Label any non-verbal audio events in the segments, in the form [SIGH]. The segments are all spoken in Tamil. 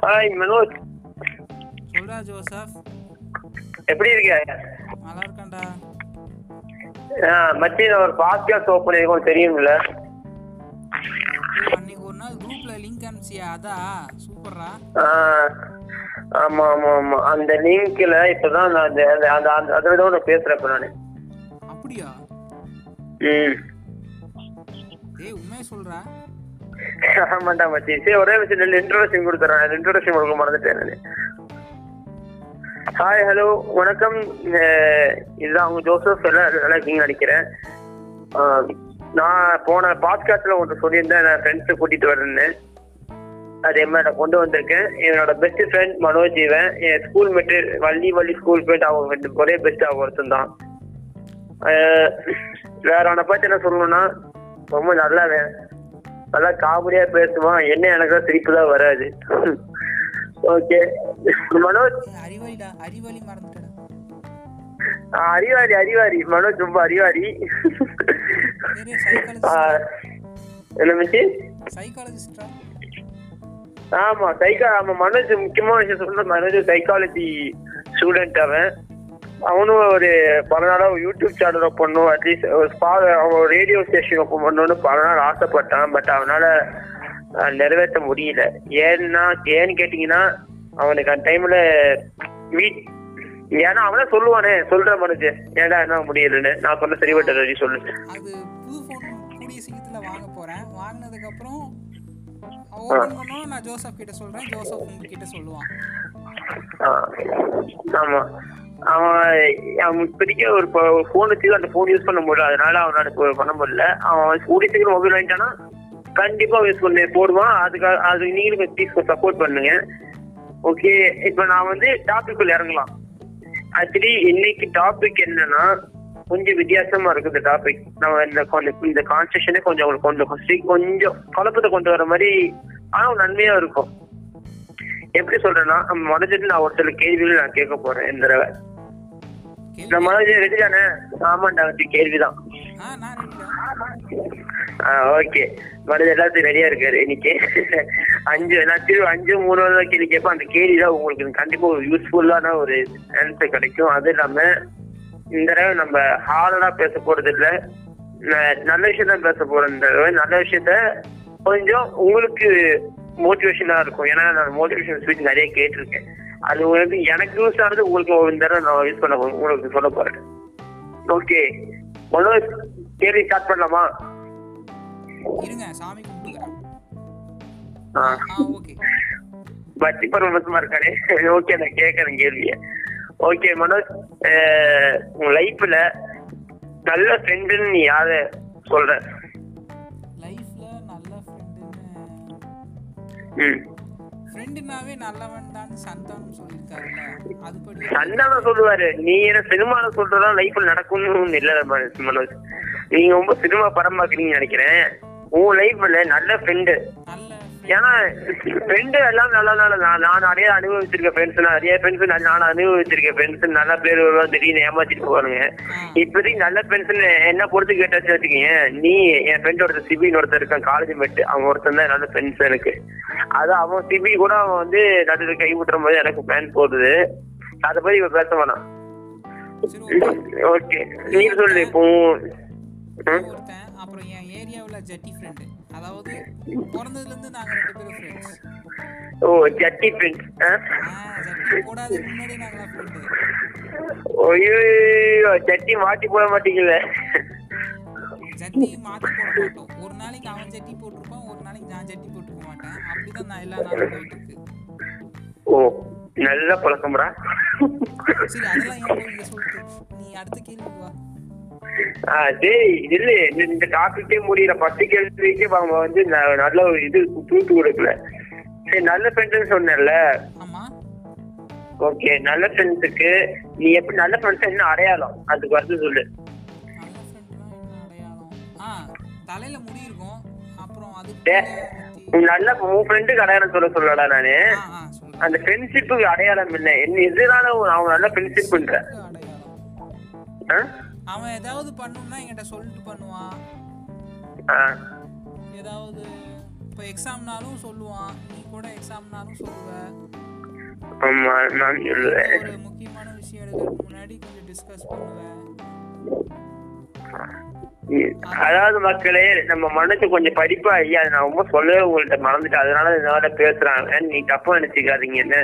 ஹாய் மனோஜ் சொல்றா ஜோசப் எப்படி இருக்க நல்லா இருக்கேன்டா நான் ஒரு பாட்காஸ்ட் ஓப்பன் பண்ணிருக்கோம் தெரியும்ல. அன்னைக்கு ஒரு நாள் குரூப்ல லிங்க் அனுப்பிச்சியா? அதா? சூப்பர்ரா. ஆமா ஆமா ஆமா. அந்த லிங்க்ல இப்பதான் நான் அந்த அந்த அந்த அதோட நான் பேசுறேன் இப்ப நானு. அப்படியா? ம். ஏய் உண்மையை சொல்றா. ஆமாண்டா மச்சி. சரி ஒரே விஷயம் ரெண்டு இன்ட்ரோடக்ஷன் கொடுத்துறேன். இன்ட்ரோடக்ஷன் கொடுக்க மறந்துட்டேன் நானு. ஹாய் ஹலோ வணக்கம். இதுதான் உங்க ஜோசப். எல்லாம் நல்லா இருக்கீங்கன்னு நினைக்கிறேன். நான் போன பாட்காஸ்ட்ல ஒன்று சொல்லியிருந்தேன். நான் ஃப்ரெண்ட்ஸை கூட்டிட்டு வரேன்னு. அதே மாதிரி நான் கொண்டு வந்திருக்கேன். என்னோட பெஸ்ட் ஃப்ரெண்ட் மனோஜ் இவன் என் school mate Valli Valli school போயிட்டு அவங்க ரெண்டு ஒரே பெஸ்ட் அவங்க ஒருத்தன் தான். வேற அவனை பார்த்து என்ன சொல்லணும்னா ரொம்ப நல்லவன். நல்லா காமெடியா பேசுவான். என்ன எனக்கு சிரிப்பு தான் வராது. ஓகே மனோஜ்? அறிவாரி அறிவாரி மனோஜ் ரொம்ப அறிவாரி என்ன ஆமா சைக்கா ஆமா மனோஜ் முக்கியமான விஷயம் சொல்ற மனோஜ் சைக்காலஜி ஸ்டூடெண்ட் அவன். அவனும் ஒரு பல நாளா ஒரு யூடியூப் சேனல் ஓப்பன் பண்ணும் அட்லீஸ்ட் ஒரு ஸ்பா அவன் ரேடியோ ஸ்டேஷன் ஓப்பன் பண்ணணும்னு பல நாள் ஆசைப்பட்டான். பட் அவனால நிறைவேற்ற முடியல. ஏன்னா ஏன்னு கேட்டீங்கன்னா அவனுக்கு அந்த டைம்ல வீட் ஏன்னா அவனே சொல்லுவானே சொல்ற மனுஜ் ஏன்டா என்ன முடியலன்னு. நான் சொன்ன சரிபட்ட ரவி சொல்லு. அது புது ஃபோன் கூடிய சீக்கிரத்துல வாங்க போறேன். வாங்கினதுக்கு அப்புறம் நான் ஜோசப் கிட்ட சொல்றேன். ஜோசப் உங்ககிட்ட சொல்லுவான். ஆமா. அவன் அவன் இப்போதைக்கு ஒரு ஃபோன் வச்சு அந்த ஃபோன் யூஸ் பண்ண முடியல. அதனால அவனால பண்ண முடியல. அவன் கூடிய சீக்கிரம் மொபைல் வாங்கிட்டானா கண்டிப்பா யூஸ் பண்ணி போடுவான். அதுக்காக அது நீங்களும் ப்ளீஸ் சப்போர்ட் பண்ணுங்க. ஓகே இப்போ நான் வந்து டாபிக் இறங்கலாம். ஆக்சுவலி இன்னைக்கு டாபிக் என்னன்னா கொஞ்சம் வித்தியாசமா இருக்கு இந்த டாபிக் நம்ம இந்த கொஞ்சம் இந்த கொஞ்சம் அவங்களுக்கு கொஞ்சம் கொஞ்சம் கொஞ்சம் குழப்பத்தை கொண்டு வர மாதிரி ஆனா நன்மையா இருக்கும். எப்படி சொல்றேன்னா மனதில் நான் ஒரு சில கேள்விகள் நான் கேட்க போறேன் இந்த தடவை. நம்ம மனதில் ரெடி தானே? ஆமாண்டா கேள்விதான். நான் ஓகே. மனது எல்லாத்தையும் ரெடியா இருக்காரு. இன்னைக்கு அஞ்சு நான் திரு அஞ்சு மூணு கேள்வி கேட்பேன். அந்த கேள்வி தான் உங்களுக்கு கண்டிப்பா ஒரு யூஸ்ஃபுல்லான ஒரு ஆன்சர் கிடைக்கும். அது இல்லாம இந்த தடவை நம்ம ஹார்டா பேச போறது இல்ல. நல்ல விஷயம் தான் பேச போறோம் இந்த தடவை. நல்ல விஷயத்த கொஞ்சம் உங்களுக்கு மோட்டிவேஷனா இருக்கும். ஏன்னா நான் மோட்டிவேஷன் ஸ்பீச் நிறைய கேட்டிருக்கேன். அது உங்களுக்கு எனக்கு யூஸ் ஆனது உங்களுக்கு இந்த தடவை நான் யூஸ் பண்ண உங்களுக்கு சொல்ல போறேன். ஓகே மனோஜ் கேள்வி ஸ்டார்ட் பண்ணலாமா? இருங்க சாமி பக்தி பருவமா இருக்கானே. ஓகே நான் கேட்கறேன் கேள்விய. ஓகே மனோஜ் உன் லைஃப்ல நல்ல ஃப்ரெண்டுன்னு நீ யார சொல்ற? ஃப்ரெண்டுனாவே நல்லவன் தான் சந்தானம் சொல்லியிருக்காருல்ல அதுபடி சந்தானம் சொல்லுவாரு. நீ என்ன சினிமால சொல்றதா லைஃப்ல நடக்கும்னு இல்ல மனோஜ். நீங்க ரொம்ப சினிமா படம் பாக்குறீங்கன்னு நினைக்கிறேன். உன் லைஃப்ல நல்ல ஃப்ரெண்டு நல்ல ஏன்னா ஃப்ரெண்டு எல்லாம் நல்லா நல்லா நான் நான் நிறைய அனுபவிச்சிருக்கேன் ஃப்ரெண்ட்ஸ் நிறைய ஃப்ரெண்ட்ஸ் நான் அனுபவிச்சிருக்கேன் ஃப்ரெண்ட்ஸ் நல்ல பேர் வருவாங்க திடீர்னு ஏமாத்திட்டு போவானுங்க. இப்போதைக்கு நல்ல ஃப்ரெண்ட்ஸ் என்ன பொறுத்து கேட்டாச்சு வச்சுக்கீங்க நீ என் ஃப்ரெண்ட் ஒருத்தர் சிபின்னு ஒருத்தர் இருக்கான் காலேஜ் மெட்டு அவன் ஒருத்தன் தான் நல்ல ஃப்ரெண்ட்ஸ் எனக்கு. அது அவன் சிபி கூட அவன் வந்து நடுவில் கை விட்டுற போது எனக்கு பிளான் போடுது. அதை பத்தி இப்ப பேச வேணாம் ஓகே [LAUGHS] நீ சொல்லு இப்போ அப்புறம் என் ஏரியாவுல ஜட்டி ஃப்ரெண்டு அதாவது பிறந்ததுல இருந்து நாங்க ரெண்டு பேரும் ஃப்ரெண்ட்ஸ் ஓ ஜட்டி ஃப்ரெண்ட்ஸ் போடாததுக்கு முன்னாடி நாங்களாம் ஃப்ரெண்டு ஐயோ ஜட்டி மாட்டி போட மாட்டீங்கல்ல ஜட்டி மாத்தி போட மாட்டோம். ஒரு நாளைக்கு அவன் ஜட்டி போட்டிருப்பான் ஒரு நாளைக்கு நான் ஜட்டி போட்டுக்க மாட்டேன். அப்படிதான் நான் எல்லா நாளும் போயிட்டு இருக்கு ஓ நல்ல பழக்கம்டா. சரி அதெல்லாம் நீ அடுத்த கேள்வி வா. சரி இல்ல இந்த- டாபிக்கே முடியல. பத்து கேள்விக்கு அவங்க வந்து நல்ல ஒரு இது தூத்து கொடுக்கல. சரி நல்ல ஃப்ரெண்ட்ஸ் சொன்னேன்ல. ஓகே நல்ல ஃப்ரெண்ட்ஸுக்கு நீ எப்படி நல்ல ஃப்ரெண்ட்ஸ் என்ன அடையாளம்? அதுக்கு வந்து சொல்லு. ஃப்ரெண்ட்னா தலையில முடி இருக்கும். அப்புறம் உன் நல்ல உன் ஃப்ரெண்டுக்கு அடையாளம் சொல்ல சொல்லடா நானு. அந்த ஃப்ரெண்ட்ஷிப்புக்கு அடையாளம் என்ன? என்ன எதுனால அவங்க நல்ல ஃப்ரெண்ட்ஷிப் ஆ? அவன் ஏதாவது பண்ணணும்னா என்கிட்ட சொல்லிட்டு பண்ணுவான். ஏதாவது இப்போ எக்ஸாம்னாலும் சொல்லுவான். நீ கூட எக்ஸாம்னாலும் சொல்லுவ. ஒரு முக்கியமான விஷயம் எடுக்கிறதுக்கு முன்னாடி கொஞ்சம் டிஸ்கஸ் பண்ணுவேன் அதாவது மக்களே நம்ம மனசு கொஞ்சம் படிப்பா ஐயா நான் ரொம்ப சொல்லவே உங்கள்ட்ட மறந்துட்டேன். அதனால இதனால பேசுறாங்க. நீ தப்பா நினைச்சுக்காதீங்க. என்ன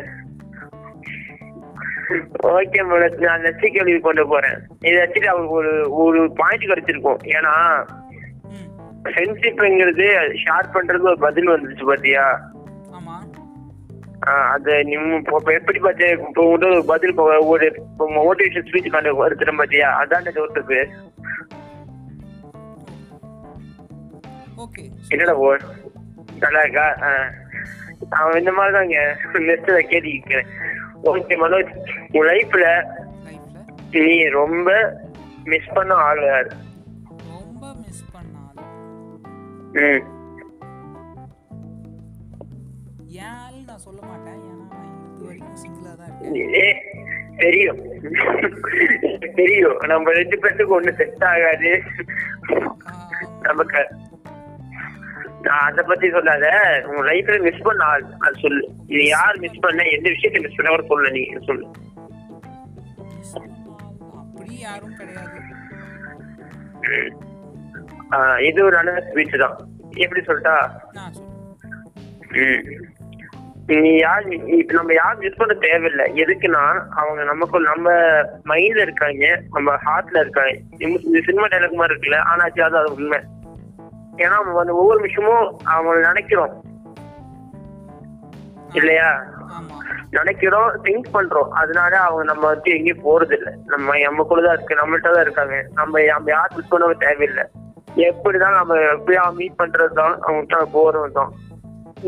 ஓகே மேடம் நான் நெக்ஸ்ட் கேள்வி கொண்டு போறேன். இதை வச்சுட்டு அவங்களுக்கு ஒரு ஒரு பாயிண்ட் கிடைச்சிருக்கும். ஏன்னா ஃப்ரெண்ட்ஷிப்ங்கிறது ஷேர் பண்றது ஒரு பதில் வந்துச்சு பாத்தியா? அது எப்படி பார்த்து இப்போ ஒரு பதில் ஒரு மோட்டிவேஷன் ஸ்பீச் கண்டு எடுத்துட்டோம் பாத்தியா? அதான் ஓகே என்னடா ஓ நல்லா இருக்கா? அவன் இந்த மாதிரி தாங்க நெக்ஸ்ட் கேள்வி கேட்கிறேன் ஓகே மனோஜ் உன் லைஃப்ல நீ ரொம்ப மிஸ் பண்ண ஆள் யார்? ரொம்ப மிஸ் என் ஆள் நான் சொல்ல மாட்டேன். ஏன்னா நான் இது வரைக்கும் சிங்கிளாக தான் இருக்கேன். தெரியும். தெரியும். நம்ம ரெண்டு பேர்த்துக்கு ஒண்ணு செட் ஆகாது. நமக்கு அத பத்தி சொல்லாத. உன் லைஃப்ல மிஸ் பண்ண அது சொல்லு. நீ யார் மிஸ் பண்ண எந்த விஷயத்த மிஸ் பண்ண கூட சொல்லு நீ சொல்லு. அப்படி யாரும் கிடையாது. இது ஒரு நல்ல ஸ்பீச் தான். எப்படி சொல்லிட்டா. நீ யார் இப்ப நம்ம யார் மிஸ் பண்ண தேவையில்லை. எதுக்குன்னா அவங்க நமக்கு நம்ம மைண்ட்ல இருக்காங்க நம்ம ஹார்ட்ல இருக்காங்க. இந்த- சினிமா டைலாக் மாதிரி இருக்குல்ல ஆனா அது உண்மை. ஏன்னா வந்து ஒவ்வொரு விஷயமும் அவங்க நினைக்கிறோம். இல்லையா? நினைக்கிறோம் திங்க் பண்றோம். அதனால அவங்க நம்ம வந்து எங்கேயும் போறது இல்ல நம்ம நமக்குள்ள தான் இருக்கு நம்மள்ட்ட தான் இருக்காங்க. நம்ம நம்ம யார் மிஸ் பண்ண தேவையில்லை. எப்படிதான் நம்ம எப்படியா மீட் பண்றது தான் அவங்ககிட்ட போறது தான்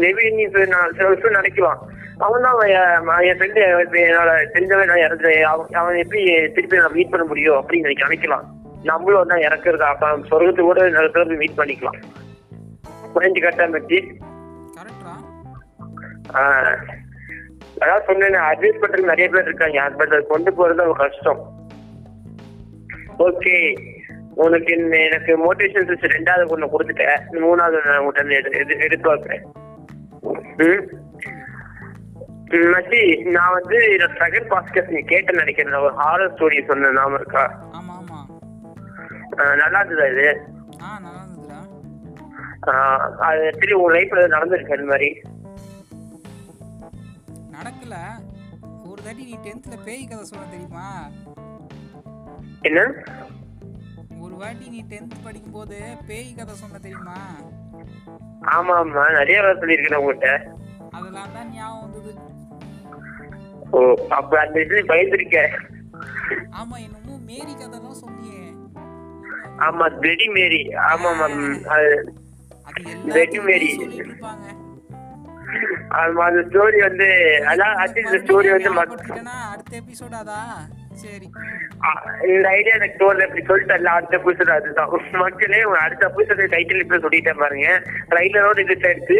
மேபி நீ சில விஷயம் நினைக்கலாம். அவன் தான் அவன் என் ஃப்ரெண்டு என்னோட தெரிஞ்சவன் நான் இறந்து அவன் அவன் எப்படி திருப்பி நான் மீட் பண்ண முடியும் அப்படின்னு நினைக்கலாம். நம்மளும் தான் இறக்குறது அப்ப சொர்க்கத்துக்கு கூட நிறைய பேர் மீட் பண்ணிக்கலாம். புரிஞ்சு கட்டா மச்சி அதான் சொன்னேன் அட்வைஸ் பண்றதுக்கு நிறைய பேர் இருக்காங்க. பட் அது கொண்டு போறது ரொம்ப கஷ்டம். ஓகே உனக்கு எனக்கு மோட்டிவேஷன் சிஸ்டர் ரெண்டாவது ஒண்ணு கொடுத்துட்டேன். மூணாவது நான் உங்கள்கிட்ட எடுத்து ம், மச்சி நான் வந்து செகண்ட் பாஸ்கஸ் நீ கேட்டேன்னு நினைக்கிறேன். நான் ஒரு ஹாரர் ஸ்டோரி சொன்னேன் நாம இருக்கா? நல்லா இருந்ததா இது? ஆ நல்லா இருந்ததுடா அது திரும்பி உன் லைஃப்ல நடந்திருக்கு அந்த மாதிரி? நடக்கல. ஒரு தாட்டி நீ டென்த்தில் பேய் கதை சொல்ல தெரியுமா? என்ன? ஒரு வாட்டி நீ டென்த் படிக்கும்போது பேய் கதை சொன்ன தெரியுமா? ஆமா ஆமா நிறைய வேலை சொல்லியிருக்கேன் உங்ககிட்ட. அதெல்லாம் தான் ஞாபகம் வந்தது. ஓ அப்ப அந்த இதுல பயந்துருக்க ஆமா என்னமோ மேரி கதைலாம் சொன்னியே ஆமா பிளடி மேரி ஆமா மேம் சொல்லிட்டு இருப்பாங்க ஆமா அந்த ஸ்டோரி வந்து அதான் அது இந்த ஸ்டோரி வந்து அடுத்த எபிசோட் அதா சரி. இந்த ஐடியா எனக்கு தோணல. இப்படி சொல்லிட்டல அடுத்த புதுசு அதுதான். [LAUGHS] மக்களே அடுத்த புதுசு டைட்டில் இப்ப சொல்லிட்டேன் பாருங்க. ட்ரைலரோட இது சேர்த்து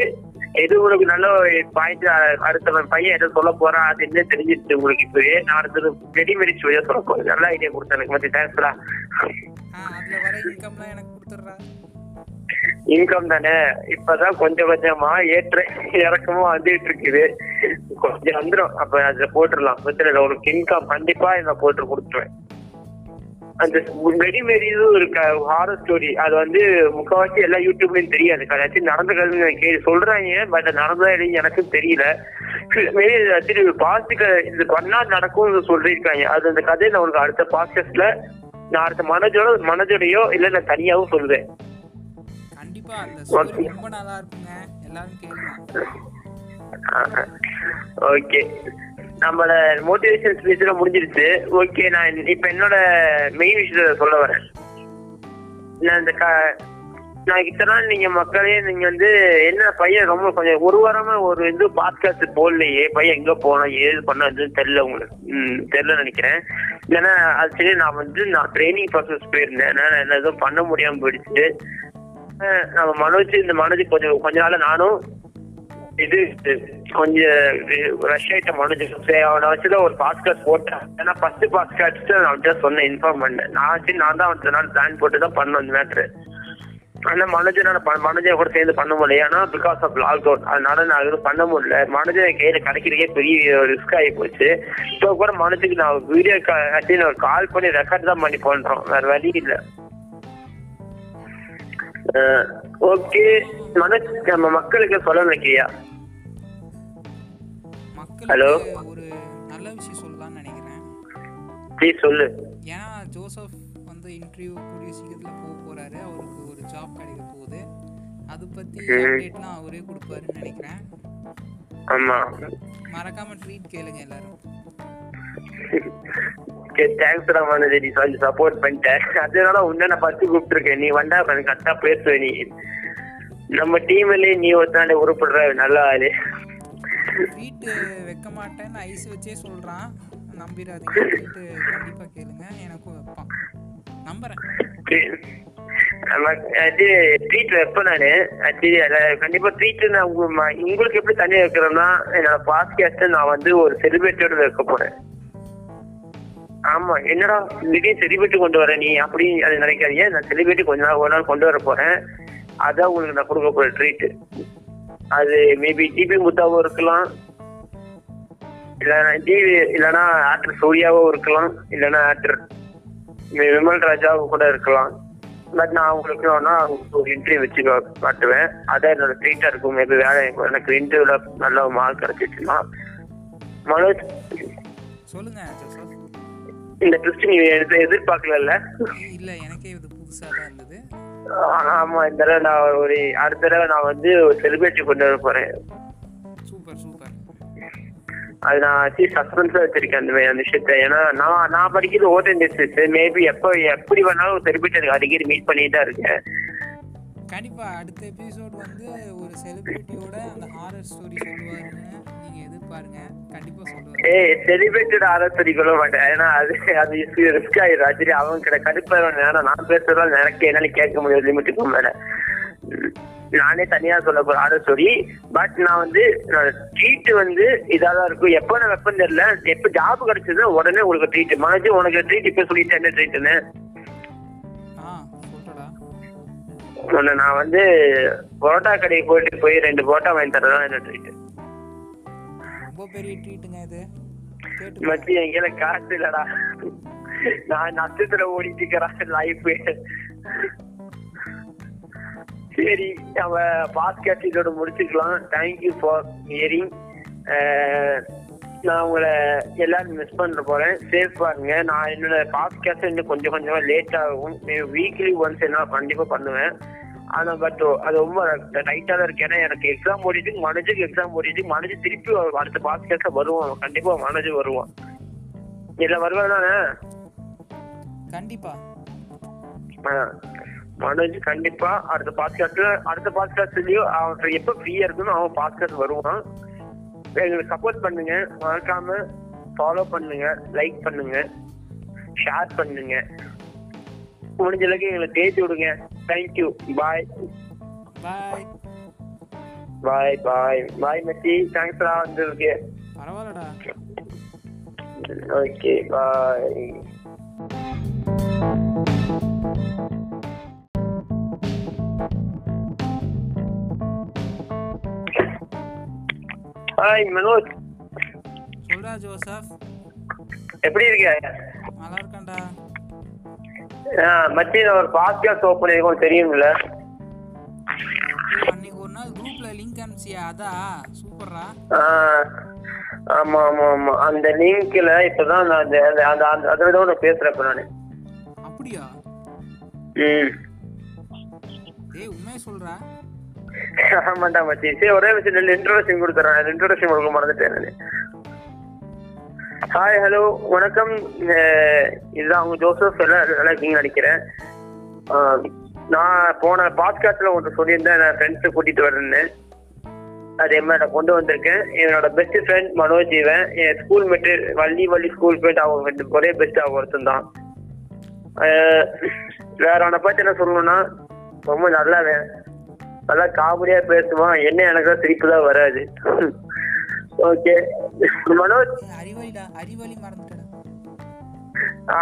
எது உங்களுக்கு நல்ல பாயிண்ட் அடுத்த பையன் எதை சொல்ல போறான் அது என்ன தெரிஞ்சிருச்சு உங்களுக்கு இப்பவே? நான் அடுத்தது ரெடிமேட் ஸ்டோரியா சொல்ல போறேன். நல்ல ஐடியா கொடுத்தேன் எனக்கு. மத்தி தேங்க்ஸ்டா இன்கம் தானே? இப்பதான் கொஞ்சம் கொஞ்சமா ஏற்ற இறக்கமா வந்துட்டு இருக்குது. கொஞ்சம் வந்துடும் அப்ப அதுல போட்டுடலாம். பிரச்சனை இல்லை உனக்கு இன்கம் கண்டிப்பா இதை போட்டு கொடுத்துருவேன். அந்த ரெடிமேட் இதுவும் இருக்கு? ஹாரர் ஸ்டோரி அது வந்து முக்கால்வாசி எல்லா யூடியூப்லயும் தெரியாது. கதாச்சும் நடந்த கதை கே சொல்றாங்க பட் நடந்ததா இல்லைன்னு எனக்கும் தெரியல. சரி பாஸ்ட் இது பண்ணா நடக்கும் சொல்லியிருக்காங்க. அது அந்த கதையை நான் உனக்கு அடுத்த பாஸ்டர்ஸ்ல நான் அடுத்த மனஜோட மனஜோடையோ இல்ல நான் தனியாவும் சொல்லுவேன் கண்டிப்பா அந்த ரொம்ப நல்லா இருக்குங்க. எல்லாரும் ஓகே நம்மள மோட்டிவேஷன் ஸ்பீச்ல முடிஞ்சிருச்சு. ஓகே நான் இப்ப என்னோட மெயின் விஷயத்த சொல்ல வரேன். நான் இந்த க நான் இத்தனை நாள் நீங்க மக்களே நீங்க வந்து என்ன பையன் ரொம்ப கொஞ்சம் ஒரு வாரமா ஒரு இது பாட்காஸ்ட் போடலையே பையன் எங்க போனா ஏது பண்ண தெரியல உங்களுக்கு. ம் தெரியல நினைக்கிறேன். ஏன்னா அது சரி நான் வந்து நான் ட்ரைனிங் ப்ராசஸ் போயிருந்தேன். நான் என்ன எதுவும் பண்ண முடியாம போயிடுச்சு. நம்ம மனோஜ் இந்த மனோஜ் கொஞ்சம் கொஞ்ச நாள் நானும் இது கொஞ்சம் ரஷ் ஆயிட்ட மனோஜ் அவனை வச்சுதான் ஒரு பாஸ்கார்ட் போட்டேன். ஏன்னா ஃபர்ஸ்ட் பாஸ்கார்ட் நான் அவன்கிட்ட சொன்னேன் இன்ஃபார்ம் பண்ணேன். நான் சரி நான் தான் அவன் நாள் பிளான் போட்டு தான் பண்ணேன் இந்த மேட்ரு ஆனா மனோஜனால மனோஜனை கூட சேர்ந்து பண்ண முடியல. ஏன்னா பிகாஸ் ஆஃப் லாக்டவுன் அதனால நான் எதுவும் பண்ண முடியல. மனோஜனை கையில கிடைக்கிறதே பெரிய ரிஸ்க் ஆகி போச்சு. இப்போ கூட மனோஜுக்கு நான் வீடியோ கால் ஒரு கால் பண்ணி ரெக்கார்ட் தான் பண்ணி பண்றோம். வேற வழி இல்லை. ஓகே. மனோஜ் நம்ம மக்களுக்கு சொல்ல நினைக்கிறியா? மக்களுக்கு ஒரு நல்ல விஷயம் சொல்லலாம்னு நினைக்கிறேன். ப்ளீஸ் சொல்லு. ஏன்னா ஜோசப் வந்து இன்டர்வியூ கூடிய சீக்கிரத்தில் போக போறாரு. அவருக்கு ஒரு ஜாப் கிடைக்க போகுது. அதை பற்றி அப்டேட்லாம் அவரே கொடுப்பாருன்னு நினைக்கிறேன். ஆமா. மறக்காம ட்ரீட் கேளுங்க எல்லாரும். [LAUGHS] தேங்க்ஸ் தான் மனோஜ். நீ சொல்லி சப்போர்ட் பண்ணிட்டேன் அதனால உன்ன நான் ஃபர்ஸ்ட் கூப்பிட்டுருக்கேன். நீ வந்தா கொஞ்சம் கரெக்டா பேசுவ நீ. நம்ம டீம்லயே நீ ஒருத்தாண்ட உருப்படுற நல்ல ஆளு. ட்ரீட் வைக்க மாட்டேன்னு ஐஸ் வச்சே சொல்றான். நம்பிடாதீங்க ட்ரீட் கண்டிப்பா கேளுங்க. எனக்கும் வைப்பான் நம்புறேன். ட்ரீட் வைப்பேன் நானு. ஆக்சுவலி கண்டிப்பா ட்ரீட் நான் உங்களுக்கு எப்படி தனியா வைக்கிறேன்னா என்னோட பாட்காஸ்ட் நான் வந்து ஒரு செலிபிரிட்டியோட வைக்க போறேன். ஆமா என்னடா திடீர்னு செலிபிரிட்டி கொண்டு வர நீ? அப்படி அது நினைக்காதீங்க. நான் செலிபிரிட்டி கொஞ்ச நாள் ஒரு நாள் கொண்டு வர போறேன். அதான் உங்களுக்கு நான் கொடுக்க போற ட்ரீட் அது மேபி டிபி முத்தாவும் இருக்கலாம். இல்லைன்னா டிவி இல்லைன்னா ஆக்டர் சூர்யாவும் இருக்கலாம். இல்லைன்னா ஆக்டர் விமல் ராஜாவும் கூட இருக்கலாம். பட் நான் உங்களுக்கு வேணா ஒரு இன்டர்வியூ வச்சு காட்டுவேன். அதான் என்னோட ட்ரீட்டா இருக்கும். மேபி வேலை எனக்கு இன்டர்வியூல நல்ல மார்க் கிடைச்சிச்சுன்னா. மனோஜ் சொல்லுங்க இந்த ட்விஸ்ட் நீ எதிர்- எதிர்பார்க்கல இல்ல எனக்கே இது புதுசா தான் இருந்தது. ஆமா இந்த தடவை நான் ஒரு அடுத்த தடவை நான் வந்து ஒரு செலிபிரிட்டி கொண்டு வர போறேன். Super super. அது நான் சஸ்பென்ஸா வச்சிருக்கேன் அந்த மாதிரி அந்த விஷயத்த. ஏன்னா நான் நான் படிக்கிறது ஓட்டன் டிஸ்ட்ரிக்ட் மேபி எப்போ எப்படி வேணாலும் செலிபிரிட்டி எனக்கு அடிக்கடி மீட் பண்ணிட்டு தான் இருக்கேன். கண்டிப்பா அடுத்த எபிசோட் வந்து ஒரு செலிபிரிட்டியோட அந்த ஹாரர் ஸ்டோரி சொல்லுவாருன்னு எதிர்பாருங்க கண்டிப்பா சொல்லுவாரு. ஏய் செலிபிரிட்டியோட ஆலோசனை சொல்ல மாட்டேன் ஏன்னா அது அது ரிஸ்க் ஆயிடும் ஆக்சுவலி அவங்க கிட்ட கடுப்பாயிரும். ஏன்னா நான் பேசுறதால எனக்கு என்னால கேட்க முடியாது. லிமிட்டுக்கு மேல. நானே தனியா சொல்ல போறேன் ஆலோசனை. பட் நான் வந்து ட்ரீட் வந்து இதாதான் இருக்கும். எப்போ நான் வெப்பம் தெரியல. எப்போ ஜாப் கிடைச்சது உடனே உங்களுக்கு ட்ரீட் மனசு உனக்கு ட்ரீட் இப்ப சொல்லிட்டு என்ன ட்ரீட்னு நான் வந்து பரோட்டா கடைக்கு போயிட்டு போய் ரெண்டு பரோட்டா வாங்கி தரதான் என்ன ட்ரீட் ரொம்ப பெரிய ட்ரீட்டுங்க இது. மச்சி எங்கேயில காசு இல்லடா. நான் நஷ்டத்துல ஓடிட்டு இருக்கிறேன் லைஃப் சரி நம்ம பாஸ்கெட் இதோட முடிச்சுக்கலாம். தேங்க்யூ ஃபார் ஹியரிங் நான் உங்களை எல்லாரும் மிஸ் பண்ண போறேன். சேஃப் பாருங்க. நான் என்னோட பாஸ்கெட் இன்னும் கொஞ்சம் கொஞ்சமா லேட் ஆகும். வீக்லி ஒன்ஸ் என்ன கண்டிப்பா பண்ணுவேன். ஆனா பட் அது ரொம்ப டைட்டா தான் இருக்கு. ஏன்னா எனக்கு எக்ஸாம் ஓடிட்டு மனோஜுக்கு எக்ஸாம் ஓடிட்டு மனோஜ் திருப்பி அடுத்த பாஸ்கெட்ல வருவான். கண்டிப்பா மனோஜ் வருவான். இல்ல வருவான்? தானே கண்டிப்பா. மனோஜ் கண்டிப்பா அடுத்த பாட்காஸ்ட்ல அடுத்த பாட்காஸ்ட்லயும் அவன் எப்ப ஃப்ரீயா இருக்குன்னு அவன் பாட்காஸ்ட் வருவான். எங்களுக்கு சப்போர்ட் பண்ணுங்க. மறக்காம ஃபாலோ பண்ணுங்க லைக் பண்ணுங்க ஷேர் பண்ணுங்க. முடிஞ்ச அளவுக்கு எங்களுக்கு தேய்ச்சி விடுங்க. தேங்க்யூ பாய் பாய் பாய் பாய் பாய் மச்சி தேங்க்ஸ்டா வந்திருக்கு பரவாயில்லடா. ஓகே பாய் ஹாய் மனோஜ் சொல்றா ஜோசப். எப்படி இருக்க? நல்லா இருக்கேன்டா மச்சி நான் ஒரு பாட்காஸ்ட் ஓப்பன் பண்ணிருக்கோம் தெரியும்ல. அன்னைக்கு ஒரு நாள் குரூப்ல லிங்க் அனுப்பிச்சியா? அதா சூப்பர்ரா. ஆமா ஆமா ஆமா. அந்த லிங்க்ல இப்பதான் நான் அந்த அந்த- அந்த அந்த- அதுல தான் நான் பேசுறேன் இப்ப நானு. அப்படியா? ம். ஏய் உண்மையை சொல்றா. ஆமாண்டா மச்சி. சரி ஒரே விஷயம் இன்ட்ரோடக்ஷன் கொடுத்துறேன். இன்ட்ரோடக்ஷன் கொடுக்க மறந்துட்டேன் நானு. ஹாய் ஹலோ வணக்கம். இதுதான் அவங்க ஜோசப். எல்லாம் நல்லா இருக்கீங்க நினைக்கிறேன். நான் போன பாட்காஸ்ட்ல ஒன்று சொல்லியிருந்தேன் நான் ஃப்ரெண்ட்ஸை கூட்டிட்டு வரேன்னு. அதே மாதிரி நான் கொண்டு வந்திருக்கேன். என்னோட பெஸ்ட் ஃப்ரெண்ட் மனோஜ் இவன். என் school mate Valli Valli school friend அவங்க ரெண்டு ஒரே பெஸ்ட் அவங்க ஒருத்தன் தான் வேற அவனை பார்த்து என்ன சொல்லணும்னா ரொம்ப நல்லவன் நல்லா காமெடியா பேசுவான். என்ன எனக்கு தான் சிரிப்பு தான் வராது. ஓகே. மனோஜ்? அறிவாளிடா அறிவாளி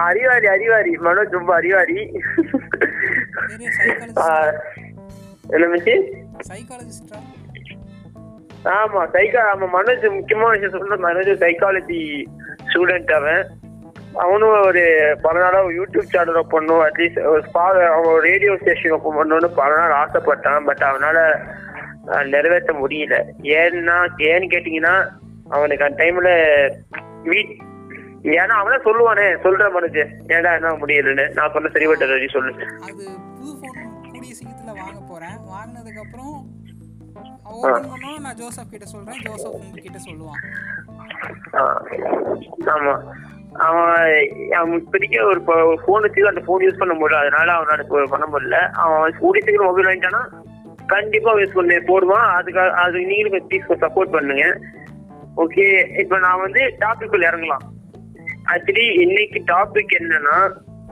அறிவாரி அறிவாரி மனோஜ் ரொம்ப அறிவாரி என்ன மச்சி சைக்காலஜிஸ்டா ஆமா சைக்கா ஆமா மனோஜ் முக்கியமான விஷயம் சொல்ற மனோஜ் சைக்காலஜி ஸ்டூடெண்ட் அவன். அவனும் ஒரு பல நாளா யூடியூப் சேனல் பண்ணும் அட்லீஸ்ட் ஒரு ஸ்பா அவன் ரேடியோ ஸ்டேஷன் ஓப்பன் பண்ணணும்னு பல நாள் ஆசைப்பட்டான். பட் அவனால நிறைவேற்ற முடியல. ஏன்னா ஏன்னு கேட்டீங்கன்னா அவனுக்கு அந்த டைம்ல வீட் ஏன்னா அவனே சொல்லுவானே சொல்ற மனுஜ் ஏன்டா என்ன முடியலன்னு. நான் சொன்ன சரிபட்ட சொல்லு. அது புது ஃபோன் கூடிய சீக்கிரத்தில் வாங்க போகிறேன் வாங்கினதுக்கப்புறம் ஓப்பன் பண்ணோம் நான் ஜோசப் கிட்ட சொல்கிறேன் ஜோசப் உங்ககிட்ட சொல்லுவான். ஆமா. அவன் அவன் இப்போதைக்கு ஒரு ஃபோன் வச்சு அந்த ஃபோன் யூஸ் பண்ண முடியல. அதனால அவனால பண்ண முடியல. அவன் கூடிய சீக்கிரம் மொபைல் வாங்கிட்டானா கண்டிப்பா யூஸ் பண்ணி. போடுவான். அதுக்காக அது நீங்களும் ப்ளீஸ் சப்போர்ட் பண்ணுங்க. ஓகே இப்போ நான் வந்து டாபிக் இறங்கலாம். ஆக்சுவலி இன்னைக்கு டாபிக் என்னன்னா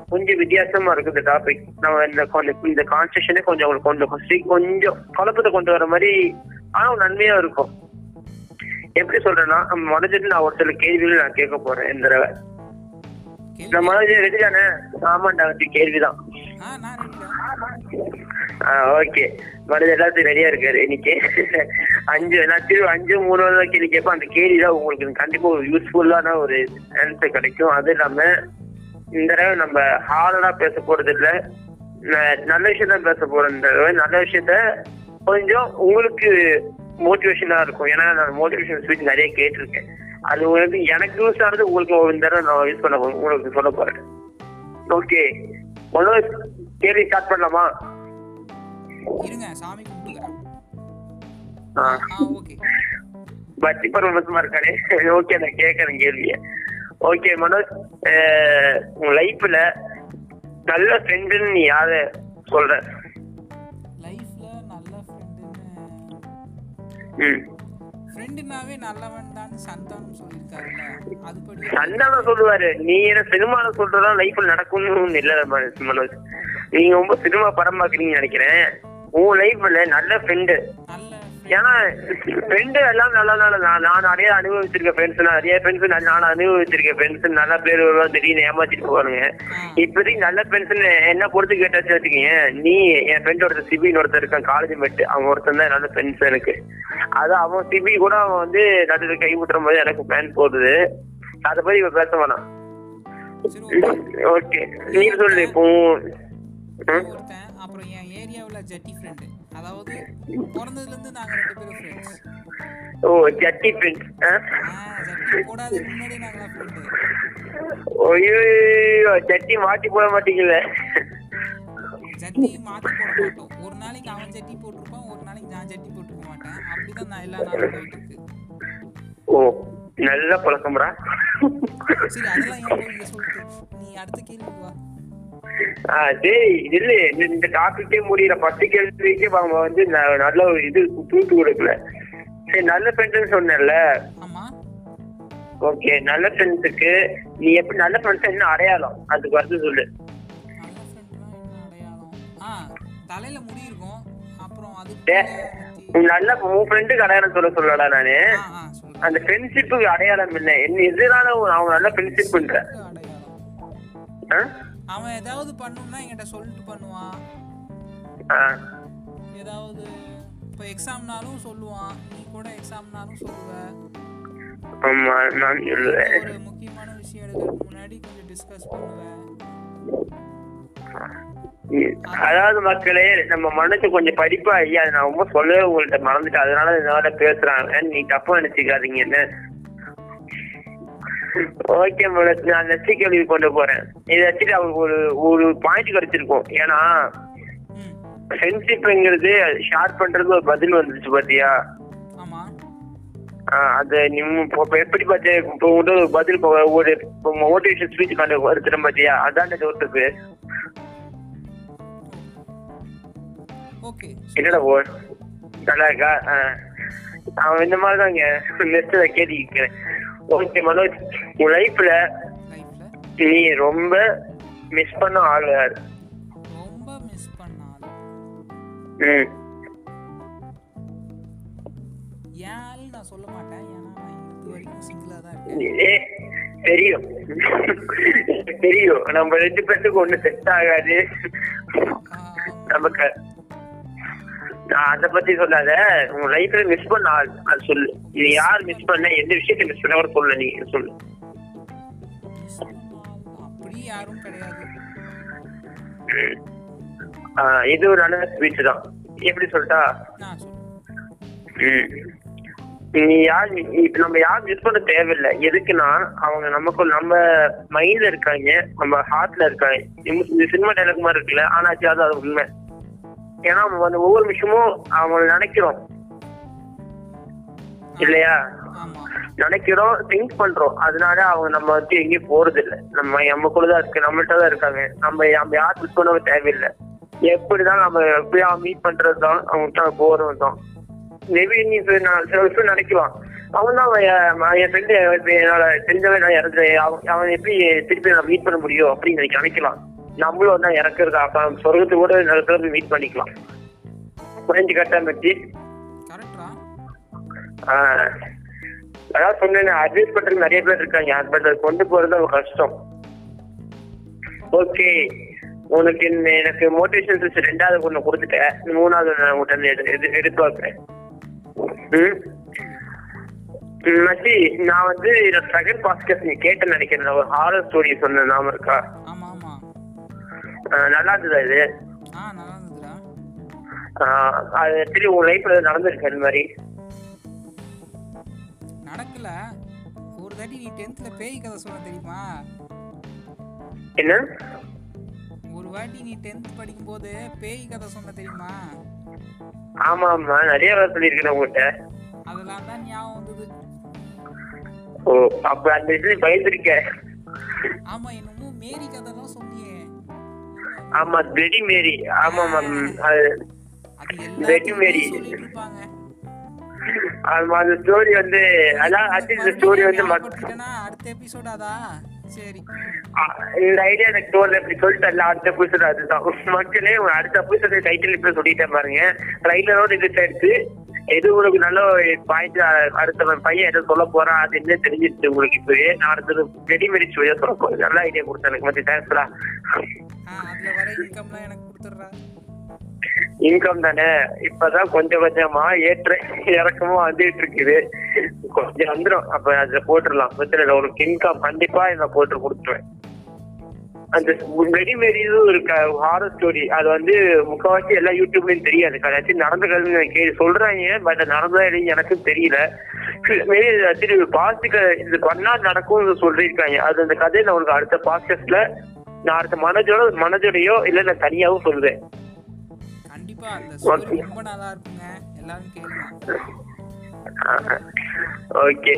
கொஞ்சம் வித்தியாசமா இருக்குது டாபிக் நம்ம இந்த இந்த கான்ஸ்டியூஷனே கொஞ்சம் உங்களுக்கு கொஞ்சம் கொஞ்சம் குழப்பத்தை கொண்டு வர மாதிரி ஆனா நன்மையா இருக்கும். எப்படி சொல்றேன்னா நம்ம மனதில் நான் ஒரு சில கேள்விகள் நான் கேட்க போறேன் இந்த தடவை. நம்ம மனதில் ரெடி தானே? ஆமாண்டா கேள்விதான். ஓகே மருந்து எல்லாத்தையும் ரெடியா இருக்காரு. இன்னைக்கு அஞ்சு நான் அஞ்சு மூணு தான் கேள்வி கேட்பேன் அந்த கேள்வி தான் உங்களுக்கு கண்டிப்பா ஒரு யூஸ்ஃபுல்லான ஒரு ஆன்சர் கிடைக்கும். அது இல்லாம இந்த தடவை நம்ம ஹார்டா பேச போறது இல்ல. நல்ல விஷயம் தான் பேச போறோம் இந்த தடவை. நல்ல விஷயத்த கொஞ்சம் உங்களுக்கு மோட்டிவேஷனா இருக்கும். ஏன்னா நான் மோட்டிவேஷன் ஸ்பீச் நிறைய கேட்டிருக்கேன். அது வந்து எனக்கு யூஸ் ஆனது உங்களுக்கு இந்த தடவை நான் யூஸ் பண்ண உங்களுக்கு சொல்ல போறேன். ஓகே முதல்ல கேள்வி ஸ்டார்ட் பண்ணலாமா? இருங்க சாமி கும்பிட்டுக்கிறேன். ஓகே. பக்தி பரவசமா இருக்கானே. ஓகே நான் கேட்கறேன் கேள்விய. ஓகே மனோஜ் உன் லைஃப்ல நல்ல ஃப்ரெண்டுன்னு நீ யார? சொல்ற. லைஃப்பில் நல்ல ஃப்ரெண்டுன்னு ஃப்ரெண்டுனாவே நல்லவன் தான் சந்தானம் சொல்லியிருக்காருல்ல. அதுபடி சந்தானம் சொல்லுவாரு. நீ என்ன சினிமால சொல்றதா லைஃப்ல நடக்கும்னு இல்ல மனோஜ். நீங்க ரொம்ப சினிமா படம் பாக்குறீங்கன்னு நினைக்கிறேன். உன் லைஃப்ல நல்ல ஃப்ரெண்டு. ஏன்னா ஃப்ரெண்டு எல்லாம் நல்லா நல்லா நான் நான் நிறைய அனுபவிச்சிருக்கேன் ஃப்ரெண்ட்ஸ் நிறைய ஃப்ரெண்ட்ஸ் நான் அனுபவிச்சிருக்கேன் ஃப்ரெண்ட்ஸ் நல்ல பேர் வருவாங்க திடீர்னு ஏமாத்திட்டு போவானுங்க. இப்போதைக்கு நல்ல ஃப்ரெண்ட்ஸ் என்ன பொறுத்து கேட்டாச்சு வச்சுக்கீங்க நீ என் ஃப்ரெண்ட் ஒருத்தர் சிபின்னு ஒருத்தர் இருக்கான் காலேஜ் மெட் அவன் ஒருத்தன் தான் நல்ல ஃப்ரெண்ட்ஸ் எனக்கு. அது அவன் சிபி கூட அவன் வந்து நடுவில் கை விட்டுற போது எனக்கு பிளான் போகுது அதை பத்தி இப்ப பேச வேணாம் ஓகே. நீ சொல்லு இப்போ ஜட்டி ஃப்ரெண்டு அதாவது பிறந்ததுலேருந்து நாங்கள் ரெண்டு பேரும் ஃப்ரெண்ட்ஸ் ஓ ஜட்டி ஃப்ரெண்ட்ஸ் ஆ? ஜட்டி போடாதுக்கு முன்னாடி நாங்களாம் ஃப்ரெண்டு ஐயோ ஜட்டி மாட்டி போட மாட்டீங்கல்ல ஜட்டி மாற்றி போட மாட்டோம். ஒரு நாளைக்கு அவன் ஜட்டி போட்டிருப்பான் ஒரு நாளைக்கு நான் ஜட்டி போட்டுக்க மாட்டேன். அப்படிதான் நான் எல்லா நாளும் போயிட்டு இருக்கு. ஓ நல்ல பழக்கம்டா. சரி அதெல்லாம் ஏன் நீ அடுத்த கேள்விக்கு வா. டேய் இல்ல இந்த- டாபிக்கே முடியல. பத்து கேள்விக்கே அவங்க வந்து நல்ல ஒரு இது தூத்து கொடுக்கல. சரி நல்ல ஃப்ரெண்ட்ஸ் சொன்னேன்ல. ஓகே நல்ல ஃப்ரெண்ட்ஸுக்கு நீ எப்படி நல்ல ஃப்ரெண்ட்ஸ் என்ன அடையாளம்? அதுக்கு வந்து சொல்லு. ஃப்ரெண்ட்னா தலையில முடி இருக்கும். அப்புறம் உன் நல்ல உன் ஃப்ரெண்டுக்கு அடையாளம் சொல்ல சொல்லடா நானு. அந்த ஃப்ரெண்ட்ஷிப்புக்கு அடையாளம் என்ன? என்ன எதுனால அவங்க நல்ல ஃப்ரெண்ட்ஷிப் பண்ற அடையாளம். ஆ? அவன் ஏதாவது பண்ணணும்னா என்கிட்ட சொல்லிட்டு பண்ணுவான். ஏதாவது இப்போ எக்ஸாம்னாலும் சொல்லுவான். நீ கூட எக்ஸாம்னாலும் சொல்லுவ. ஒரு முக்கியமான விஷயம் எடுக்கிறதுக்கு முன்னாடி கொஞ்சம் டிஸ்கஸ் பண்ணுவேன் அதாவது மக்களே நம்ம மனசு கொஞ்சம் படிப்பா ஐயா நான் ரொம்ப சொல்லவே உங்கள்ட்ட மறந்துட்டேன். அதனால இதனால பேசுறாங்க நீ தப்பா நினைச்சுக்காதீங்க. என்ன ஓகே மேடம் நான் நெக்ஸ்ட் கேள்வி கொண்டு போறேன். இதை வச்சுட்டு அவருக்கு ஒரு ஒரு பாயிண்ட் கிடைச்சிருக்கும். ஏன்னா ஃப்ரெண்ட்ஷிப்ங்கிறது ஷேர் பண்றது ஒரு பதில் வந்துச்சு பாத்தியா? அது எப்படி பார்த்து இப்போ ஒரு பதில் ஒரு மோட்டிவேஷன் ஸ்பீச் கண்டு வருத்துறேன் பாத்தியா? அதான் ஓகே என்னடா போ நல்லா இருக்கா. அவன் இந்த மாதிரி தாங்க நெக்ஸ்ட் கேள்வி கேட்கிறேன். ஓகே மனோஜ் உன் லைஃப்ல நீ ரொம்ப மிஸ் பண்ண ஆள் யாரு? ரொம்ப மிஸ் ஏன் ஆள். நான் சொல்ல மாட்டேன். ஏன்னா நான் இது வரைக்கும் சிங்கிளாக தான் இருக்கேன். தெரியும். தெரியும். நம்ம ரெண்டு பேர்த்துக்கு ஒண்ணு செட் ஆகாது. நமக்கு அதை பத்தி சொல்லாத. உங்க லைஃப்ல மிஸ் பண்ண அது சொல்லு. இது யார் மிஸ் பண்ண எந்த விஷயத்த மிஸ் பண்ண கூட சொல்லு நீ சொல்லு. யாரும் கிடையாது. இது ஒரு நல்ல ஸ்பீச் தான். எப்படி சொல்லிட்டா. நீ யார் இப்ப நம்ம யாரும் மிஸ் பண்ண தேவையில்லை. எதுக்குன்னா அவங்க நமக்கு நம்ம மைண்ட்ல இருக்காங்க நம்ம ஹார்ட்ல இருக்காங்க. இந்த சினிமா டைலாக் மாதிரி இருக்குல்ல ஆனா அது உண்மை. ஏன்னா அந்த ஒவ்வொரு விஷயமும் அவங்க நினைக்கிறோம். இல்லையா? நினைக்கிறோம் திங்க் பண்றோம். அதனால அவங்க நம்ம வந்து எங்கேயும் போறது இல்ல நம்ம நமக்குள்ளதான் இருக்கு. நம்மள்ட்ட தான் இருக்காங்க. நம்ம நம்ம யார் மிஸ் பண்ண தேவையில்லை. எப்படிதான் நம்ம எப்படியா மீட் பண்றது தான் அவங்ககிட்ட போறது தான். மேபி நீ சில விஷயம் நினைக்கலாம். அவன் தான் அவன் என் ஃப்ரெண்டு என்னோட தெரிஞ்சவன் நான் இறந்து அவன் அவன் எப்படி திருப்பி நான் மீட் பண்ண முடியும் அப்படின்னு நினைக்கலாம். நம்மளும் தான் இறக்குறது அப்ப சொர்க்கத்துக்கு கூட நடக்கிறது மீட் பண்ணிக்கலாம். புரிஞ்சு கட்டா மச்சி அதான் சொன்னேன் அட்வைஸ் பண்றதுக்கு நிறைய பேர் இருக்காங்க. பட் அது கொண்டு போறது கஷ்டம். ஓகே உனக்கு எனக்கு மோட்டிவேஷன் ஸ்பீச் ரெண்டாவது ஒண்ணு கொடுத்துட்டேன். மூணாவது நான் உங்கள்கிட்ட எடுத்து வைக்கிறேன் மச்சி நான் வந்து செகண்ட் பாஸ்கஸ் நீ கேட்டேன்னு நினைக்கிறேன். ஒரு ஹாரர் ஸ்டோரி சொன்ன நாம இருக்கா? நல்லா இருந்ததா இது? ஆ நல்லா இருந்ததுடா அது திரும்பி உங்க லைஃப்ல நடந்திருக்கு அந்த மாதிரி? நடக்கல. ஒரு தாட்டி நீ டென்த்ல பேய் கதை சொல்ல தெரியுமா? என்ன? ஒரு வாட்டி நீ டென்த் படிக்கும்போது பேய் கதை சொன்ன தெரியுமா? ஆமா ஆமா. நிறைய வேலை சொல்லியிருக்கேன் உங்ககிட்ட அதெல்லாம் தான் ஞாபகம் வந்தது. ஓ அப்ப அந்த இதுல பயந்துருக்க ஆமா என்னமோ மேரி கதைலாம் சொன்னியே ஆமா பிளடி மேரி ஆமா மேம் சொல்லிட்டு இருப்பாங்க ஆமா அந்த ஸ்டோரி வந்து அதான் அது இந்த ஸ்டோரி வந்து அடுத்த எபிசோட் அதா சரி. இந்த ஐடியா எனக்கு தோணல இப்படி சொல்லிட்டல அடுத்த புதுசு அதுதான். மக்களே அடுத்த புதுசு டைட்டில் இப்ப சொல்லிட்டேன் பாருங்க. ட்ரைலரோட இது சேர்த்து எது உங்களுக்கு நல்ல பாயிண்ட் அடுத்த பையன் எதை சொல்ல போறான் அது என்ன தெரிஞ்சிருச்சு உங்களுக்கு இப்பவே? நான் அடுத்தது ரெடிமேடி ஸ்டோரியா சொல்ல போறேன். நல்ல ஐடியா கொடுத்தேன் எனக்கு. மத்தி தேங்க்ஸ்டா இன்கம் தானே? இப்பதான் கொஞ்சம் கொஞ்சமா ஏற்ற இறக்கமா வந்துட்டு இருக்குது. கொஞ்சம் வந்துடும் அப்ப அதுல போட்டுடலாம். பிரச்சனை இல்லை. உனக்கு இன்கம் கண்டிப்பா நான் போட்டு கொடுத்துருவேன். அந்த ரெடிமேட் இதுவும் இருக்கு? ஹாரர் ஸ்டோரி அது வந்து முக்கால்வாசி எல்லா யூடியூப்லயும் தெரியாது. கதாச்சும் நடந்ததுன்னு கே சொல்றாங்க பட் நடந்தா இல்லைன்னு எனக்கும் தெரியல. சரி பாஸ்டுக்கு இது பண்ணா நடக்கும்னு சொல்லியிருக்காங்க. அது அந்த கதையை நான் உனக்கு அடுத்த பாஸ்டர்ஸ்ல நான் அடுத்த மனஜோட மனஜோடையோ இல்ல நான் தனியாவும் சொல்லுவேன் கண்டிப்பா அந்த ரொம்ப நல்லா இருக்குங்க. எல்லாரும் கேளுங்க. [LAUGHS] ஓகே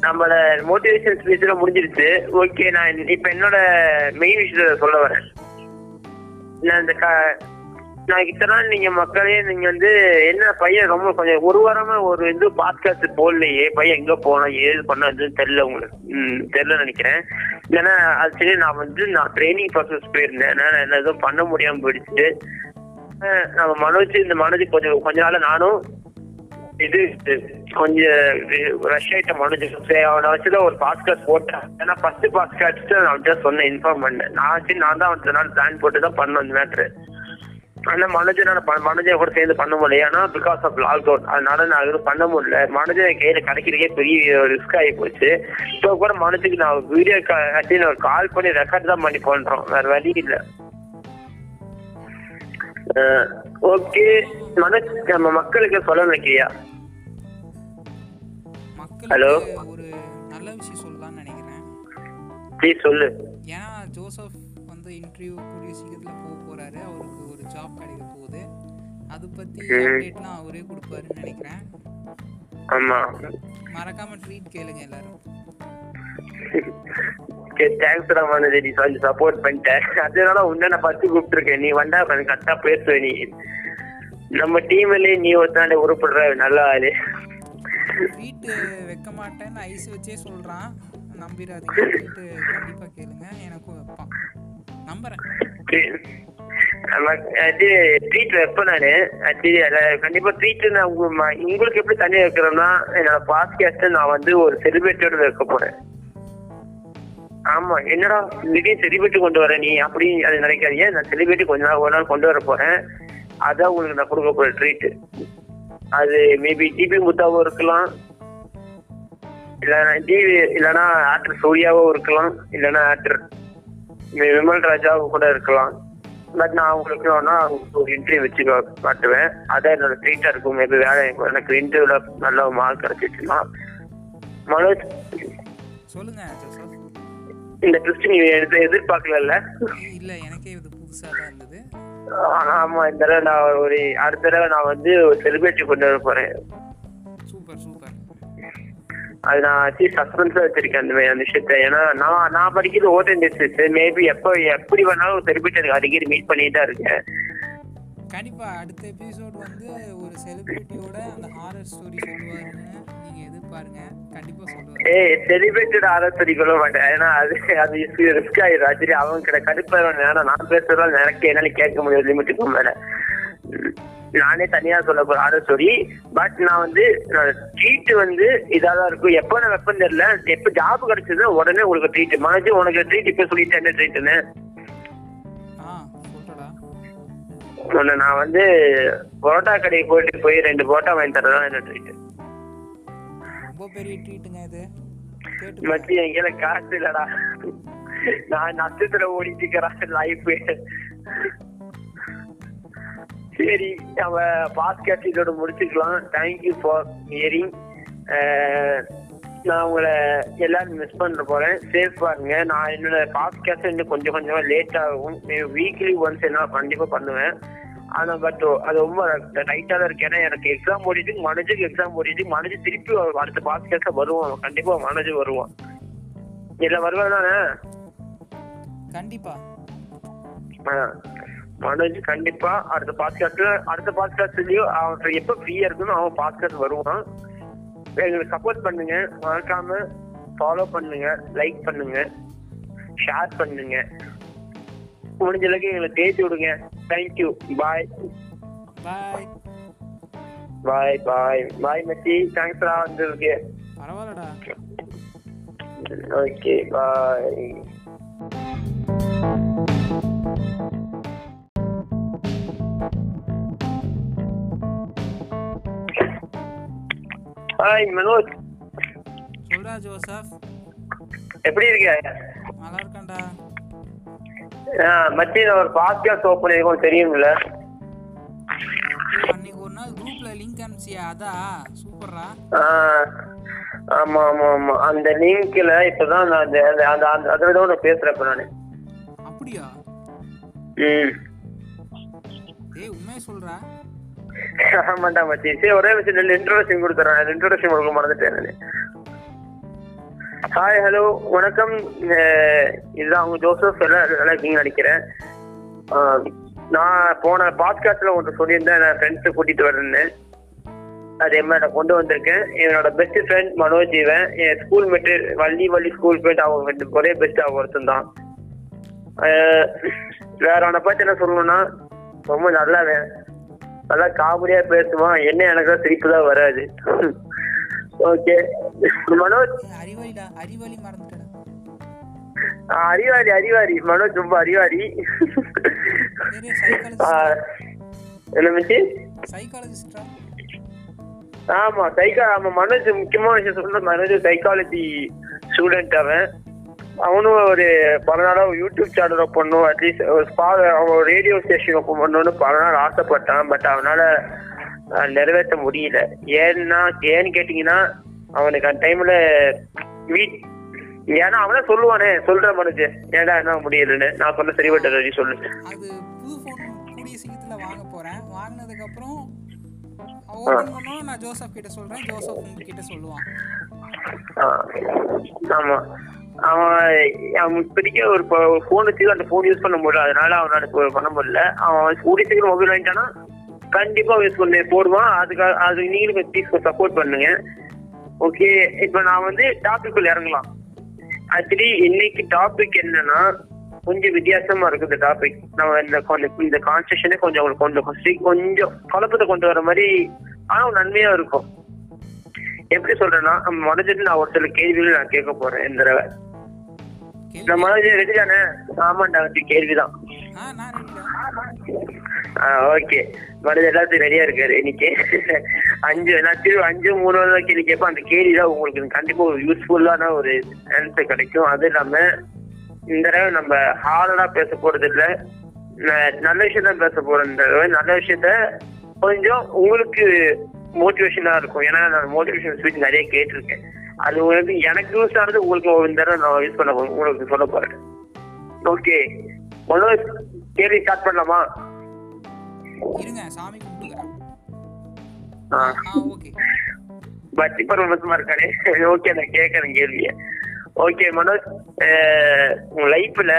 நம்மள மோட்டிவேஷன் ஸ்பீச்ல முடிஞ்சிருச்சு. ஓகே நான் இப்ப என்னோட மெயின் விஷயத்த சொல்ல வரேன். நான் இந்த க- நான் இத்தனை நாள் நீங்க மக்களே நீங்க வந்து என்ன பையன் ரொம்ப கொஞ்சம் ஒரு வாரமா ஒரு இது பாட்காஸ்ட் போடலையே பையன் எங்க போனா ஏது பண்ணதுன்னு தெரியல உங்களுக்கு. ம் தெரியல நினைக்கிறேன். ஏன்னா ஆக்சுவலி நான் வந்து நான் ட்ரைனிங் ப்ராசஸ் போயிருந்தேன். நான் என்ன எதுவும் பண்ண முடியாம போயிடுச்சு. நம்ம மனோஜ் இந்த மனோஜ் கொஞ்சம் கொஞ்ச நாள் நானும் இது கொஞ்சம் ரஷ் ஆயிட்ட மனோஜ் அவனை வச்சுதான் ஒரு பாஸ்கார்ட் போட்டேன். ஏன்னா ஃபர்ஸ்ட் பாஸ்கார்ட் நான் அவன்கிட்ட சொன்னேன் இன்ஃபார்ம் பண்ணேன் நான் சரி நான் தான் அவன் நாள் பிளான் போட்டு தான் பண்ணோம் இந்த மேட்ரு ஆனா மனோஜனால மனோஜை கூட சேர்ந்து பண்ண முடியல. ஏன்னா பிகாஸ் ஆஃப் லாக்டவுன் அதனால நான் எதுவும் பண்ண முடியல. மனோஜை கையில கிடைக்கிறதுக்கே பெரிய ரிஸ்க் ஆகி போச்சு. இப்போ கூட மனோஜுக்கு நான் வீடியோ நான் கால் பண்ணி ரெக்கார்ட் தான் பண்ணி பண்றோம். வேற வழி இல்லை. ஓகே மனோஜ் நம்ம மக்களுக்கு சொல்ல நினைக்கிறியா மக்களுக்கு ஒரு நல்ல விஷயம் சொல்லலாம்னு நினைக்கிறேன். ப்ளீஸ் சொல்லு. ஏன்னா ஜோசப் வந்து இன்டர்வியூ கூடிய சீக்கிரத்தில் போக போறாரு. அவருக்கு ஒரு ஜாப் கிடைக்க போகுது. அது பத்தி. அப்டேட்லாம் அவரே கொடுப்பாருன்னு நினைக்கிறேன். ஆமா. மறக்காம ட்ரீட் கேளுங்க எல்லாரும். தேங்க்ஸ்டா மனோஜ். நீ சப்போர்ட் பண்ணிட்டேன் அதனால உன்ன நான் ஃபர்ஸ்ட் கூப்பிட்டுருக்கேன். நீ வந்தா கரெக்டா பேசுவ நீ. நம்ம டீம்லயே நீ ஒருத்தாண்ட உருப்படுற நல்ல ஆளு. ட்ரீட் வைக்க மாட்டேன்னு ஐஸ் வச்சே சொல்றான். நம்பிடாதீங்க ட்ரீட் கண்டிப்பா கேளுங்க. எனக்கும் வைப்பான். நம்புறேன். ட்ரீட் வைப்பேன் நானு. ஆக்சுவலி கண்டிப்பா ட்ரீட் நான் உங்க உங்களுக்கு எப்படி தனியா வைக்கிறேன்னா என்னோட பாட்காஸ்ட் நான் வந்து ஒரு செலிபிரிட்டியோட வைக்க போறேன். ஆமா என்னடா திடீர்னு செலிபிரிட்டி கொண்டு வர நீ? அப்படி அதை நினைக்காதீங்க. நான் செலிபிரிட்டி கொஞ்ச நாள் ஒரு நாள் கொண்டு வர போறேன். அதான் உங்களுக்கு நான் கொடுக்க போறேன் ட்ரீட் அது மேபி டிபி முத்தாவும் இருக்கலாம். இல்லைன்னா டிவி இல்லைன்னா ஆக்டர் சூர்யாவும் இருக்கலாம். இல்லைன்னா ஆக்டர் விமல் ராஜாவும் கூட இருக்கலாம். பட் நான் உங்களுக்கு வேணா ஒரு இன்டர்வியூ வச்சு காட்டுவேன். அதான் என்னோட ட்ரீட்டா இருக்கும். மேபி வேலை எனக்கு இன்டர்வியூல நல்ல மார்க் கிடைச்சிச்சுன்னா. மனோஜ் சொல்லுங்க இந்த ட்விஸ்ட் நீ எதிர் எதிர்பார்க்கல இல்ல எனக்கே இது புதுசா தான் இருந்தது. ஆமா இந்த தடவை நான் ஒரு அடுத்த தடவை நான் வந்து ஒரு செலிபிரிட்டி கொண்டு வர போறேன். Super super. அது நான் வச்சு சஸ்பென்ஸா வச்சிருக்கேன் அந்த அந்த விஷயத்த. ஏன்னா நான் நான் படிக்கிறது ஓட் இண்டஸ்ட்ரிஸ் மேபி எப்போ எப்படி வேணாலும் செலிபிரிட்டி எனக்கு அடிக்கடி மீட் பண்ணிட்டு தான் இருக்கேன். கண்டிப்பா அடுத்த எபிசோட் வந்து ஒரு செலிபிரிட்டியோட அந்த ஹாரர் ஸ்டோரி சொல்லுவாருன்னு நீங்கள் எதிர்பாருங்க. கண்டிப்பா சொல்லுவாங்க ஏய் செலிபிரிட்டட் ஸ்டோரி சொல்ல மாட்டேன். ஏன்னா அது அது ரிஸ்க் ஆயிடும் ஆக்சுவலி அவங்க கிட்ட கண்டிப்பாக நேரம் நான் பேசுறதால எனக்கு என்னால கேட்க முடியாது லிமிட்டுக்கு மேலே. நானே தனியா சொல்ல போற ஆட ஸ்டோரி பட் நான் வந்து ட்ரீட் வந்து இதாதான் இருக்கும். எப்போ நான் வெப்பம் தெரியல. எப்போ ஜாப் கிடைச்சதுன்னா உடனே உங்களுக்கு ட்ரீட் மனசு உனக்கு ட்ரீட் இப்போ சொல்லிட்டு என்ன ட்ரீட்னு ஒன்று நான் வந்து பரோட்டா கடைக்கு போயிட்டு போய் ரெண்டு பரோட்டா வாங்கி தரதான் என்ன ட்ரீட் ரொம்ப பெரிய ட்ரீட்டுங்க இது. மச்சி எங்கேயில காசு இல்லடா. நான் நட்சத்திர ஓடிட்டு இருக்கிறேன் லைஃப் சரி நம்ம பாஸ்கெட் இதோட முடிச்சுக்கலாம். தேங்க்யூ ஃபார் ஹியரிங் நான் உங்களை எல்லாரும் மிஸ் பண்ண போறேன். சேஃப் பாருங்க நான் என்னோட பாஸ்கெட் இன்னும் கொஞ்சம் கொஞ்சமா லேட் ஆகும். வீக்லி ஒன்ஸ் என்ன கண்டிப்பா பண்ணுவேன். ஆனா பட் அது ரொம்ப டைட்டா தான் இருக்கு. ஏன்னா எனக்கு எக்ஸாம் ஓடிட்டு மனஜுக்கு எக்ஸாம் ஓடிட்டு மனஜு திருப்பி அடுத்த பாஸ்கெட்ல வருவான் கண்டிப்பா மனஜு வருவான். இல்ல வருவான் கண்டிப்பா. மனோஜ் கண்டிப்பா அடுத்த பாட்காஸ்ட்ல அடுத்த பாட்காஸ்ட்லயும் அவன் எப்ப ஃப்ரீயா இருக்கணும் அவன் பாட்காஸ்ட் வருவான். எங்களுக்கு சப்போர்ட் பண்ணுங்க. மறக்காம ஃபாலோ பண்ணுங்க லைக் பண்ணுங்க ஷேர் பண்ணுங்க. முடிஞ்ச அளவுக்கு எங்களுக்கு தேய்ச்சி விடுங்க. தேங்க்யூ பாய் பாய் பாய் பாய் பாய் மெஸ்ஸி தேங்க்ஸ்ரா வந்திருக்கு. பரவாயில்லடா. ஓகே பாய் ஹாய் மனோஜ் சொல்றா ஜோசப். எப்படி இருக்க நல்லா இருக்கேன்டா. மச்சி ஒரு பாட்காஸ்ட் ஓப்பன் பண்ணிருக்கோம் தெரியும்ல. அன்னைக்கு ஒரு நாள் குரூப்ல லிங்க் அனுப்பிச்சியா? அதா? சூப்பர்ரா. ஆ, ஆமா ஆமா ஆமா. அந்த லிங்க்ல இப்பதான் நான் அந்த அந்த- அந்த அதுல தான் நான் பேசுறேன் இப்ப நானு. அப்படியா? ம். ஏய் உண்மையை சொல்றா. ஆமாண்டா மச்சி. சரி ஒரே விஷயம் ரெண்டு இன்ட்ரோடக்ஷன் கொடுத்துறேன். இன்ட்ரோடக்ஷன் கொடுக்க மறந்துட்டேன் நானு. ஹாய் ஹலோ வணக்கம். இதுதான் அவங்க ஜோசப். எல்லாம் நல்லா இருக்கீங்க நினைக்கிறேன். நான் போன பாட்காஸ்ட்ல ஒன்று சொல்லியிருந்தேன். நான் ஃப்ரெண்ட்ஸை கூட்டிட்டு வரேன்னு. அதே மாதிரி நான் கொண்டு வந்திருக்கேன். என்னோட பெஸ்ட் ஃப்ரெண்ட் மனோஜ் இவன். என் school mate Valli Valli school friend அவங்க ரெண்டு ஒரே பெஸ்ட் அவங்க ஒருத்தன் தான். வேற அவனை பார்த்து என்ன சொல்லணும்னா ரொம்ப நல்லவன். நல்லா காமெடியா பேசுவான். என்ன எனக்கு சிரிப்பு தான் வராது. ஓகே. மனோஜ். அறிவாரி அறிவாரி மனோஜ் ரொம்ப அறிவாரி என்ன மிச்சி? ஆமா சைக்கா ஆமா மனோஜ் முக்கியமான விஷயம் சொல்ற மனோஜ் சைக்காலஜி ஸ்டூடெண்ட் அவன். அவனும் ஒரு பல நாளா ஒரு யூடியூப் சேனல் பண்ணும். அட்லீஸ்ட் ஒரு ஸ்பா அவன் ரேடியோ ஸ்டேஷன் ஓப்பன் பண்ணணும்னு பல நாள் ஆசைப்பட்டான். பட் அவனால நிறைவேற்ற முடியல. ஏன்னா ஏன்னு கேட்டீங்கன்னா அவனுக்கு அந்த டைம்ல வீட் ஏன்னா அவனே சொல்லுவானே சொல்ற மனுஜ் ஏன்டா என்ன முடியலன்னு? நான் சொன்ன சரிபட்ட சொல்லு. அது புது ஃபோன் கூடிய சீக்கிரத்தில் வாங்க ஓப்பன் பண்ணோம். நான் ஜோசப் கிட்ட சொல்கிறேன் ஜோசப் உங்ககிட்ட சொல்லுவான். ஆமா. அவன் அவன் இப்போதைக்கு ஒரு ஃபோன் வச்சு அந்த ஃபோன் யூஸ் பண்ண முடியல. அதனால அவனால இப்போ பண்ண முடியல. அவன் கூடிய சீக்கிரம் மொபைல் வாங்கிட்டானா கண்டிப்பா யூஸ் பண்ணி போடுவான். அதுக்காக அது நீங்களும் ப்ளீஸ் சப்போர்ட் பண்ணுங்க. ஓகே இப்போ நான் வந்து டாபிக்குள்ள இறங்கலாம். ஆக்சுவலி இன்னைக்கு டாபிக் என்னன்னா கொஞ்சம் வித்தியாசமா இந்த டாபிக் நம்ம இந்த கொஞ்சம் இந்த கான்ஸ்டியூஷனே கொஞ்சம் உங்களுக்கு கொண்டு கொஞ்சம் கொஞ்சம் குழப்பத்தை கொண்டு வர மாதிரி ஆனா நன்மையா இருக்கும். எப்படி சொல்றேன்னா நம்ம மனதில் நான் ஒரு சில கேள்விகள் நான் கேட்க போறேன் இந்த தடவை. நம்ம ரெடி தானே? ஆமாண்டா வச்சு கேள்விதான். ஓகே. மனது எல்லாத்துக்கும் ரெடியா இருக்காரு. இன்னைக்கு அஞ்சு நான் திரு அஞ்சு மூணு கேள்வி கேட்பேன். அந்த கேள்வி தான் உங்களுக்கு கண்டிப்பா ஒரு யூஸ்ஃபுல்லான ஒரு ஆன்சர் கிடைக்கும். அது இல்லாம இந்த தடவை நம்ம ஹார்டா பேச போறது இல்ல நல்ல விஷயம் தான் பேச போறோம் இந்த தடவை. நல்ல விஷயத்த கொஞ்சம் உங்களுக்கு மோட்டிவேஷனா இருக்கும். ஏன்னா நான் மோட்டிவேஷன் ஸ்பீச் நிறைய கேட்டிருக்கேன். அது உங்களுக்கு எனக்கு யூஸ் ஆனது உங்களுக்கு இந்த தடவை நான் யூஸ் பண்ண உங்களுக்கு சொல்ல போறேன். ஓகே முதல்ல கேள்வி ஸ்டார்ட் பண்ணலாமா? இருங்க சாமி பக்தி பரவசமா இருக்கானே. ஓகே நான் கேட்கறேன் கேள்விய. ஓகே மனோஜ் உன் லைஃப்ல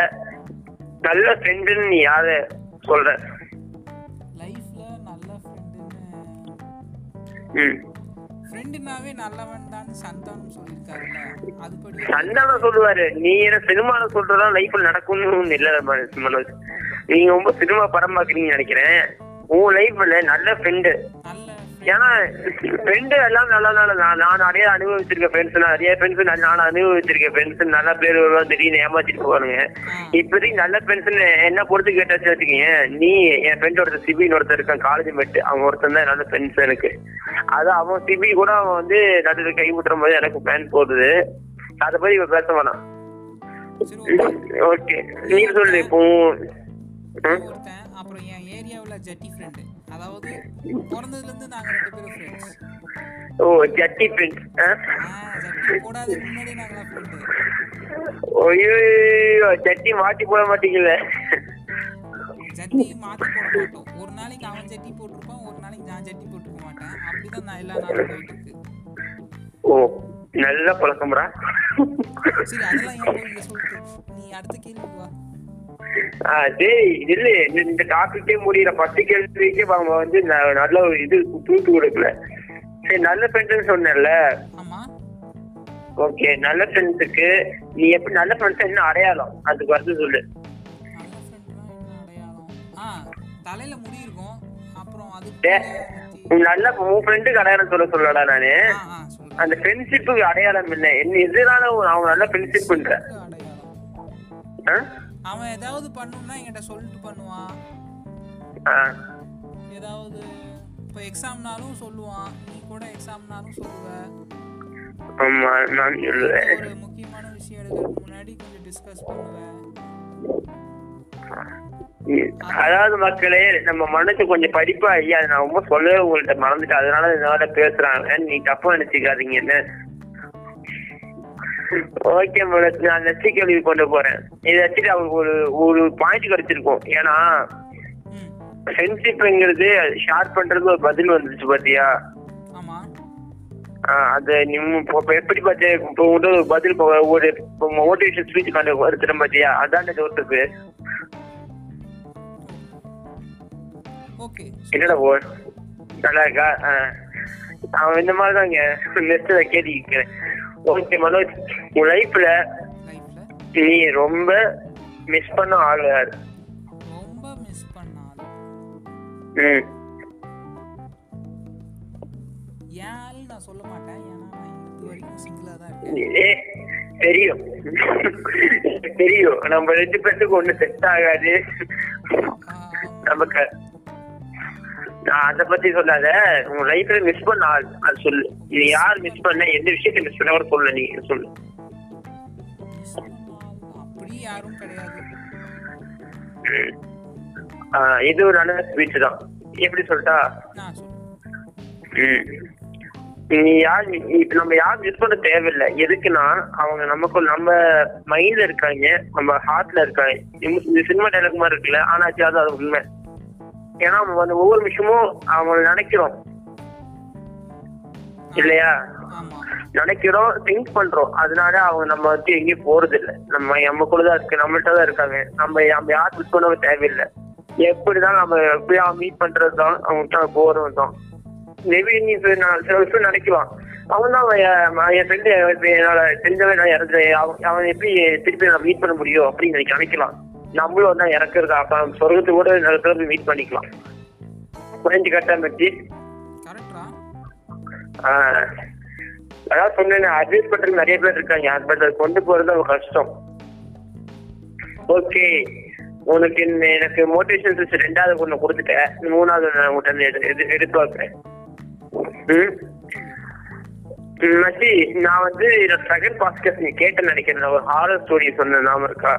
நல்ல ஃப்ரெண்டுன்னு நீ யார? சொல்ற லைஃப்ல நல்ல ஃப்ரெண்டுன்னு ம். ஃப்ரெண்டுனாவே நல்லவன் தான் சந்தானம் சொல்லியிருக்காருல்ல அதுபடி சந்தானம் சொல்லுவாரு. நீ என்ன சினிமால சொல்றதா லைஃப்ல நடக்கும்னு இல்ல மனோஜ். நீங்க ரொம்ப சினிமா படம் பாக்குறீங்கன்னு நினைக்கிறேன். உன் லைஃப்ல நல்ல ஃப்ரெண்டு நல்ல ஏன்னா ஃப்ரெண்டு எல்லாம் நல்ல நல்ல நான் நிறைய அனுபவிச்சிருக்கேன் ஃப்ரெண்ட்ஸ் நிறைய ஃப்ரெண்ட்ஸ் நான் அனுபவிச்சிருக்கேன் ஃப்ரெண்ட்ஸ் நல்ல பேர் வருவாங்க திடீர்னு ஏமாத்திட்டு போவானுங்க. இப்போதைக்கு நல்ல ஃப்ரெண்ட்ஸ் என்ன பொறுத்து கேட்டாச்சு வச்சுக்கீங்க நீ என் ஃப்ரெண்ட் ஒருத்தர் சிபின்னு ஒருத்தர் இருக்கான் காலேஜ் மெட்டு அவன் ஒருத்தன் தான் நல்ல ஃப்ரெண்ட்ஸ் எனக்கு. அது அவன் சிபி கூட அவன் வந்து நடுவில் கை விட்டுற போது எனக்கு பிளான் போடுது. அதை பத்தி இவன் பேச வேணாம் ஓகே. நீ சொல்லு இப்போ அப்புறம் என் ஏரியாவில் ஜட்டி ஃப்ரெண்டு அதாவது பிறந்ததுலேருந்து நாங்கள் ரெண்டு பேரும் ஃப்ரெண்ட்ஸ் ஓ ஜட்டி ஜட்டி. போடாததுக்கு முன்னாடி நாங்களாம் ஃப்ரெண்டு ஐயோ ஜட்டி மாட்டி போட மாட்டீங்கல்ல ஜட்டி மாற்றி போட மாட்டோம். ஒரு நாளைக்கு அவன் ஜட்டி போட்டிருப்பான் ஒரு நாளைக்கு நான் ஜட்டி போட்டிருக்க மாட்டேன். அப்படிதான் நான் எல்லா நாளும் போயிட்டு இருக்கு ஓ நல்ல பழக்கம்டா. சரி அதெல்லாம் நீ அடுத்த கேள்வி வா. டேய் இல்ல இந்த- டாபிக்கே முடியல. பத்து கேள்விக்கே அவங்க வந்து நல்ல ஒரு இது தூத்து கொடுக்கல. சரி நல்ல ஃப்ரெண்ட்ஸ் சொன்னேன்ல. ஓகே நல்ல ஃப்ரெண்ட்ஸுக்கு நீ எப்படி நல்ல ஃப்ரெண்ட்ஸ் என்ன அடையாளம்? அதுக்கு வந்து சொல்லு. ஃப்ரெண்ட்னா தலையில முடி இருக்கும். அப்புறம் அது நல்ல உன் ஃப்ரெண்டுக்கு அடையாளம் சொல்ல சொல்லடா நானு. அந்த ஃப்ரெண்ட்ஷிப்புக்கு அடையாளம் என்ன? என்ன எதுனால அவங்க நல்ல ஃப்ரெண்ட்ஷிப் பண்ற? அவன் ஏதாவது பண்ணணும்னா என்கிட்ட சொல்லிட்டு பண்ணுவான். ஏதாவது இப்போ எக்ஸாம்னாலும் சொல்லுவான். நீ கூட எக்ஸாம்னாலும் சொல்லுவ. ஒரு முக்கியமான விஷயம் எடுக்கிறதுக்கு முன்னாடி கொஞ்சம் டிஸ்கஸ் பண்ணுவேன் அதாவது மக்களே நம்ம மனசு கொஞ்சம் படிப்பா ஐயா நான் ரொம்ப சொல்லவே உங்கள்ட்ட மறந்துட்டேன். அதனால இதனால பேசுறாங்க நீ தப்பா நினைச்சுக்காதீங்க. என்ன? Okay madam. நான் நெக்ஸ்ட் கேள்வி கொண்டு போறேன். இதை வச்சுட்டு அவருக்கு ஒரு ஒரு பாயிண்ட் கிடைச்சிருக்கும். ஏன்னா ஃப்ரெண்ட்ஷிப்ங்கிறது ஷேர் பண்றது ஒரு பதில் வந்துச்சு பாத்தியா? அது நீ மு- இப்ப எப்படி பார்த்து இப்போ உங்கள்ட்ட ஒரு பதில் ஒரு மோட்டிவேஷன் ஸ்பீச் கண்டு வருத்துறேன் பாத்தியா? அதான் டவுட்டுக்கு ஓகே. என்னடா போ நல்லா இருக்கா. அவன் இந்த மாதிரி தாங்க நெக்ஸ்ட் கேள்வி கேட்கிறேன். ஓகே மனோஜ். உன் லைஃப்ல நீ ரொம்ப மிஸ் பண்ண ஆள் யாரு? ரொம்ப மிஸ் பண்ணாலும் ம். என் ஆள் நான் சொல்ல மாட்டேன் ஏன்னா நான் இது வரைக்கும் சிங்கிளா தான் இருக்கேன் தெரியும். தெரியும். நம்ம ரெண்டு பேர்த்துக்கு ஒண்ணு செட் ஆகாது. நமக்கு அதை பத்தி சொல்லாத. உன் லைஃப்ல மிஸ் பண்ண அது சொல்லு. இது யார் மிஸ் பண்ண எந்த விஷயத்த மிஸ் பண்ண கூட சொல்லு நீ சொல்லு. இது ஒரு நல்ல ஸ்பீச் தான். எப்படி சொல்லிட்டா. நீ யார் இப்ப நம்ம யாரும் மிஸ் பண்ண தேவையில்லை. எதுக்குன்னா அவங்க நமக்கு நம்ம மைண்ட்ல இருக்காங்க நம்ம ஹார்ட்ல இருக்காங்க. இந்த- இந்த சினிமா டைலாக் மாதிரி இருக்குல்ல ஆனா அது அது உண்மை. ஏன்னா வந்து ஒவ்வொரு விஷயமும் அவங்களை நினைக்கிறோம் இல்லையா நினைக்கிறோம் திங்க் பண்றோம் அதனால அவங்க நம்ம வந்து எங்கேயும் போறது இல்ல நம்ம நமக்குள்ள தான் இருக்கு நம்மள்ட்ட தான் இருக்காங்க நம்ம நம்ம யார் மிஸ் பண்ண தேவையில்லை எப்படிதான் நம்ம எப்படியா மீட் பண்றது தான் அவங்ககிட்ட போறது தான் மேபி நீ சில விஷயம் நினைக்கலாம் அவன் தான் அவன் என் ஃப்ரெண்டு என்னோட தெரிஞ்சவன் நான் இறந்து அவன் அவன் எப்படி திருப்பி நான் மீட் பண்ண முடியும் அப்படின்னு நினைக்கலாம் நம்மளும் தான் இறக்குறது அப்ப சொர்க்கத்து கூட நிலத்துல போய் மீட் பண்ணிக்கலாம். புரிஞ்சு கட்டா ஆஹ் அதான் சொன்னேன் அட்வைஸ் பண்றதுக்கு நிறைய பேர் இருக்காங்க. பட் அதை கொண்டு போறது கஷ்டம். ஓகே உனக்கு எனக்கு மோட்டிவேஷன் ஸ்பீச் ரெண்டாவது ஒண்ணு கொடுத்துட்டேன். மூணாவது நான் உங்கள்கிட்ட எடுத்து வைக்கிறேன் மச்சி நான் வந்து செகண்ட் பாஸ்கஸ் நீ கேட்டேன்னு நினைக்கிறேன். நான் ஒரு ஹாரர் ஸ்டோரி சொன்னேன் நாம இருக்கா?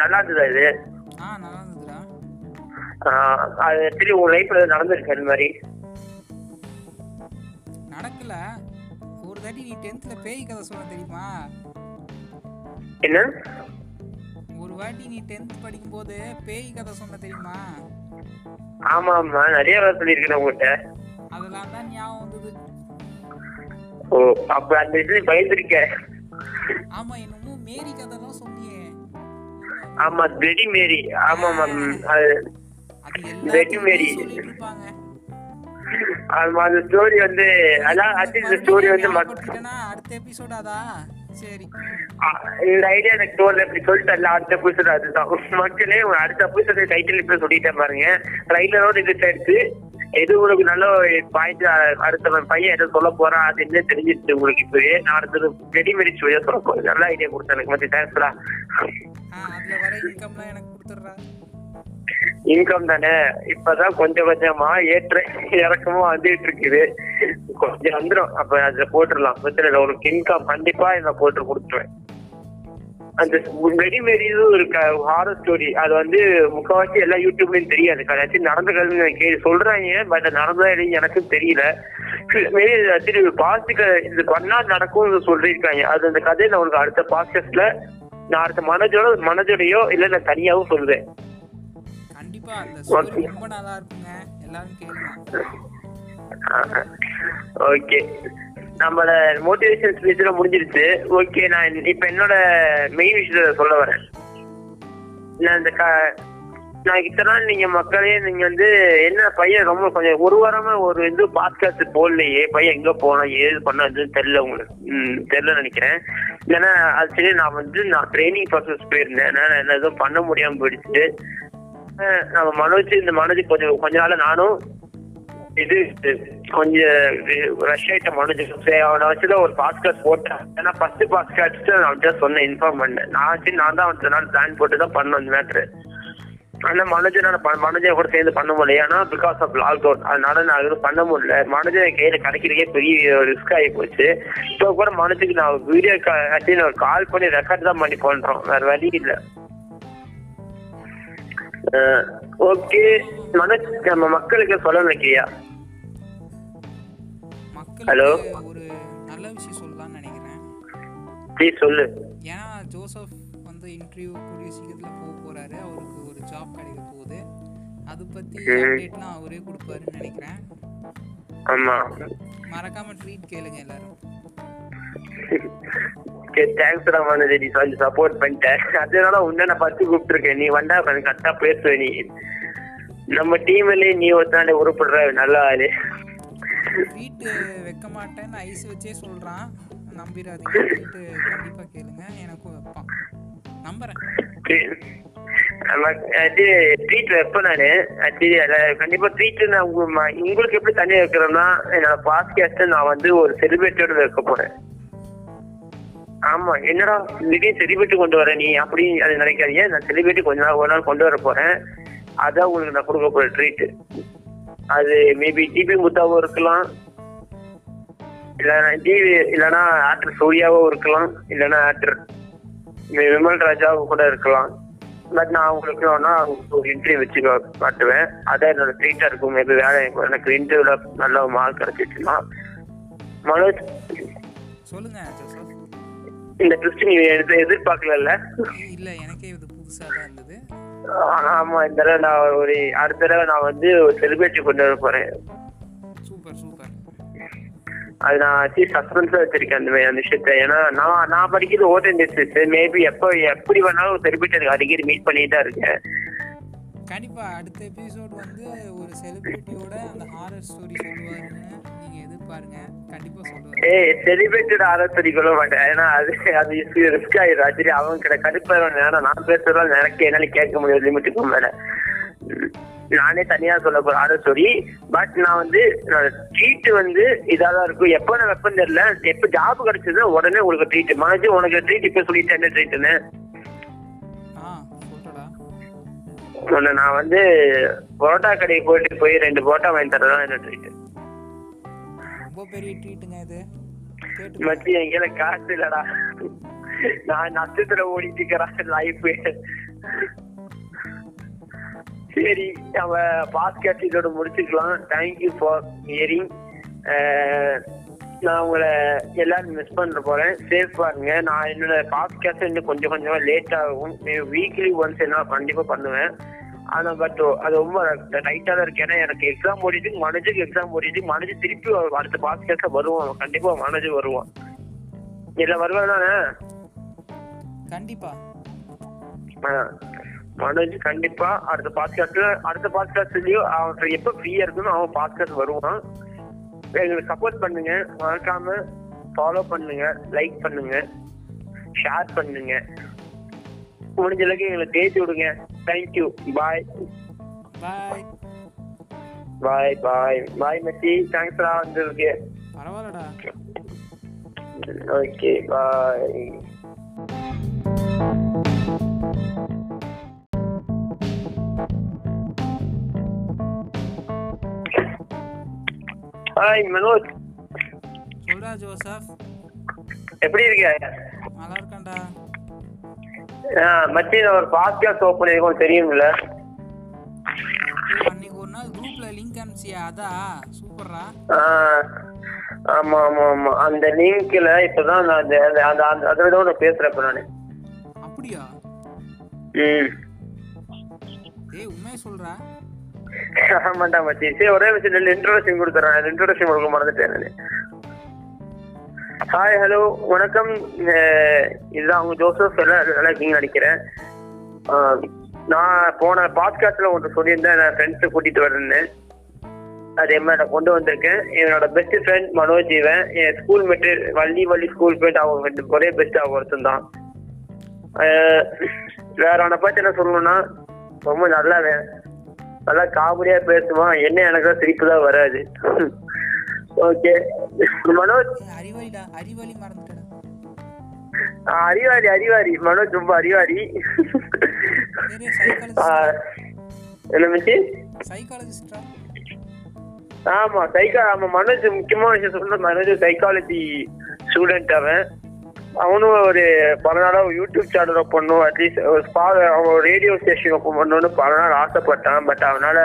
நல்லா இருந்ததா இது. ஆ நல்லா இருந்ததுடா அது எப்படி உங்க லைஃப்ல நடந்திருக்கு அந்த மாதிரி? நடக்கல. ஒரு தாட்டி நீ டென்த்ல பேய் கதை சொல்ல தெரியுமா? என்ன? ஒரு வாட்டி நீ டென்த் படிக்கும்போது பேய் கதை சொன்ன தெரியுமா? ஆமா ஆமா நிறைய வேலை சொல்லியிருக்கேன் உங்ககிட்ட. அதெல்லாம் தான் ஞாபகம் வந்தது. ஓ அப்ப அந்த இதுல பயந்துருக்க ஆமா என்னமோ மேரி கதைலாம் சொன்னியே ஆமா வெடி மேரி ஆமா மேம் அது அது வெடி மேரி. சொல்லிட்டு ஆமா அந்த ஸ்டோரி வந்து அதான் ஆக்சுவலி இந்த ஸ்டோரி வந்து அடுத்த எபிசோட் அதா சரி. இந்த ஐடியா எனக்கு தோணல இப்படி சொல்லிட்டல அடுத்த புதுசு அதுதான். [LAUGHS] மக்களே அடுத்த புதுசு டைட்டில் இப்ப சொல்லிட்டேன் பாருங்க. ட்ரைலரோட இது எடுத்து எது உங்களுக்கு நல்ல பாயிண்ட் அடுத்த பையன் எதை சொல்ல போறான் அது என்ன தெரிஞ்சிருச்சு உங்களுக்கு இப்பவே. நான் அடுத்தது ரெடிமேட் ஸ்டோரியா சொல்ல போறேன். நல்ல ஐடியா கொடுத்தேன் எனக்கு. மத்திய தேங்க்ஸ்டா இன்கம் தானே? இப்பதான் கொஞ்சம் கொஞ்சமா ஏற்ற இறக்கமா வந்துட்டு இருக்குது. கொஞ்சம் வந்துடும் அப்ப அதுல போட்டுடலாம். பிரச்சனை இல்லை உனக்கு இன்கம் கண்டிப்பா இதை போட்டு கொடுத்துருவேன். அந்த வெடிமேரி ஒரு ஹாரர் ஸ்டோரி அது வந்து முக்கால்வாசி எல்லா யூடியூப்லயும் தெரியாது. கதாச்சும் நடந்த கே சொல்றாங்க பட் நடந்தா இல்லைன்னு எனக்கும் தெரியல. மேபி ஆக்சுவலி பாஸ்டிக் இது பண்ணா நடக்கும்னு சொல்லியிருக்காங்க. அது அந்த கதையை நான் உனக்கு அடுத்த பாஸ்டர்ஸ்ல நான் அடுத்த மனஜோட மனஜோடையோ இல்ல நான் தனியாவும் சொல்லுவேன் கண்டிப்பா அந்த ஸ்டோரி ரொம்ப நல்லா இருக்குங்க. எல்லாரும் கேளுங்க. ஓகே நம்மள மோட்டிவேஷன் ஸ்பீச்ல முடிஞ்சிருச்சு. ஓகே நான் இப்ப என்னோட மெயின் விஷயத்த சொல்ல வரேன். நான் இந்த க- நான் இத்தனை நாள் நீங்க மக்களே நீங்க வந்து என்ன பையன் ரொம்ப கொஞ்சம் ஒரு வாரமா ஒரு இது பாட்காஸ்ட் போடலையே பையன் எங்க போனா ஏது பண்ணதுன்னு தெரியல உங்களுக்கு. ம் தெரியல நினைக்கிறேன். ஏன்னா ஆக்சுவலி நான் வந்து நான் ட்ரைனிங் ப்ராசஸ் போயிருந்தேன். அதனால என்ன எதுவும் பண்ண முடியாம போயிடுச்சு. நம்ம மனோஜ் இந்த மனோஜ் கொஞ்சம் கொஞ்ச நாள் நானும் இது கொஞ்சம் ரஷ் ஆயிட்ட சரி அவனை வச்சுல ஒரு பாஸ்கார்ட் போட்டேன். ஏன்னா ஃபர்ஸ்ட் பாஸ்கார்ட் நான் அவன்கிட்ட சொன்னேன் இன்ஃபார்ம் பண்ணேன் நான் வச்சு நான் தான் அவன் நாள் பிளான் போட்டு தான் பண்ணேன் இந்த மேட்ரு ஆனா மனோஜனால மனோஜை கூட சேர்ந்து பண்ண முடியல. ஏன்னா பிகாஸ் ஆஃப் லாக்டவுன் அதனால நான் எதுவும் பண்ண முடியல. மனோஜை கையில கிடைக்கிறதே பெரிய ரிஸ்க் ஆகி போச்சு. இப்போ கூட மனோஜுக்கு நான் வீடியோ ஆக்சுவலி நான் கால் பண்ணி ரெக்கார்ட் தான் பண்ணி பண்றோம். வேற வழி இல்லை. ஓகே மன நம்ம மக்களுக்கு சொல்ல நினைக்கிறியா? மக்களுக்கு ஒரு நல்ல விஷயம் சொல்லலாம்னு நினைக்கிறேன். ப்ளீஸ் சொல்லு. ஏன்னா ஜோசப் வந்து இன்டர்வியூ கூடிய சீக்கிரத்தில் போக போறாரு. அவருக்கு ஒரு ஜாப் கிடைக்க போகுது. அது பத்தி. அப்டேட்லாம் அவரே கொடுப்பாருன்னு நினைக்கிறேன். ஆமா. மறக்காம ட்ரீட் கேளுங்க எல்லாரும். தேங்க்ஸ்டா மனோஜ் நீ கொஞ்சம் சப்போர்ட் பண்ணிட்டேன். அதனால உன்ன நான் பத்து கூப்பிட்டுருக்கேன். நீ வந்தா கரெக்டா பேசுவ நீ. நம்ம டீம்லயே நீ ஒருத்தாண்ட உருப்படுற நல்ல ஆளு. ட்ரீட் வைக்க மாட்டேன்னு ஐஸ் வச்சே சொல்றான். நம்பிடாதீங்க ட்ரீட் கண்டிப்பா கேளுங்க. எனக்கும் வைப்பான் நம்புறேன். ட்ரீட் வைப்பேன் நானு. ஆக்சுவலி கண்டிப்பா ட்ரீட் நான் உங்களுக்கு எப்படி தண்ணி வைக்கிறேன்னா என்னோட பாஸ்கேஸ்ட் நான் வந்து ஒரு செலிபிரிட்டியோட வைக்க போறேன். ஆமா என்னடா திடீர்னு செலிபிரிட்டி கொண்டு வர நீ? அப்படி அது நினைக்காதீங்க. நான் செலிபிரிட்டி கொஞ்ச நாள் ஒரு நாள் கொண்டு வர போறேன். அதான் உங்களுக்கு நான் கொடுக்க போறேன் ட்ரீட் அது மேபி டிபி முத்தாவும் இருக்கலாம். இல்லைன்னா டிவி இல்லைன்னா ஆக்டர் சூர்யாவும் இருக்கலாம். இல்லைன்னா ஆக்டர் விமல் ராஜாவும் கூட இருக்கலாம். பட் நான் உங்களுக்கு வேணா ஒரு இன்டர்வியூ வச்சு காட்டுவேன். அதான் என்னோட ட்ரீட்டா இருக்கும். மேபி வேலை எனக்கு இன்டர்வியூல நல்ல மார்க் கிடைச்சிச்சுன்னா. மனோஜ் சொல்லுங்க இந்த ட்விஸ்ட் நீ எதிர் எதிர்பார்க்கல இல்ல? எனக்கே இது புதுசா தான் ஆமா இந்த தடவை நான் ஒரு அடுத்த தடவை நான் வந்து ஒரு செலிபிரிட்டி கொண்டு வர போறேன். Super super. அது நான் வச்சு சஸ்பென்ஸா வச்சிருக்கேன் அந்த அந்த விஷயத்த. ஏன்னா நான் நான் படிக்கிறது ஓட்டன் டிஸ்ட்ரிக்ட் மேபி எப்போ எப்படி வேணாலும் ஒரு செலிபிரிட்டி எனக்கு அடிக்கடி மீட் பண்ணிட்டு தான் இருக்கேன். கண்டிப்பா அடுத்த எபிசோட் வந்து ஒரு செலிபிரிட்டியோட அந்த ஹாரர் ஸ்டோரி சொல்லுவாருன்னு எதிர்பாருங்க கண்டிப்பா சொல்லுவாரு. ஏய் செலிபிரேட்டட் ஆலோசனை கொள்ள மாட்டேன் ஏன்னா அது அது ரிஸ்க் ஆயிடும் ஆக்சுவலி அவங்க கிட்ட கடுப்பாயிரும். ஏன்னா நான் பேசுறதால எனக்கு என்னால கேட்க முடியாது. லிமிட்டுக்கு மேல. நானே தனியா சொல்ல போறேன் ஆலோசனை பட் நான் வந்து ட்ரீட் வந்து இதா தான் இருக்கும். எப்போ நான் வெப்பம் தெரியல. எப்போ ஜாப் கிடைச்சது உடனே உங்களுக்கு ட்ரீட் மனசு உனக்கு ட்ரீட் இப்ப சொல்லிட்டேன். என்ன ட்ரீட்னு நான் வந்து பரோட்டா கடைக்கு போயிட்டு போய் ரெண்டு பரோட்டா வாங்கி தரதான் என்ன ட்ரீட் ரொம்ப பெரிய ட்ரீட்டுங்க இது. மச்சி எங்கேயில காசு இல்லடா. நான் நஷ்டத்துல ஓடிட்டு இருக்கிறேன் லைஃப் சரி நம்ம பாட்காஸ்ட் இதோட முடிச்சுக்கலாம். தேங்க்யூ ஃபார் ஹியரிங் நான் உங்களை எல்லாரும் மிஸ் பண்ண போறேன். சேஃப் பாருங்க நான் என்னோட பாட்காஸ்ட் இன்னும் கொஞ்சம் கொஞ்சமா லேட் ஆகும். வீக்லி ஒன்ஸ் என்ன கண்டிப்பா பண்ணுவேன். ஆனா பட் அது ரொம்ப டைட்டா தான் இருக்கு. ஏன்னா எனக்கு எக்ஸாம் ஓடிட்டு மனஜுக்கு எக்ஸாம் ஓடிட்டு மனஜு திருப்பி அடுத்த பாட்காஸ்ட் வருவான். கண்டிப்பா மனஜு வருவான். இல்ல வருவான்? தானே கண்டிப்பா. மனோஜ் கண்டிப்பா அடுத்த பாட்காஸ்ட்ல அடுத்த பாட்காஸ்ட்லயும் அவன் எப்ப ஃப்ரீயா இருக்கணும் அவன் பாட்காஸ்ட் வருவான். எங்களுக்கு சப்போர்ட் பண்ணுங்க. மறக்காம ஃபாலோ பண்ணுங்க லைக் பண்ணுங்க ஷேர் பண்ணுங்க. முடிஞ்ச அளவுக்கு எங்களை தேய்ச்சி விடுங்க. தேங்க்யூ பாய் பாய் பாய் பாய் பாய் மச்சி தேங்க்ஸ்டா வந்ததுக்கு பரவாயில்லடா. ஓகே பாய் ஹாய் மனோஜ் சொல்றா ஜோசப். எப்படி இருக்க? நல்லா இருக்கேன்டா மச்சி நான் ஒரு பாட்காஸ்ட் ஓப்பன் பண்ணிருக்கோம் தெரியும்ல. அன்னைக்கு ஒரு நாள் குரூப்ல லிங்க் அனுப்பிச்சியா? அதா? சூப்பர்ரா. ஆமா ஆமா ஆமா. அந்த லிங்க்ல இப்பதான் நான் அந்த அந்த- அந்த அதோட நான் பேசுறேன் இப்ப நானு. அப்படியா? ம். ஏய் உண்மையை சொல்றா? ஆமாண்டா மச்சி. சரி ஒரே விஷயம் நல்ல இன்ட்ரோடக்ஷன் கொடுத்துறேன். இன்ட்ரோடக்ஷன் கொடுக்க மறந்துட்டேன் நானு. ஹாய் ஹலோ வணக்கம். இதுதான் அவங்க ஜோசப். எல்லாம் நல்லா இருக்கீங்க நினைக்கிறேன். நான் போன பாட்காஸ்ட்ல ஒன்று சொல்லியிருந்தேன். நான் ஃப்ரெண்ட்ஸை கூட்டிட்டு வரேன்னு அதே மாதிரி நான் கொண்டு வந்திருக்கேன். என்னோட பெஸ்ட் ஃப்ரெண்ட் மனோஜ் இவன். என் school mate Valli Valli school போயிட்டு அவங்க ரெண்டு ஒரே பெஸ்ட் அவங்க ஒருத்தன் தான். வேற அவனை பத்தி என்ன சொல்லணும்னா ரொம்ப நல்லவன் நல்லா காமெடியா பேசுவான். என்ன எனக்கு தான் சிரிப்பு தான் வராது. ஓகே மனோஜ் அறிவாளிடா அறிவாளி மறந்துட்டடா. அறிவாரி அறிவாரி மனோஜ் ரொம்ப அறிவாரி ஆமா சைக்கா ஆமா மனோஜ் முக்கியமான விஷயம் சொல்ற மனோஜ் சைக்காலஜி ஸ்டூடெண்ட் அவன். அவனும் ஒரு பல நாளா யூடியூப் சேனல் ஓப்பன் பண்ணும் அட்லீஸ்ட் ஒரு ஸ்பா அவன் ரேடியோ ஸ்டேஷன் ஓப்பன் பண்ணணும்னு பல நாள் ஆசைப்பட்டான். பட் அவனால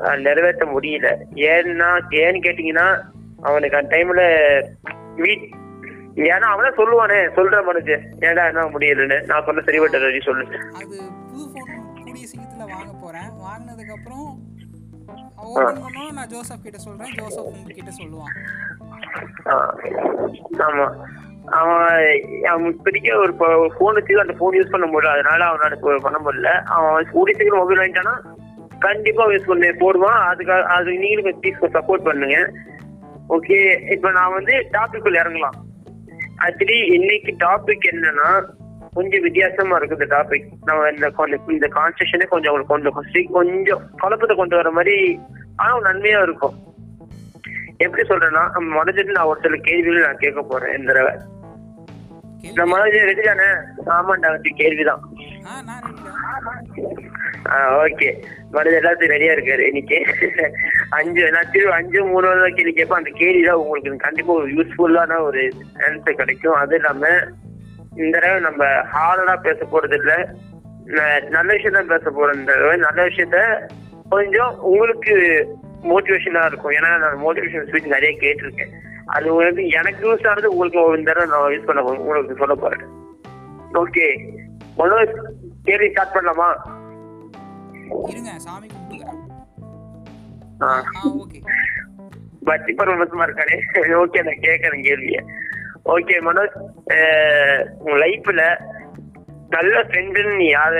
நிறைவேற்ற முடியல. ஏன்னா ஏன்னு கேட்டீங்கன்னா அவனுக்கு அந்த டைம்ல வீட் ஏன்னா அவனே சொல்லுவானே சொல்ற மனுஜ் ஏன்டா என்ன முடியலன்னு. நான் சொன்ன சரிபட்ட ரவி சொல்லு. அது புது ஃபோன் கூடிய சீக்கிரத்துல வாங்க போறேன். வாங்கினதுக்கு அப்புறம் ஓபன் நான் ஜோசப் கிட்ட சொல்றேன். ஜோசப் உங்ககிட்ட சொல்லுவான். ஆமா. அவன் அவன் இப்போதைக்கு ஒரு ஃபோன் வச்சு அந்த ஃபோன் யூஸ் பண்ண முடியல. அதனால அவனால பண்ண முடியல. அவன் கூடிய சீக்கிரம் மொபைல் வாங்கிட்டானா கண்டிப்பா யூஸ் பண்ணி. போடுவான். அதுக்காக அது நீங்களும் கொஞ்சம் சப்போர்ட் பண்ணுங்க. ஓகே இப்போ நான் வந்து டாபிக் இறங்கலாம். ஆக்சுவலி இன்னைக்கு டாபிக் என்னன்னா கொஞ்சம் வித்தியாசமா இருக்கு இந்த டாபிக் நம்ம இந்த இந்த கான்ஸ்டியூஷனே கொஞ்சம் உங்களுக்கு கொண்டு கொஞ்சம் கொஞ்சம் குழப்பத்தை கொண்டு வர மாதிரி ஆனா நன்மையா இருக்கும். எப்படி சொல்றேன்னா மனதில் நான் ஒரு சில கேள்விகள் நான் கேட்க போறேன் இந்த தடவை. நம்ம மனதில் ரெடி தானே? ஆமாண்டா கேள்விதான். ஓகே மனது எல்லாத்தையும் ரெடியா இருக்காரு. இன்னைக்கு அஞ்சு எல்லாத்தையும் அஞ்சு மூணு கேள்வி கேட்பேன். அந்த கேள்வி தான் உங்களுக்கு கண்டிப்பா ஒரு யூஸ்ஃபுல்லான ஒரு ஆன்சர் கிடைக்கும். அது இல்லாம இந்த தடவை நம்ம ஹார்டா பேச போறது இல்ல. நல்ல விஷயம் தான் பேச போறோம் இந்த தடவை. நல்ல விஷயத்த கொஞ்சம் உங்களுக்கு மோட்டிவேஷனா இருக்கும். ஏன்னா நான் மோட்டிவேஷன் ஸ்பீச் நிறைய கேட்டிருக்கேன். அது உங்களுக்கு எனக்கு யூஸ் ஆனது உங்களுக்கு இந்த தடவை நான் யூஸ் பண்ண போ- உங்களுக்கு சொல்ல போறேன். ஓகே மனோஜ் கேள்வி ஸ்டார்ட் பண்ணலாமா? இருங்க சாமி கும்பிட்டுக்கிறேன். ஓகே. பக்தி பரவசமா இருக்கானே? ஓகே நான் கேட்கறேன் கேள்விய. ஓகே மனோஜ் உன் லைஃப்ல நல்ல ஃப்ரெண்டுன்னு நீ யார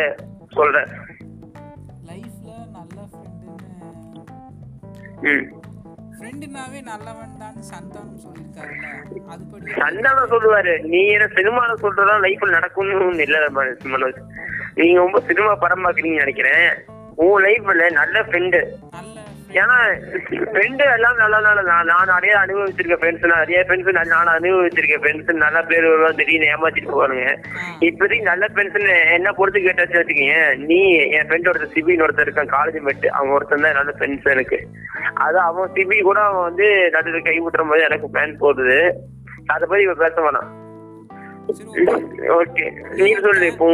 சொல்ற? லைஃப்ல நல்ல ஃப்ரெண்டுன்னு ஃப்ரெண்டுனாவே நல்லவன் தான் சந்தானம் சொல்லியிருக்காருல்ல. அதுபடி சந்தானம் சொல்லுவாரு. நீ என்ன சினிமால சொல்றதா லைஃப்ல நடக்கும்னு இல்ல மனோஜ். நீங்க ரொம்ப சினிமா படம் பாக்குறீங்கன்னு நினைக்கிறேன். உன் லைஃப்ல நல்ல ஃப்ரெண்டு ஏன்னா ஃப்ரெண்டு எல்லாம் நல்லா நல்லா நான் நான் நிறைய அனுபவிச்சிருக்கேன் ஃப்ரெண்ட்ஸ் நிறைய ஃப்ரெண்ட்ஸ் நான் அனுபவிச்சிருக்கேன் ஃப்ரெண்ட்ஸ் நல்ல பேர் வருவாங்க திடீர்னு ஏமாத்திட்டு போவானுங்க. இப்போதைக்கு நல்ல ஃப்ரெண்ட்ஸ் என்ன பொறுத்து கேட்டாச்சு வச்சுக்கீங்க. நீ என் ஃப்ரெண்ட் ஒருத்தர் சிபின்னு ஒருத்தர் இருக்கான் காலேஜ் மெட் அவன் ஒருத்தன் தான் நல்ல ஃப்ரெண்ட்ஸ் எனக்கு. அது அவன் சிபி கூட அவன் வந்து நடுவில் கை விட்டுற போது எனக்கு பிளான் போடுது. அதை பத்தி இப்ப பேச வேணாம் ஓகே நீ சொல்லு இப்போ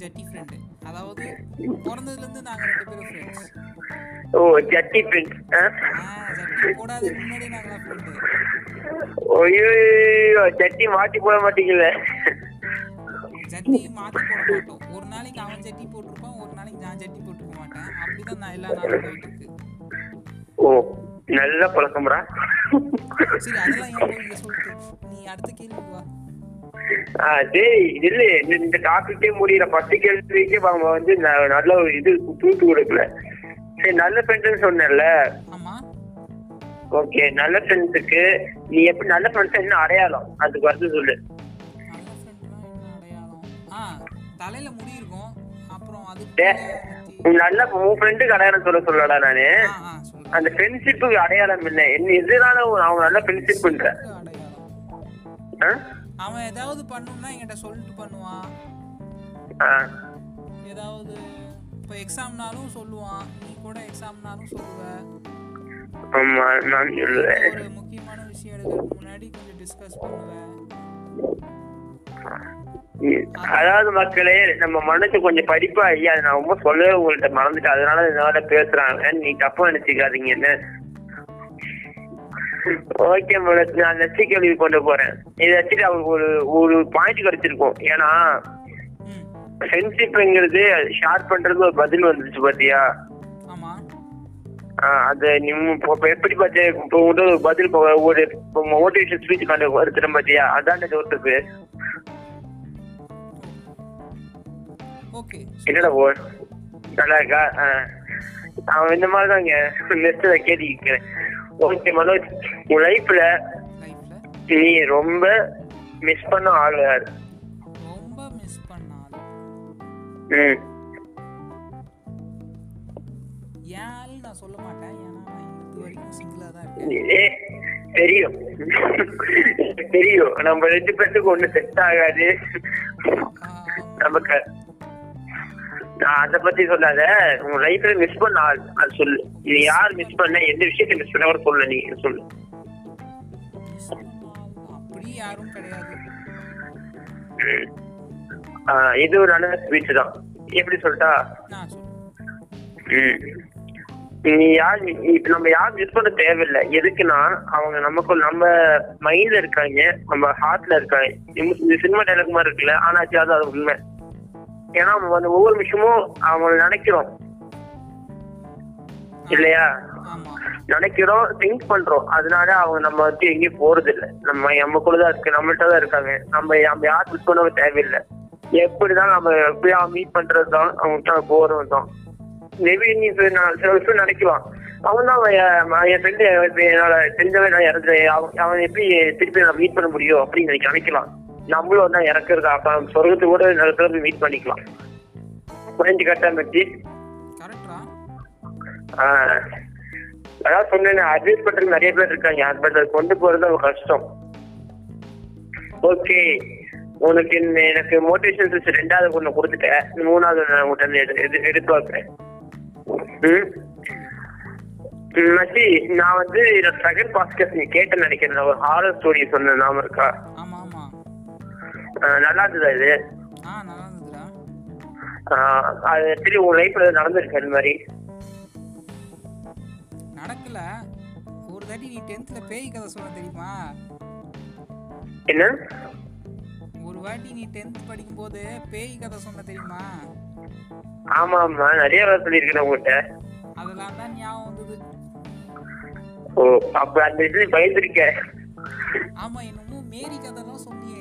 ஜட்டி ஃப்ரெண்டு அதாவது பிறந்ததுலேருந்து நாங்கள் ரெண்டு பேரும் ஃப்ரெண்ட்ஸ் ஓ ஜட்டி ஃப்ரெண்ட்ஸ் ஜட்டி போடாததுக்கு முன்னாடி நாங்களாம் ஃப்ரெண்டு ஐயோ ஜட்டி மாட்டி போட மாட்டீங்கல்ல ஜட்டி மாற்றி போட மாட்டோம். ஒரு நாளைக்கு அவன் ஜட்டி போட்டிருப்பான் ஒரு நாளைக்கு நான் ஜட்டி போட்டிருக்க மாட்டேன். அப்படிதான் நான் எல்லா நாளும் போயிட்டு இருக்கு. ஓ நல்ல பழக்கம்டா. சரி அதெல்லாம் ஏன் நீ அடுத்த கேள்வி வா. டேய் இல்ல இந்த- டாபிக்கே முடியல. பத்து கேள்விக்கு அவங்க வந்து நல்ல இது தூத்து கொடுக்கல. சரி நல்ல ஃப்ரெண்ட்ஸ் சொன்னேன்ல. ஓகே நல்ல ஃப்ரெண்ட்ஸுக்கு நீ எப்படி நல்ல ஃப்ரெண்ட்ஸ் என்ன அடையாளம்? அதுக்கு வந்து சொல்லு. ஃப்ரெண்ட்னா தலையில முடி இருக்கும். அப்புறம் உன் நல்ல உன் ஃப்ரெண்டுக்கு அடையாளம் சொல்ல சொல்லடா நானு. அந்த ஃப்ரெண்ட்ஷிப்புக்கு அடையாளம் என்ன? என்ன எதுனால அவன் நல்ல ஃப்ரெண்ட்ஷிப் பண்ற? அடையாளம். ஆ? அவன் ஏதாவது பண்ணணும்னா என்கிட்ட சொல்லிட்டு பண்ணுவான். ஏதாவது இப்போ எக்ஸாம்னாலும் சொல்லுவான். நீ கூட எக்ஸாம்னாலும் சொல்லுவ. ஒரு முக்கியமான விஷயம் எடுக்கிறதுக்கு முன்னாடி கொஞ்சம் டிஸ்கஸ் பண்ணுவேன் அதாவது மக்களே நம்ம மனசு கொஞ்சம் படிப்பா ஐயா நான் ரொம்ப சொல்லவே உங்கள்ட்ட மறந்துட்டேன். அதனால இதனால பேசுறாங்க நீ தப்பா நினைச்சுக்காதீங்க. என்ன ஓகே மேடம் நான் நெக்ஸ்ட் கேள்வி கொண்டு போறேன். இதை வச்சுட்டு அவருக்கு ஒரு ஒரு பாயிண்ட் கிடைச்சிருக்கும். ஏன்னா ஃப்ரெண்ட்ஷிப்ங்கிறது ஷேர் பண்றது ஒரு பதில் வந்துச்சு பாத்தியா? அது எப்படி பார்த்து இப்போ ஒரு பதில் ஒரு மோட்டிவேஷன் ஸ்பீச் கண்டு எடுத்துட்டோம் பாத்தியா? அதான் ஓகே. என்னடா போ நல்லா இருக்கா? அவன் இந்த மாதிரி தாங்க நெக்ஸ்ட் கேள்வி கேட்கிறேன். ஓகே மனோஜ். உன் லைஃப்ல நீ ரொம்ப மிஸ் பண்ண ஆள் யாரு? ரொம்ப மிஸ் என் ஆள் நான் சொல்ல மாட்டேன். ஏன்னா நான் இது வரைக்கும் சிங்கிளாக தான் இருக்கேன். ஏ, தெரியும். தெரியும். நம்ம ரெண்டு பேருக்கு ஒண்ணு செட் ஆகாது. நமக்கு அதை பத்தி சொல்லாத. உன் லைஃப்ல மிஸ் பண்ண ஆள் அது சொல்லு. நீ யார் மிஸ் பண்ண எந்த விஷயத்த மிஸ் பண்ண சொல்லு நீ சொல்லு. இது ஒரு நல்ல ஸ்பீச் தான். எப்படி சொல்லிட்டா. நீ யார் இப்ப நம்ம யார் மிஸ் பண்ண தேவையில்லை. எதுக்குன்னா அவங்க நமக்கு நம்ம மைண்ட்ல இருக்காங்க நம்ம ஹார்ட்ல இருக்காங்க. இந்த- சினிமா டைலாக் மாதிரி இருக்குல்ல ஆனா அது உண்மை. ஏன்னா வந்து ஒவ்வொரு விஷயமும் அவங்க நினைக்கிறோம். இல்லையா? நினைக்கிறோம் திங்க் பண்றோம். அதனால அவங்க நம்ம வந்து எங்கேயும் போறது இல்ல நம்ம நமக்குள்ள தான் இருக்கு நம்மள்ட்ட தான் இருக்காங்க. நம்ம நம்ம யார் மிஸ் பண்ண தேவையில்லை. எப்படிதான் நம்ம எப்படியா மீட் பண்றது தான் அவங்ககிட்ட போறது தான் மேபி நீ சில விஷயம் நினைக்கலாம். அவன் தான் என் ஃப்ரெண்டு என்னால தெரிஞ்சவன் நான் இறந்து அவன் எப்படி திருப்பி நான் மீட் பண்ண முடியும் அப்படின்னு நினைக்கலாம். நம்மளும் தான் இறக்குறது அப்ப சொர்க்கத்து கூட நிறைய பேர் மீட் பண்ணிக்கலாம். புரிஞ்சு கட்டா மெச்சி கரெக்டா ஆஹ் அதான் சொன்னேன் அட்வைஸ் பண்றதுக்கு நிறைய பேர் இருக்காங்க. பட் அது கொண்டு போறது ரொம்ப கஷ்டம். ஓகே உனக்கு எனக்கு மோட்டிவேஷன் சிஸ்டர் ரெண்டாவது ஒண்ணு கொடுத்துட்டேன். மூணாவது நான் உங்கள்கிட்ட எடுத்து ம், மச்சி நான் வந்து செகண்ட் பாஸ்கஸ் நீ கேட்டேன்னு நினைக்கிறேன். நான் ஒரு ஹாரர் ஸ்டோரி சொன்னேன் நாம இருக்கா? நல்லா இருந்ததா இது? ஆ நல்லா இருந்ததுடா அது எப்படி உன் லைஃப்ல நடந்திருக்கு அந்த மாதிரி? நடக்கல. ஒரு தாட்டி நீ டென்த்தில் பேய் கதை சொல்ல தெரியுமா? என்ன? ஒரு வாட்டி நீ டென்த் படிக்கும்போது பேய் கதை சொன்ன தெரியுமா? ஆமா ஆமா. நிறைய வேலை சொல்லியிருக்கேன் உங்ககிட்ட அதெல்லாம் தான் ஞாபகம் வந்தது. ஓ அப்ப அந்த இதுல பயந்துருக்க ஆமா என்னமோ மேரி கதைலாம் சொன்னியே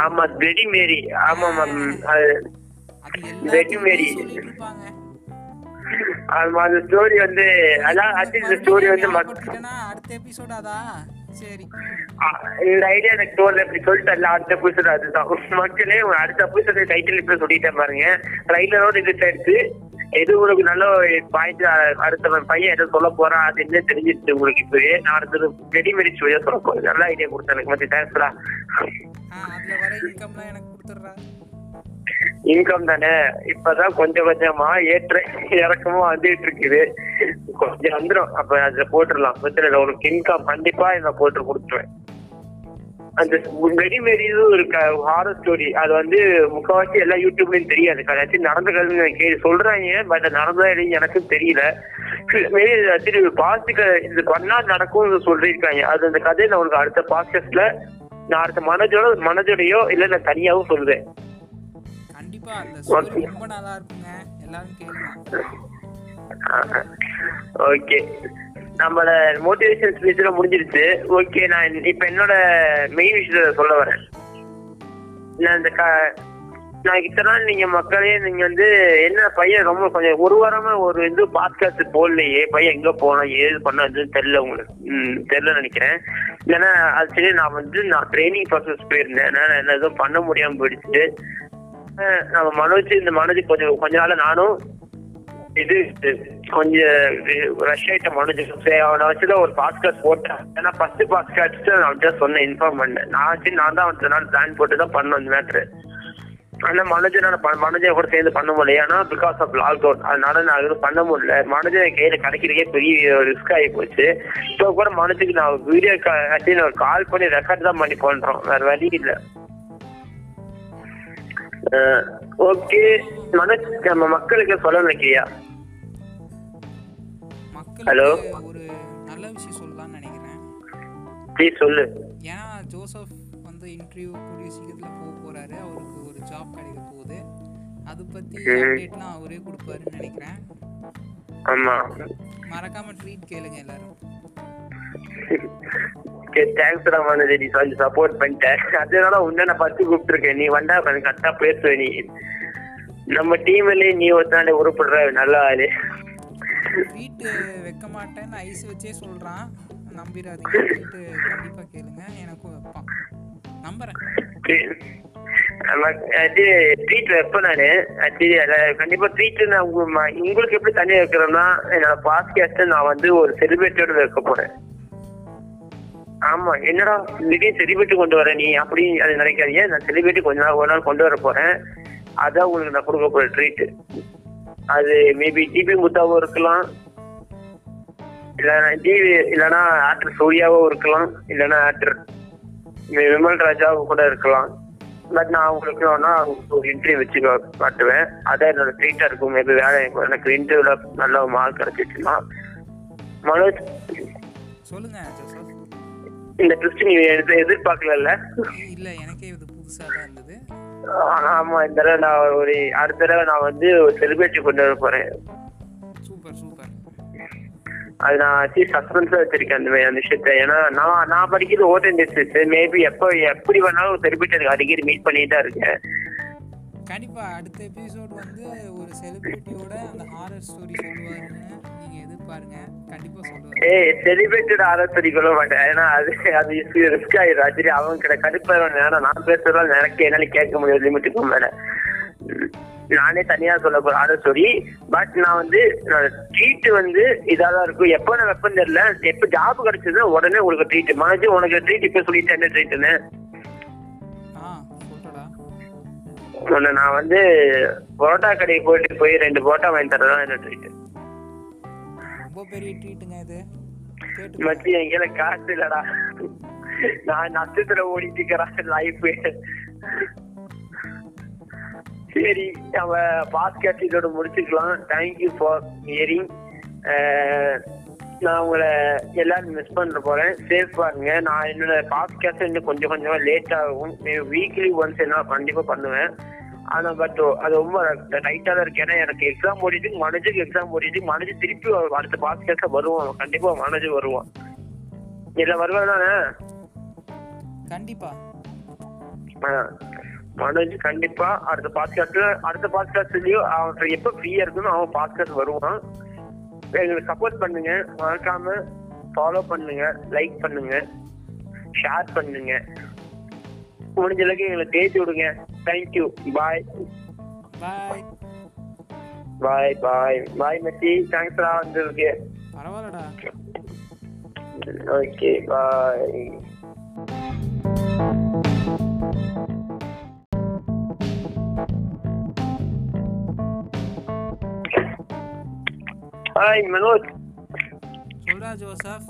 ஆமா வெடி மேரி ஆமா மேம் வெடி மேரி. சொல்லிட்டு ஆமா அந்த ஸ்டோரி வந்து அதான் அது இந்த ஸ்டோரி வந்து அடுத்த எபிசோட் அதா சரி. இந்த ஐடியா எனக்கு தோணல. இப்படி சொல்லிட்டல அடுத்த எபிசோட் அதுதான். [LAUGHS] மக்களே அடுத்த எபிசோட் டைட்டில் இப்ப சொல்லிட்டேன் பாருங்க. ட்ரைலரோட இது எடுத்து எது உங்களுக்கு நல்ல பாயிண்ட் அடுத்த பையன் எதை சொல்ல போறான் அது என்ன தெரிஞ்சிருச்சு உங்களுக்கு இப்பவே. நான் அடுத்தது ரெடி மேரிச் வழியா சொல்ல போறேன். நல்ல ஐடியா கொடுத்தேன் எனக்கு. மத்தி தேங்க்ஸ்டா இன்கம் தானே? இப்பதான் கொஞ்சம் கொஞ்சமா ஏற்ற இறக்கமா வந்துட்டு இருக்குது. கொஞ்சம் வந்துடும் அப்ப அதுல போட்டுடலாம். பிரச்சனை இல்லை உனக்கு இன்கம் கண்டிப்பா இதை போட்டு கொடுத்துருவேன். அந்த வெடி மாரி இதுவும் இருக்கு ஹாரர் ஸ்டோரி அது வந்து முக்கால்வாசி எல்லா யூடியூப்லயும் தெரியாது. கதாச்சும் நடந்த கே சொல்றாங்க பட் நடந்தா இல்லைன்னு எனக்கும் தெரியல. மேபி திரு பாஸ்டுக்கு இது பண்ணா நடக்கும் சொல்லியிருக்காங்க. அது அந்த கதையை நான் உனக்கு அடுத்த பாஸ்டர்ஸ்ல நான் அடுத்த மனஜோட மனஜோடையோ இல்ல நான் தனியாவும் சொல்லுவேன் கண்டிப்பா அந்த ரொம்ப நல்லா இருக்குங்க. எல்லாரும் கேளுங்க. ஓகே. நம்மள மோட்டிவேஷன் ஸ்பீச்ல முடிஞ்சிருச்சு. ஓகே நான் இப்ப என்னோட மெயின் விஷயத்த சொல்ல வரேன். நான் இந்த க நான் இத்தனை நாள் நீங்க மக்களே நீங்க வந்து என்ன பையன் ரொம்ப கொஞ்சம் ஒரு வாரமா ஒரு இது பாட்காஸ்ட் போடலையே பையன் எங்க போனா ஏது பண்ணது தெரியல உங்களுக்கு. ம் தெரியல நினைக்கிறேன். ஏன்னா அது சரி நான் வந்து நான் ட்ரைனிங் ப்ராசஸ் போயிருந்தேன். நான் என்ன எதுவும் பண்ண முடியாம போயிடுச்சு. நம்ம மனோஜ் இந்த மனோஜ் கொஞ்சம் கொஞ்ச நாள் நானும் இது கொஞ்சம் ரஷ் ஆயிட்ட முடிஞ்சிருச்சு அவனை வச்சுதான் ஒரு பாஸ்கார்ட் போட்டேன். ஏன்னா ஃபர்ஸ்ட் பாஸ்கார்ட் நான் அவன்கிட்ட சொன்னேன் இன்ஃபார்ம் பண்ணேன். நான் வச்சு நான் தான் அவன் நாள் பிளான் போட்டு தான் பண்ணேன் இந்த மேட்ரு ஆனா மனோஜனால மனோஜை கூட சேர்ந்து பண்ண முடியல. ஏன்னா பிகாஸ் ஆஃப் லாக்டவுன் அதனால நான் எதுவும் பண்ண முடியல. மனோஜன் கையில கிடைக்கிறதே பெரிய ரிஸ்க் ஆகி போச்சு. இப்போ கூட மனோஜுக்கு நான் வீடியோ ஆக்சுவலி நான் கால் பண்ணி ரெக்கார்ட் தான் பண்ணி பண்றோம். வேற வழி இல்லை. ஓகே. நம்ம மக்களுக்கு சொல்ல Hello? மக்களுக்கு ஒரு நல்ல விஷயம் சொல்லலாம்னு நினைக்கிறேன். ப்ளீஸ் சொல்லு. ஏன்னா ஜோசப் வந்து இன்டர்வியூ கூடிய சீக்கிரத்தில் போக போறாரு. அவருக்கு ஒரு ஜாப் கிடைக்க போகுது. அது பத்தி அப்டேட்லாம் அவரே கொடுப்பாருன்னு நினைக்கிறேன். ஆமா. மறக்காம ட்ரீட் கேளுங்க எல்லாரும். தேங்க்ஸ்டா மனோஜ் நீ கொஞ்சம் சப்போர்ட் பண்ணிட்டேன். அதனால உன்ன நான் ஃபர்ஸ்ட் கூப்பிட்டுருக்கேன். நீ வந்தா கரெக்டா பேசுவ நீ. நம்ம டீம்லயே நீ ஒருத்தாண்ட உருப்படுற நல்ல ஆளு. ட்ரீட் வைக்க மாட்டேன்னு ஐஸ் வச்சே சொல்றான். நம்பிடாதீங்க ட்ரீட் கண்டிப்பா கேளுங்க. எனக்கும் வைப்பான் நம்புறேன். ட்ரீட் வைப்பேன் நானு. கண்டிப்பா ட்ரீட் நான் உங்களுக்கு எப்படி தனியா வைக்கிறேன்னா என்னோட பாட்காஸ்ட் நான் வந்து ஒரு செலிபிரிட்டியோட வைக்க போறேன். ஆமா என்னடா திடீர்னு செலிபிரிட்டி கொண்டு வர நீ? அப்படி அது நினைக்காதீங்க. நான் செலிபிரிட்டி கொஞ்ச நாள் ஒரு நாள் கொண்டு வர போறேன். அதான் உங்களுக்கு நான் கொடுக்க போற ட்ரீட் அது மேபி டிபி முத்தாவும் இருக்கலாம். இல்லைன்னா டிவி இல்லைன்னா ஆக்டர் சூர்யாவும் இருக்கலாம். இல்லைன்னா ஆக்டர் விமல் ராஜாவும் கூட இருக்கலாம். பட் நான் உங்களுக்கு வேணா ஒரு இன்டர்வியூ வச்சு காட்டுவேன். அதான் என்னோட ட்ரீட்டா இருக்கும். மேபி வேலை எனக்கு- இன்டர்வியூல நல்ல மார்க் கிடைச்சிச்சுன்னா. மனோஜ் சொல்லுங்க இந்த ட்விஸ்ட் நீ எதிர் எதிர்பார்க்கல இல்ல எனக்கே இது புதுசா தான் இருந்தது. ஆமா இந்த தடவை நான் ஒரு அடுத்த தடவை நான் வந்து ஒரு செலிபிரிட்டி கொண்டு வர போறேன். Super super. அது நான் சீ சஸ்பென்ஸா வச்சிருக்கேன் அந்த அந்த விஷயத்த ஏன்னா நான் நான் படிக்கிறது ஓட்டன் டிஸ்ட்ரிக்ட் மேபி எப்போ எப்படி வேணாலும் செலிபிரிட்டி எனக்கு அடிக்கடி மீட் பண்ணிட்டு தான் இருக்கேன். கண்டிப்பா அடுத்த எபிசோட் வந்து ஒரு செலிபிரிட்டியோட அந்த ஹாரர் ஸ்டோரி சொல்லுவாருன்னு எதிர்பாருங்க கண்டிப்பா சொல்லுவாரு. ஏய் செலிபிரிட்டியோட ஆலோசனை சொல்ல மாட்டேன் ஏன்னா அது அது ரிஸ்க் ஆயிடும் ஆக்சுவலி அவங்க கிட்ட கடுப்பாயிரும் ஏன்னா நான் பேசுறதால எனக்கு என்னால கேட்க முடியாது லிமிட்டுக்கும் மேல. நானே தனியா சொல்ல போற ஆலோசனை பட் நான் வந்து ட்ரீட் வந்து இதாதான் இருக்கும். எப்போ நான் வெப்பம் தெரியல எப்போ ஜாப் கிடைச்சது உடனே உங்களுக்கு ட்ரீட் மனசு உனக்கு ட்ரீட் இப்ப சொல்லிட்டேன் என்ன ட்ரீட்னு நான் வந்து பரோட்டா கடைக்கு போயிட்டு போய் ரெண்டு பரோட்டா வாங்கி தரதான் என்ன ட்ரீட் பெரிய ட்ரீட்டுங்க இது. மச்சி எங்கேயில காசு இல்லடா. நான் நஷ்டத்துல ஓடிட்டு இருக்கிறேன் லைஃப் சரி நம்ம பாஸ்கெட் இதோட முடிச்சுக்கலாம். தேங்க்யூ ஃபார் ஹியரிங் நான் உங்களை எல்லாரும் மிஸ் பண்ண போறேன். சேஃப் பாருங்க நான் என்னோட பாஸ்கெட் இன்னும் கொஞ்சம் கொஞ்சமா லேட் ஆகும். வீக்லி ஒன்ஸ் என்ன கண்டிப்பாக பண்ணுவேன். ஆனா பட் அது ரொம்ப டைட்டா தான் இருக்கு. ஏன்னா எனக்கு எக்ஸாம் ஓடிட்டு மனஜுக்கு எக்ஸாம் ஓடிட்டு மனஜு திருப்பி அடுத்த பாஸ்கெட்ல வருவான். கண்டிப்பா மனஜு வருவான். இல்ல வருவான் தானே? கண்டிப்பா. மனோஜ் கண்டிப்பா அடுத்த பாட்காஸ்ட்ல அடுத்த பாட்காஸ்ட்லயும் அவன் எப்ப ஃப்ரீயா இருக்குன்னு அவன் பாட்காஸ்ட் வருவான். எங்களுக்கு சப்போர்ட் பண்ணுங்க. மறக்காம ஃபாலோ பண்ணுங்க லைக் பண்ணுங்க ஷேர் பண்ணுங்க. முடிஞ்ச அளவுக்கு எங்களை தேய்ச்சி விடுங்க. தேங்க்யூ பாய் பாய் பாய் பாய் பாய் மச்சி தேங்க்ஸ்டா வந்திருக்கு பரவாயில்லடா. ஓகே பாய் ஹாய் மனோஜ் சொல்றா ஜோசப்.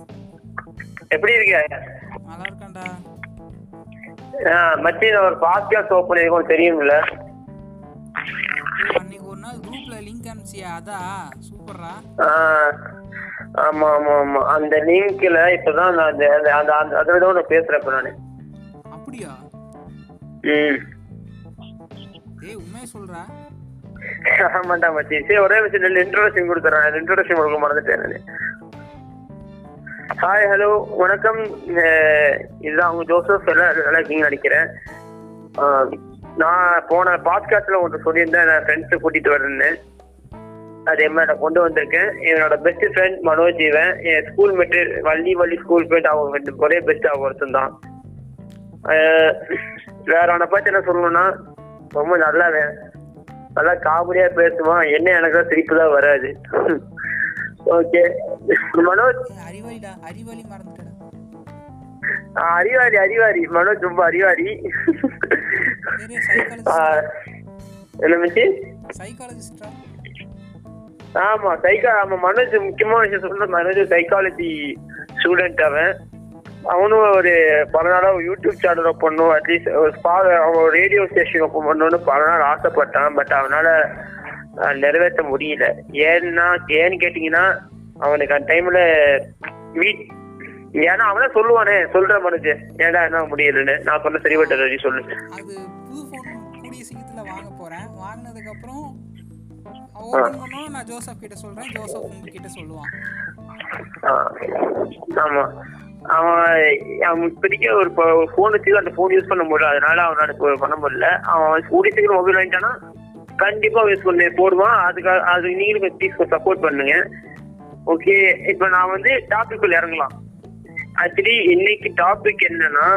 எப்படி இருக்க நல்லா இருக்கேன்டா மச்சி நான் ஒரு பாட்காஸ்ட் ஓப்பன் பண்ணிருக்கோம் தெரியும்ல. அன்னைக்கு ஒரு நாள் குரூப்ல லிங்க் அனுப்பிச்சியா? அதா? சூப்பர்ரா. ஆ, ஆமா ஆமா ஆமா. அந்த லிங்க்ல இப்பதான் நான் அந்த அந்த அதுல தான் நான் பேசுறேன் இப்ப நானு. அப்படியா? ம். ஏய் உண்மையை சொல்றா. ஆமாண்டா மச்சி. சரி ஒரே விஷயம் இன்ட்ரோடக்ஷன் கொடுத்துறேன். இன்ட்ரோடக்ஷன் கொடுக்க மறந்துட்டேன் நானு. ஹாய் ஹலோ வணக்கம். இதுதான் அவங்க ஜோசப். எல்லாம் நல்லா நினைக்கிறேன். நான் போன பாட்காஸ்ட்ல ஒன்று சொல்லியிருந்தேன். நான் ஃப்ரெண்ட்ஸை கூட்டிட்டு வரேன்னு. அதே மாதிரி நான் கொண்டு வந்திருக்கேன். என்னோட பெஸ்ட் ஃப்ரெண்ட் மனோஜ் இவன். என் school mate Valli Valli school போயிட்டு அவங்க ரெண்டு ஒரே பெஸ்ட் அவங்க ஒருத்தன் தான். வேற அவனை பார்த்து என்ன சொல்லணும்னா ரொம்ப நல்லாவே நல்லா காமெடியா பேசுவான். என்ன எனக்கு தான் சிரிப்பு தான் வராது. ஓகே மனோஜ் அறிவாளிடா அறிவாளி மறந்துட்டடா. ஆ, அறிவாரி அறிவாரி மனோஜ் ரொம்ப அறிவாரி ஆமா சைக்கா ஆமா மனோஜ் முக்கியமான விஷயம் சொல்ற மனோஜ் சைக்காலஜி ஸ்டூடெண்ட் அவன். அவனும் ஒரு பல நாளா யூடியூப் சேனல் பண்ணும் அட்லீஸ்ட் ஒரு ஸ்பா அவன் ரேடியோ ஸ்டேஷன் ஓப்பன் பண்ணணும்னு பல நாள் ஆசைப்பட்டான். பட் அவனால நிறைவேற்ற முடியல. ஏன்னா ஏன்னு கேட்டீங்கன்னா அவனுக்கு அந்த டைம்ல வீட் ஏன்னா அவனே சொல்லுவானே சொல்ற மனுஜ் ஏன்டா என்ன முடியலன்னு. நான் சொன்ன சரிபட்ட சொல்லு. அது புது ஃபோன் கூடிய சீக்கிரத்துல வாங்க போறேன். வாங்கினதுக்கு அப்புறம் நான் ஜோசப் கிட்ட சொல்றேன். ஜோசப் உங்ககிட்ட சொல்லுவான். ஆமா. அவன் அவன் இப்போதைக்கு ஒரு ஃபோன் வச்சு அந்த ஃபோன் யூஸ் பண்ண முடியல. அதனால அவனால பண்ண முடியல. அவன் கூடிய சீக்கிரம் மொபைல் வாங்கிட்டானா கண்டிப்பா யூஸ் பண்ணி. போடுவான். அதுக்காக அது நீங்களும் ப்ளீஸ் சப்போர்ட் பண்ணுங்க. ஓகே இப்போ நான் வந்து டாபிக் உள்ள இறங்கலாம். ஆக்சுவலி இன்னைக்கு டாபிக் என்னன்னா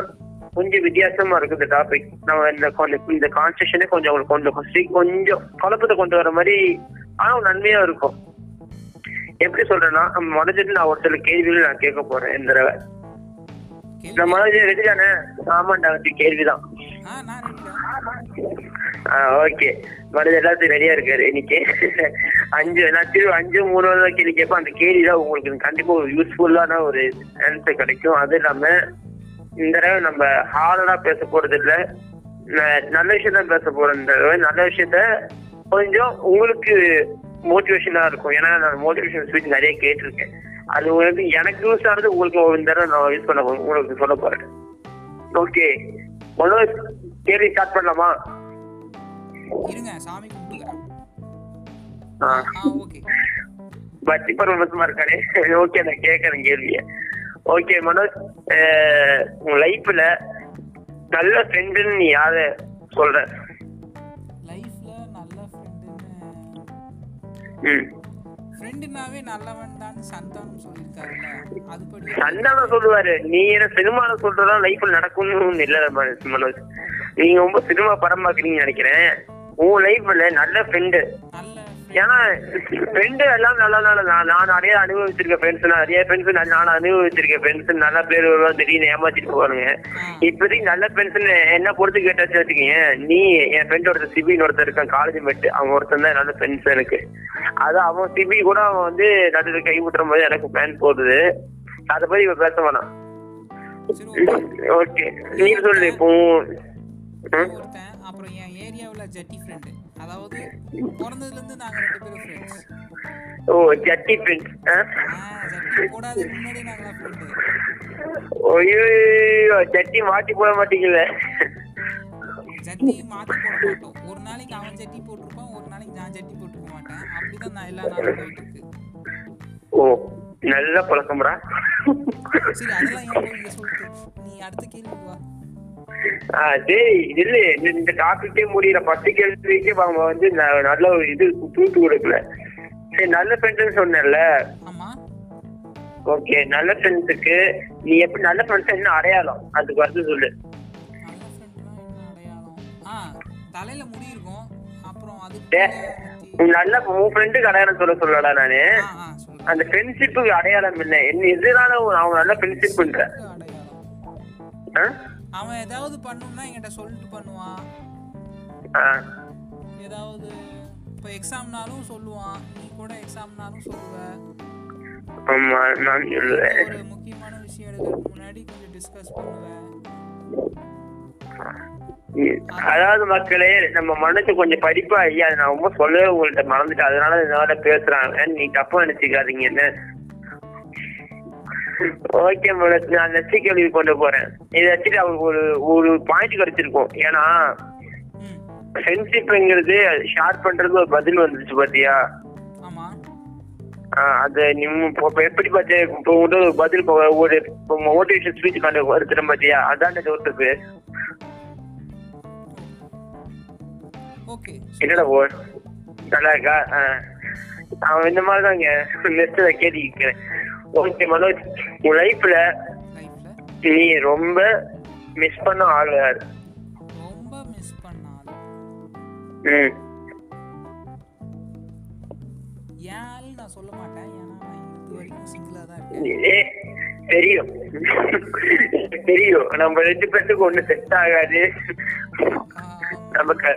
கொஞ்சம் வித்தியாசமா இருக்கு இந்த டாபிக் நம்ம இந்த இந்த கான்செஷனே கொஞ்சம் அவங்களுக்கு கொஞ்சம் கொஞ்சம் கொஞ்சம் குழப்பத்தை கொண்டு வர மாதிரி ஆனா நன்மையா இருக்கும். எப்படி சொல்றேன்னா நம்ம மனதில் நான் ஒரு சில கேள்விகள் நான் கேட்க போறேன் இந்த தடவை. நம்ம மனதில் ரெடி தானே? ஆமாண்டா கேள்விதான். ஓகே மனது எல்லாத்தையும் ரெடியா இருக்காரு. இன்னைக்கு அஞ்சு நான் அஞ்சு மூணு தான் கேள்வி அந்த கேள்வி தான் உங்களுக்கு கண்டிப்பா ஒரு யூஸ்ஃபுல்லான ஒரு ஆன்சர் கிடைக்கும். அது இல்லாம இந்த தடவை நம்ம ஹார்டா பேச போறது இல்ல. நல்ல விஷயம் தான் பேச போறோம் இந்த தடவை. நல்ல விஷயத்த கொஞ்சம் உங்களுக்கு மோட்டிவேஷனா இருக்கும். ஏன்னா நான் மோட்டிவேஷன் ஸ்பீச் நிறைய கேட்டிருக்கேன். அது வந்து எனக்கு யூஸ் ஆனது உங்களுக்கு இந்த தடவை நான் யூஸ் பண்ண உங்களுக்கு சொல்ல போறேன். ஓகே மனோஜ் கேள்வி ஸ்டார்ட் பண்ணலாமா? இருங்க சாமி கும்பிட்டுக்கிறேன். ஓகே. பக்தி நான் கேட்கறேன் கேள்விய ஓகே மனோஜ் உன் லைஃப்ல நல்ல ஃப்ரெண்டுன்னு நீ யார? சொல்ற. லைஃப்ல நல்ல ஃப்ரெண்டுன்னு ஃப்ரெண்டுனாவே நல்லவன் தான் சந்தானம் சொல்லியிருக்காருல்ல. அதுபடி சந்தானம் சொல்லுவாரு. நீ என்ன சினிமால சொல்றதா லைஃப்ல நடக்கும்னு இல்ல மனோஜ். நீங்க ரொம்ப சினிமா படம் பாக்குறீங்கன்னு நினைக்கிறேன். உன் லைஃப்ல நல்ல ஃப்ரெண்டு ஏன்னா ஃப்ரெண்டு எல்லாம் நல்லா நல்லா நான் நான் நிறைய அனுபவிச்சிருக்கேன் ஃப்ரெண்ட்ஸ் நிறைய ஃப்ரெண்ட்ஸ் நான் அனுபவிச்சிருக்கேன் ஃப்ரெண்ட்ஸ் நல்ல பேர் வருவாங்க திடீர்னு ஏமாத்திட்டு போவானுங்க. இப்போதைக்கு நல்ல ஃப்ரெண்ட்ஸ் என்ன பொறுத்து கேட்டாச்சு வச்சுக்கீங்க. நீ என் ஃப்ரெண்ட் ஒருத்தர் சிபின்னு ஒருத்தர் இருக்கான் காலேஜ் மெட் அவன் ஒருத்தன் தான் நல்ல ஃப்ரெண்ட்ஸ் எனக்கு. அது அவன் சிபி கூட அவன் வந்து நடுவில் கை விட்டுற போது எனக்கு பிளான் போடுது. அதை பத்தி இப்ப பேச வேணாம் ஓகே. நீ சொல்லு இப்போ? ஒருத்தன் அப்புறம் என் ஏரியாவில் ஜட்டி ஃப்ரெண்டு அதாவது பிறந்ததுலேருந்து நாங்கள் ரெண்டு பேரும் ஃப்ரெண்ட்ஸ் ஓ ஜட்டி ஃப்ரெண்ட்ஸ் ஆ? ஜட்டி போடாதுக்கு முன்னாடி நாங்களாம் ஃப்ரெண்டு ஐயோ ஜட்டி மாட்டி போட மாட்டீங்களே? ஜட்டி மாற்றி போட மாட்டோம். ஒரு நாளைக்கு அவன் ஜட்டி போட்டிருப்பான் ஒரு நாளைக்கு நான் ஜட்டி போட்டுக்க மாட்டேன். அப்படிதான் நான் எல்லா நாளும் போயிட்டு இருக்கு ஓ நல்ல பழக்கம்டா. சரி அதெல்லாம் நீ அடுத்த கேள்விக்கு வா. சரி இல்ல இந்த- டாபிக்கே முடியல. பத்து கேள்விக்கு அவங்க வந்து நல்ல ஒரு இது தூத்து கொடுக்கல. சரி நல்ல ஃப்ரெண்ட்ஸ் சொன்னேன்ல. ஓகே நல்ல ஃப்ரெண்ட்ஸுக்கு நீ எப்படி நல்ல ஃப்ரெண்ட்ஸ் என்ன அடையாளம்? அதுக்கு வந்து சொல்லு. நல்ல ஃப்ரெண்ட்னா தலையில முடி இருக்கும். அப்புறம் உன் நல்ல உன் ஃப்ரெண்டுக்கு அடையாளம் சொல்ல சொல்லடா நானு. அந்த ஃப்ரெண்ட்ஷிப்புக்கு அடையாளம் என்ன? என்ன எதுனால அவங்க நல்ல ஃப்ரெண்ட்ஷிப் ஆ? அவன் ஏதாவது பண்ணணும்னா என்கிட்ட சொல்லிட்டு பண்ணுவான். ஏதாவது இப்போ எக்ஸாம்னாலும் சொல்லுவான். நீ கூட எக்ஸாம்னாலும் சொல்லுவ. ஒரு முக்கியமான விஷயம் எடுக்கிறதுக்கு முன்னாடி கொஞ்சம் டிஸ்கஸ் பண்ணுவேன் அதாவது மக்களே நம்ம மனசு கொஞ்சம் படிப்பா ஐயா நான் ரொம்ப சொல்லவே உங்கள்ட்ட மறந்துட்டேன். அதனால இதனால பேசுறாங்க. நீ தப்பா நினைச்சுக்காதீங்க. என்ன ஓகே மேடம் நான் நெக்ஸ்ட் கேள்வி கொண்டு போறேன். இதை வச்சுட்டு அவருக்கு ஒரு ஒரு பாயிண்ட் கிடைச்சிருக்கும். ஏன்னா ஃப்ரெண்ட்ஷிப்ங்கிறது ஷேர் பண்றது ஒரு பதில் வந்துச்சு பாத்தியா? அது எப்படி பார்த்து இப்போ ஒரு பதில் ஒரு மோட்டிவேஷன் ஸ்பீச் கண்டு வருத்துறேன் பாத்தியா? அதான் ஓகே என்னடா ஓ நல்லா இருக்கா? அவன் இந்த மாதிரி தாங்க நெக்ஸ்ட் [LAUGHS] கேட்கிறேன் ஓகே மனோஜ் உன் லைஃப்ல நீ ரொம்ப மிஸ் பண்ண ஆள் யார்? ரொம்ப மிஸ் ஏன் ஆள். நான் சொல்ல மாட்டேன். ஏன்னா நான் இது வரைக்கும் சிங்கிளாக தான் இருக்கேன். தெரியும். தெரியும். நம்ம ரெண்டு பேர்த்துக்கு ஒண்ணு செட் ஆகாது. நமக்கு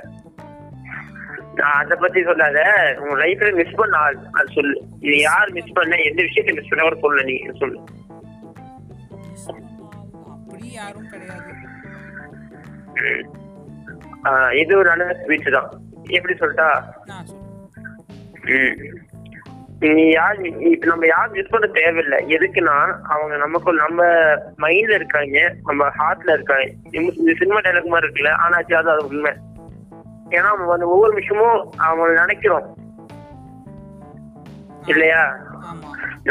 அத பத்தி சொல்லாத. உன் லைஃப்ல மிஸ் பண்ண ஆள் அது சொல்லு. இது யார் மிஸ் பண்ண எந்த விஷயத்த மிஸ் பண்ண கூட சொல்லு நீ சொல்லு. அப்படி யாரும் கிடையாது. இது ஒரு நல்ல ஸ்பீச் தான். எப்படி சொல்லிட்டா. நீ யார் இப்ப நம்ம யார் மிஸ் பண்ண தேவையில்லை. எதுக்குன்னா அவங்க நமக்கு நம்ம மைண்ட்ல இருக்காங்க நம்ம ஹார்ட்ல இருக்காங்க. இந்த- சினிமா டைலாக் மாதிரி இருக்குல்ல ஆனா அது உண்மை. ஏன்னா நம்ம வந்து ஒவ்வொரு விஷயமும் அவங்க நினைக்கிறோம். இல்லையா?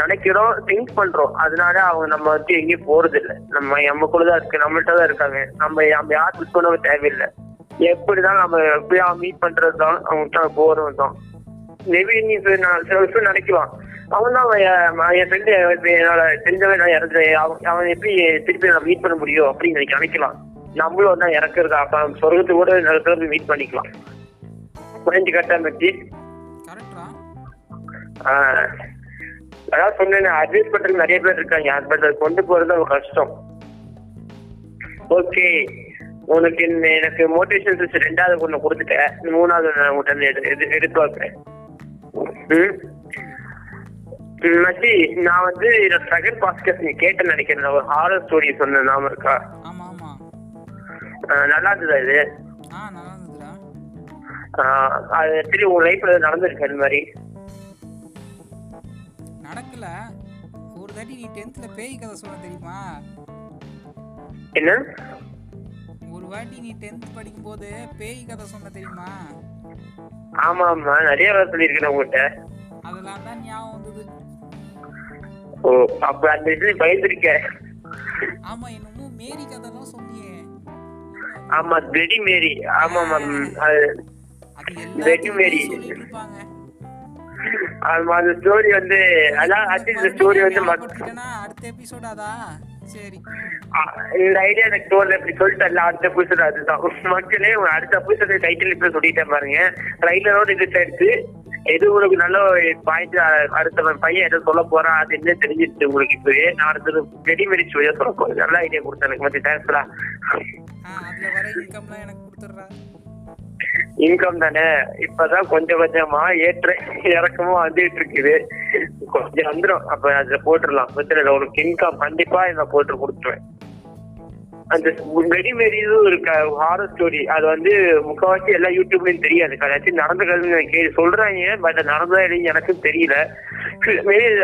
நினைக்கிறோம் திங்க் பண்றோம். அதனால அவங்க நம்ம வந்து எங்கேயும் போறது இல்ல நம்ம நமக்குள்ள தான் இருக்கு நம்மள்ட்ட தான் இருக்காங்க. நம்ம நம்ம யார் மிஸ் பண்ணவே தேவையில்லை. எப்படிதான் நம்ம எப்படியா மீட் பண்றது தான் அவங்ககிட்ட போறது தான் மேபி நீ சில விஷயம் நினைக்கலாம். அவன் தான் அவன் என் ஃப்ரெண்டு என்னோட தெரிஞ்சவன் நான் இறந்து அவன் அவன் எப்படி திருப்பி நான் மீட் பண்ண முடியும் அப்படின்னு நினைக்கலாம். நம்மளும் தான் இறக்குறது அப்ப சொர்க்கத்துக்கு கூட நிறைய பேர் மீட் பண்ணிக்கலாம். புரிஞ்சு கட்டா மச்சி அதான் சொன்னேன் அட்வைஸ் பண்றதுக்கு நிறைய பேர் இருக்காங்க. பட் அது கொண்டு போறது அவங்க கஷ்டம். ஓகே உனக்கு எனக்கு மோட்டிவேஷன் ஸ்பீச் ரெண்டாவது ஒண்ணு கொடுத்துட்டேன். மூணாவது நான் உங்கள்கிட்ட இருந்து எடு- எடு- எதிர்பார்க்கிறேன். ம். ம், மச்சி நான் வந்து செகண்ட் பாஸ்கஸ் நீ கேட்டேன்னு நினைக்கிறேன். ஒரு ஹாரர் ஸ்டோரி சொன்ன நாம இருக்கா? நல்லா இருந்ததா இது? ஆ நல்லா இருந்ததுடா அது திரும்பி உன் லைஃப்ல நடந்திருக்கு அந்த மாதிரி? நடக்கல. ஒரு தாட்டி நீ டென்த்தில் பேய் கதை சொல்ல தெரியுமா? என்ன? ஒரு வாட்டி நீ டென்த் படிக்கும்போது பேய் கதை சொன்ன தெரியுமா? ஆமா ஆமா நிறைய வேலை சொல்லியிருக்கேன் உங்ககிட்ட. அதெல்லாம் தான் ஞாபகம் வந்தது. ஓ அப்ப அந்த இதுல பயந்துருக்க ஆமா என்னமோ மேரி கதைலாம் சொன்னியே ஆமா பிரெடி மேரி ஆமா மேம் வெட்டி மேரி. சொல்லிட்டு ஆமா அந்த ஸ்டோரி வந்து அதான் அது இந்த ஸ்டோரி வந்து அடுத்த எபிசோட் அதா? சரி. இந்த ஐடியா எனக்கு தோணல இப்படி சொல்லிட்டல அடுத்த புதுசு அதுதான். மக்களே அடுத்த புதுசு டைட்டில் இப்ப சொல்லிட்டேன் பாருங்க. ட்ரைலரோட இது சேர்த்து எது உனக்கு நல்ல பாயிண்ட் அடுத்த பையன் எதை சொல்ல போறான் அது என்ன தெரிஞ்சிருச்சு உங்களுக்கு இப்பவே நான் அடுத்தது ரெடிமேட் ஸ்டோரியா சொல்ல போறேன். நல்ல ஐடியா கொடுத்தேன். எனக்கு மத்தி தேங்க்ஸ்டா இன்கம் தானே? இப்பதான் கொஞ்சம் கொஞ்சமா ஏற்ற இறக்கமா வந்துட்டு இருக்குது. கொஞ்சம் வந்துடும் அப்ப அதுல போட்டுடலாம். பிரச்சனை இல்லை உனக்கு இன்கம் கண்டிப்பா இதை போட்டு கொடுத்துருவேன். அந்த வெடிமேரி இதுவும் இருக்கு? ஹாரர் ஸ்டோரி அது வந்து முக்கால்வாசி எல்லா யூடியூப்லயும் தெரியாது. கதாச்சும் நடந்த கதை கே சொல்றாங்க பட் நடந்ததா இல்லைன்னு எனக்கும் தெரியல.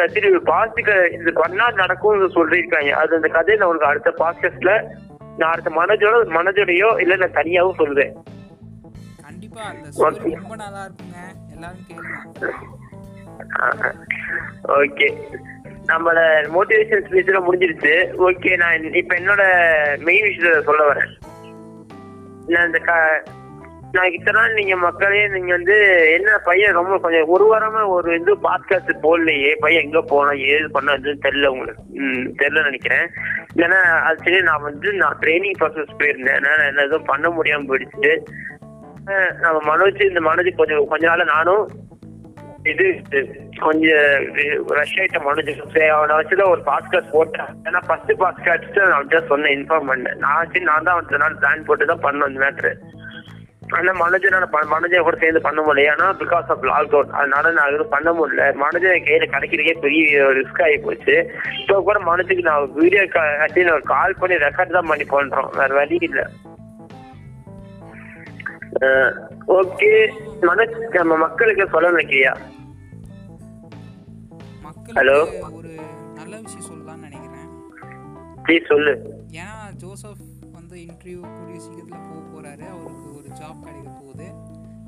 ஆக்சுவலி பாஸ்டுக்கு இது பண்ணா நடக்கும்னு சொல்லியிருக்காங்க. அது அந்த கதையை நான் உனக்கு அடுத்த பாஸ்டர்ஸ்ல நான் அடுத்த மனஜோட மனஜோடையோ இல்ல நான் தனியாவும் சொல்லுவேன் கண்டிப்பா அந்த ஸ்டோரி ரொம்ப நல்லா இருக்குங்க. எல்லாரும் கேளுங்க. ஓகே நம்மள மோட்டிவேஷன் ஸ்பீச்ல முடிஞ்சிருச்சு. ஓகே நான் இப்ப என்னோட மெயின் விஷயத்த சொல்ல வரேன். நான் இந்த க நான் இத்தனை நாள் நீங்க மக்களே நீங்க வந்து என்ன பையன் ரொம்ப கொஞ்சம் ஒரு வாரமா ஒரு இது பாட்காஸ்ட் போடலையே பையன் எங்க போனோம் ஏது பண்ண தெரியல உங்களுக்கு. ம் தெரியல நினைக்கிறேன். ஏன்னா ஆக்சுவலி நான் வந்து நான் ட்ரைனிங் ப்ராசஸ் போயிருந்தேன். நான் என்ன எதுவும் பண்ண முடியாம போயிடுச்சு. நம்ம மனோஜ் இந்த மனோஜ் கொஞ்சம் கொஞ்ச நாள் நானும் இது கொஞ்சம் ரஷ் ஆயிட்ட மனுஜ் அவனை வச்சுதான் ஒரு பாஸ்கார்ட் போட்டேன். ஏன்னா ஃபர்ஸ்ட் பாஸ்கார்ட் நான் அவன்கிட்ட சொன்னேன் இன்ஃபார்ம் பண்ணேன் நான் சரி நான் தான் அவன் நாள் பிளான் போட்டு தான் பண்ணேன் அந்த மேட்ரு ஆனா மனோஜனால மனுஜன் கூட சேர்ந்து பண்ண முடியல. ஏன்னா பிகாஸ் ஆஃப் லாக்டவுன் அதனால நான் எதுவும் பண்ண முடியல. மனோஜன் கையில கிடைக்கிறதே பெரிய ரிஸ்க் ஆகி போச்சு. இப்போ கூட மனோஜுக்கு நான் வீடியோ கட்டி ஒரு கால் பண்ணி ரெக்கார்ட் தான் பண்ணி பண்றோம். வேற வழி இல்லை. ஓகே மனோஜ் நம்ம மக்களுக்கு சொல்ல நினைக்கிறியா? மக்களுக்கு ஒரு நல்ல விஷயம் சொல்லலாம்னு நினைக்கிறேன். ப்ளீஸ் சொல்லு. ஏன்னா ஜோசப் வந்து இன்டர்வியூ கூடிய சீக்கிரத்தில் போக போறாரு. அவருக்கு ஒரு ஜாப் கிடைக்க போகுது.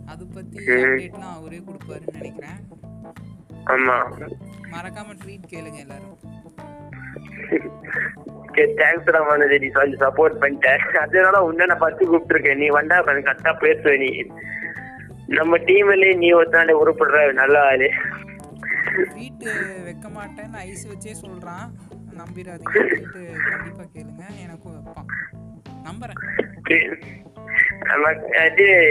அது பத்தி அப்டேட்லாம் அவரே கொடுப்பாருன்னு நினைக்கிறேன். ஆமா. மறக்காம ட்ரீட் கேளுங்க எல்லாரும். [LAUGHS] தேங்க்ஸ்டா மனோஜ் நீ கொஞ்சம் சப்போர்ட் பண்ணிட்டேன் அதனால உன்ன நான் ஃபர்ஸ்ட் கூப்பிட்டுருக்கேன். நீ வந்தா கொஞ்சம் கரெக்டா பேசுவ நீ. நம்ம டீம்லயே நீ ஒருத்தாண்ட உருப்படுற நல்ல ஆளு. ட்ரீட் வைக்க மாட்டேன்னு ஐஸ் வச்சே சொல்றான். நம்பிடாதீங்க ட்ரீட் கண்டிப்பா கேளுங்க. எனக்கும் வைப்பான். நம்புறேன்.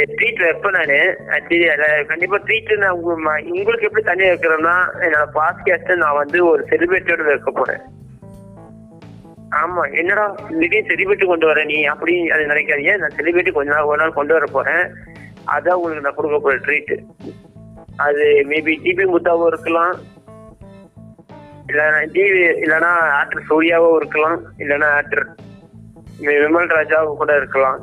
ட்ரீட் வைப்பேன் நானு. ஆக்சுவலி கண்டிப்பா ட்ரீட் நான் உங்களுக்கு எப்படி தனியா வைக்கிறேன்னா என்னோட பாட்காஸ்ட் நான் வந்து ஒரு செலிபிரிட்டியோட வைக்க போறேன். ஆமா என்னடா திடீர்னு செலிபிரிட்டி கொண்டு வர நீ? அப்படி அது நினைக்காதீங்க. நான் செலிபிரிட்டி கொஞ்ச நாள் ஒரு நாள் கொண்டு வர போறேன். அதான் உங்களுக்கு நான் கொடுக்க போற ட்ரீட் அது மேபி டிபி முத்தாவும் இருக்கலாம். இல்லைன்னா டிவி இல்லைன்னா ஆக்டர் சூர்யாவும் இருக்கலாம். இல்லைன்னா ஆக்டர் விமல் ராஜாவும் கூட இருக்கலாம்.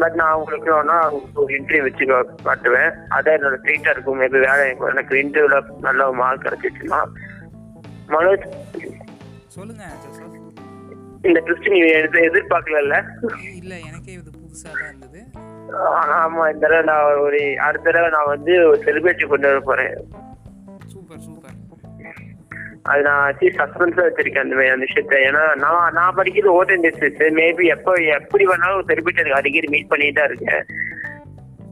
பட் நான் உங்களுக்கு வேணா ஒரு இன்டர்வியூ வச்சு காட்டுவேன். அதான் என்னோட ட்ரீட்டா இருக்கும். மேபி வேலை எனக்கு இன்டர்வியூல நல்ல மார்க் கிடைச்சிச்சுன்னா. மனோஜ். சொல்லுங்க இந்த ட்விஸ்ட் நீ எதிர்- எதிர்பார்க்கல இல்ல எனக்கே இது புதுசா தான் இருந்தது. ஆமா இந்த தடவை நான் ஒரு அடுத்த தடவை நான் வந்து ஒரு செலிபிரிட்டி கொண்டு வர போறேன். Super super. அது நான் சஸ்பென்ஸா வச்சிருக்கேன் அந்த அந்த விஷயத்த. ஏன்னா நான் நான் படிக்கிறது ஓட்டர் டிஸ்ட்ரிக்ட் மேபி எப்போ எப்படி வேணாலும் செலிபிரிட்டி அடிக்கடி மீட் பண்ணிட்டு தான் இருக்கேன்.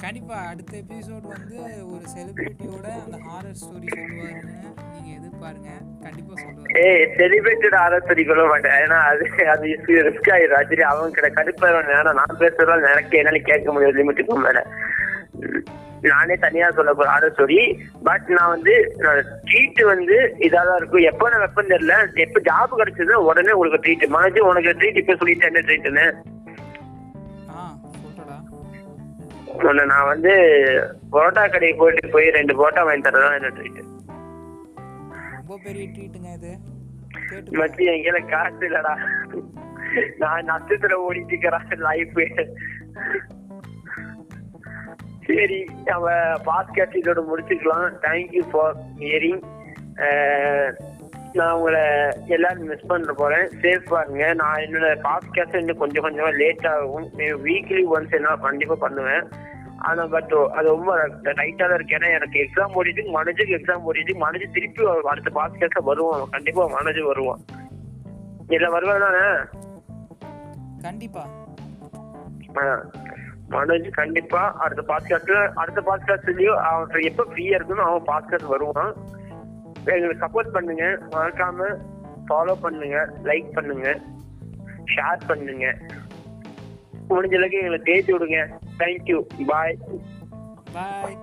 கண்டிப்பாக அடுத்த எபிசோட் வந்து ஒரு செலிபிரிட்டியோட அந்த ஹாரர் ஸ்டோரி சொல்லுவாருன்னு நீங்கள் எதிர்பாருங்க. கண்டிப்பாக சொல்லுவாங்க ஏய் செலிபிரிட்டியோட ஹாரர் ஸ்டோரி சொல்ல மாட்டேன். ஏன்னா அது அது ரிஸ்க் ஆயிடும் ஆக்சுவலி அவங்க கிட்ட கடுப்பாயிரும். ஏன்னா நான் பேசுறதால எனக்கு என்னால கேட்க முடியாது. லிமிட்டுக்கு மேலே. நானே தனியா சொல்ல போற ஆட ஸ்டோரி பட் நான் வந்து ட்ரீட் வந்து இதாதான் இருக்கும். எப்போ நான் வெப்பம் தெரியல. எப்போ ஜாப் கிடைச்சதுன்னா உடனே உங்களுக்கு ட்ரீட் மனஜி உனக்கு ட்ரீட் இப்போ சொல்லிட்டு என்ன ட்ரீட்னு உன்னை நான் வந்து பரோட்டா கடைக்கு போயிட்டு போய் ரெண்டு பரோட்டா வாங்கி தரதான் என்ன ட்ரீட் ரொம்ப பெரிய ட்ரீட்டுங்க இது. மச்சி எங்கேயில காசு இல்லடா. நான் நஷ்டத்துல ஓடிட்டு இருக்கிறேன் லைஃப் சரி நம்ம பாஸ்கெட் இதோட முடிச்சுக்கலாம். தேங்க்யூ ஃபார் ஹியரிங் நான் உங்களை எல்லாரும் மிஸ் பண்ண போறேன். சேஃப் பாருங்க நான் என்னோட பாஸ்கெட் இன்னும் கொஞ்சம் கொஞ்சமா லேட் ஆகும். வீக்லி ஒன்ஸ் என்ன கண்டிப்பா பண்ணுவேன். ஆனா பட் அது ரொம்ப டைட்டா தான் இருக்கு. ஏன்னா எனக்கு எக்ஸாம் ஓடிட்டு மனஜுக்கு எக்ஸாம் ஓடிட்டு மனஜு திருப்பி அடுத்த பாஸ்கெட்ல வருவான். கண்டிப்பா மனஜு வருவான். இல்ல வருவான் தானே? கண்டிப்பா. மனோஜ் கண்டிப்பா அடுத்த பாட்காஸ்ட்ல அடுத்த பாட்காஸ்ட்லயும் அவன் எப்ப ஃப்ரீயா இருக்கணும் அவன் பாட்காஸ்ட் வருவான். எங்களுக்கு சப்போர்ட் பண்ணுங்க. மறக்காம ஃபாலோ பண்ணுங்க லைக் பண்ணுங்க ஷேர் பண்ணுங்க. முடிஞ்ச அளவுக்கு எங்களுக்கு தேய்ச்சி விடுங்க. தேங்க்யூ பாய் பாய்